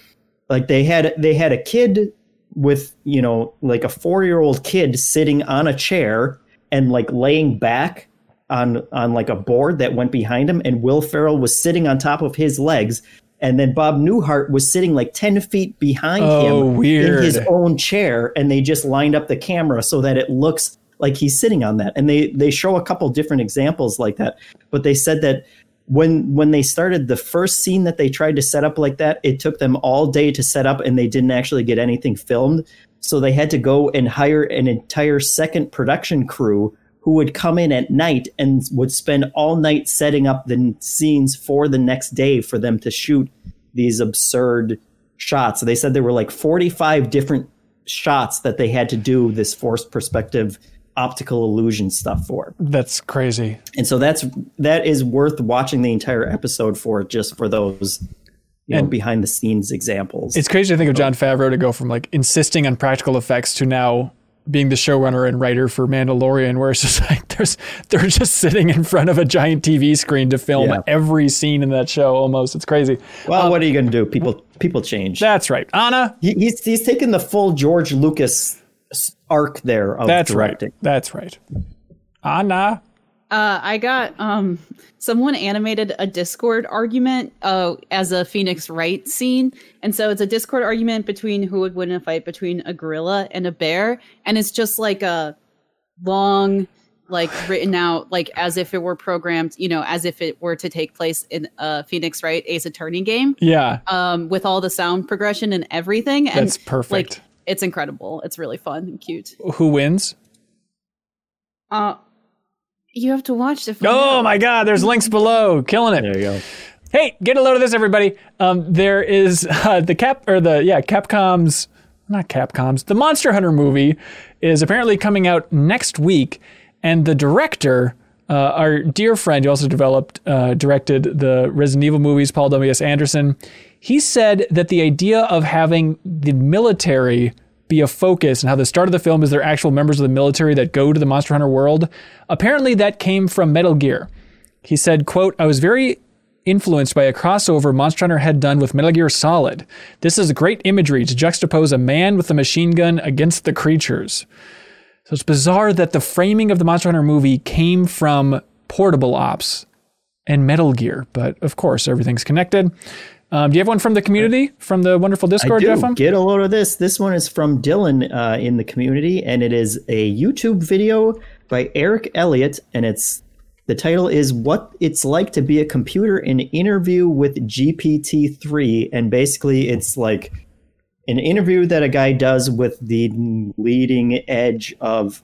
like they had they had a kid with you know like a four year old kid sitting on a chair and like laying back on on like a board that went behind him and Will Ferrell was sitting on top of his legs and then Bob Newhart was sitting like 10 feet behind Oh, him weird. in his own chair and they just lined up the camera so that it looks like he's sitting on that and they they show a couple different examples like that but they said that when when they started the first scene that they tried to set up like that it took them all day to set up and they didn't actually get anything filmed so they had to go and hire an entire second production crew who would come in at night and would spend all night setting up the scenes for the next day for them to shoot these absurd shots. So they said there were like 45 different shots that they had to do this forced perspective optical illusion stuff for. That's crazy. And so that's that is worth watching the entire episode for just for those you know, And- behind the scenes examples. It's crazy to think of Jon Favreau to go from like insisting on practical effects to now being the showrunner and writer for Mandalorian, where it's just like there's they're just sitting in front of a giant TV screen to film Yeah. every scene in that show. Almost, it's crazy. well, um, what are you going to do? People people change. That's right, Ana. He, he's he's taken the full George Lucas arc there of That's directing. right. That's right. Ana. Uh, I got um someone animated a Discord argument uh as a Phoenix Wright scene, and so it's a Discord argument between who would win a fight between a gorilla and a bear, and it's just like a long, like written out like as if it were programmed, you know, as if it were to take place in a Phoenix Wright Ace Attorney game, Yeah, um, with all the sound progression and everything, and That's perfect. Like, it's incredible. It's really fun and cute. who wins? Uh, You have to watch to find Oh out. my God, there's links below. Killing it. There you go. Hey, get a load of this, everybody. Um, there is uh, the Cap or the yeah Capcom's not Capcom's the Monster Hunter movie is apparently coming out next week, and the director, uh, our dear friend who also developed uh, directed the Resident Evil movies, Paul W S Anderson, he said that the idea of having the military be a focus and how the start of the film is they're actual members of the military that go to the Monster Hunter world. Apparently, that came from Metal Gear. He said, quote, I was very influenced by a crossover Monster Hunter had done with Metal Gear Solid. This is great imagery to juxtapose a man with a machine gun against the creatures. So it's bizarre that the framing of the Monster Hunter movie came from Portable Ops and Metal Gear, but of course, everything's connected. Um, do you have one from the community, from the wonderful Discord, I do. Jeff? Get a load of this. This one is from Dylan uh, in the community, and it is a YouTube video by Eric Elliott, and it's the title is "What It's Like to Be a Computer in Interview with GPT-3," and basically it's like an interview that a guy does with the leading edge of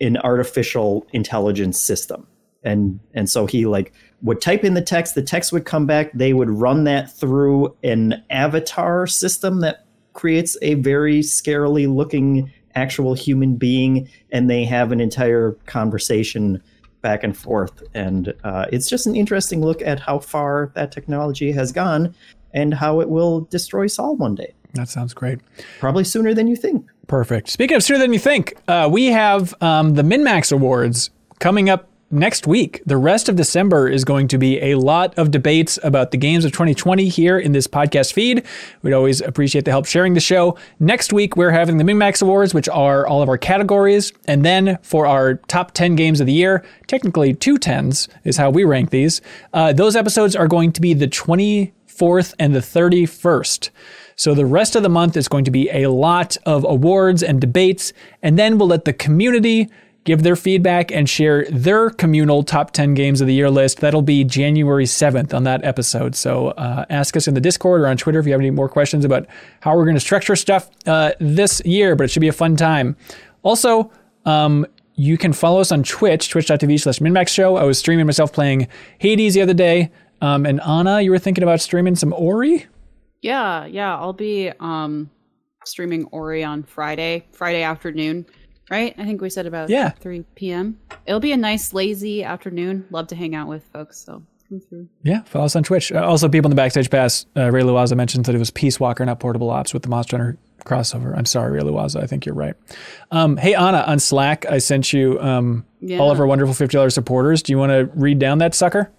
an artificial intelligence system and and so he like would type in the text the text would come back they would run that through an avatar system that creates a very scarily looking actual human being and they have an entire conversation back and forth and uh, it's just an interesting look at how far that technology has gone and how it will destroy Saul one day That sounds great. probably sooner than you think Perfect. Speaking of sooner than you think, uh, we have um, the MinnMax Awards coming up next week. The rest of December is going to be a lot of debates about the games of 2020 here in this podcast feed. We'd always appreciate the help sharing the show. Next week, we're having the MinnMax Awards, which are all of our categories. And then for our top 10 games of the year, technically two tens is how we rank these. Uh, those episodes are going to be the 24th and the 31st. So the rest of the month is going to be a lot of awards and debates, and then we'll let the community give their feedback and share their communal top 10 games of the year list. That'll be January 7th on that episode. So uh, ask us in the Discord or on Twitter if you have any more questions about how we're going to structure stuff uh, this year, but it should be a fun time. Also, um, you can follow us on Twitch, twitch.tv slash minnmax show. I was streaming myself playing Hades the other day. Um, and Ana, you were thinking about streaming some Ori? Yeah, yeah. I'll be um streaming Ori on Friday, Friday afternoon. Right? I think we said about Yeah. 3 p.m. It'll be a nice, lazy afternoon. Love to hang out with folks. So come through. Yeah, follow us on Twitch. Uh, also, people in the backstage pass. Uh, Ray Luaza mentioned that it was Peace Walker, not Portable Ops, with the Monster Hunter crossover. I'm sorry, Ray Luaza. I think you're right. Um, hey, Ana, on Slack, I sent you um, Yeah. all of our wonderful $50 supporters. Do you want to read down that sucker?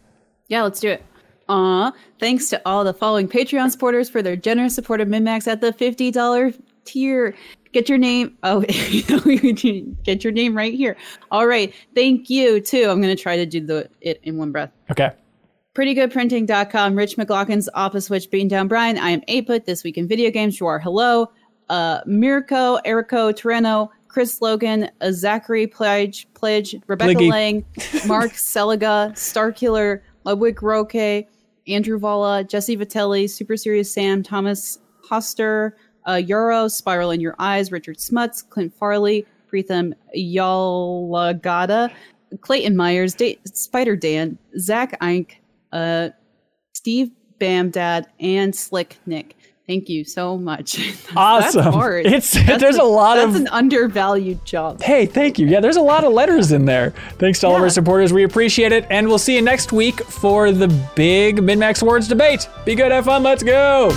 Yeah, let's do it. Uh, thanks to all the following Patreon supporters for their generous support of MinnMax at the $50 tier. Get your name. Oh, get your name right here. All right. Thank you, too. I'm going to try to do the it in one breath. Okay. prettygoodprinting.com, Rich McLaughlin's Office Switch, Beating Down Brian, I am Aput, This Week in Video Games, you are hello, uh, Mirko, Erico, Torreno, Chris Logan, uh, Zachary Pledge, Pledge, Rebecca. Lang, Mark Seliga, Starkiller, Ludwig Roque, Andrew Valla, Jesse Vitelli, Super Serious Sam, Thomas Hoster, uh, Euro, Spiral in Your Eyes, Richard Smuts, Clint Farley, Preetham Yalagada, Clayton Myers, da- Spider Dan, Zach Eink, uh, Steve Bamdad, and Slick Nick. Thank you so much. That's- Awesome. That's hard. It's- That's there's a lot that's of- an undervalued job. Hey, thank you. Yeah, there's a lot of letters in there. Thanks to all of our supporters. We appreciate it. And we'll see you next week for the big MinnMax Awards debate. Be good, have fun, let's go.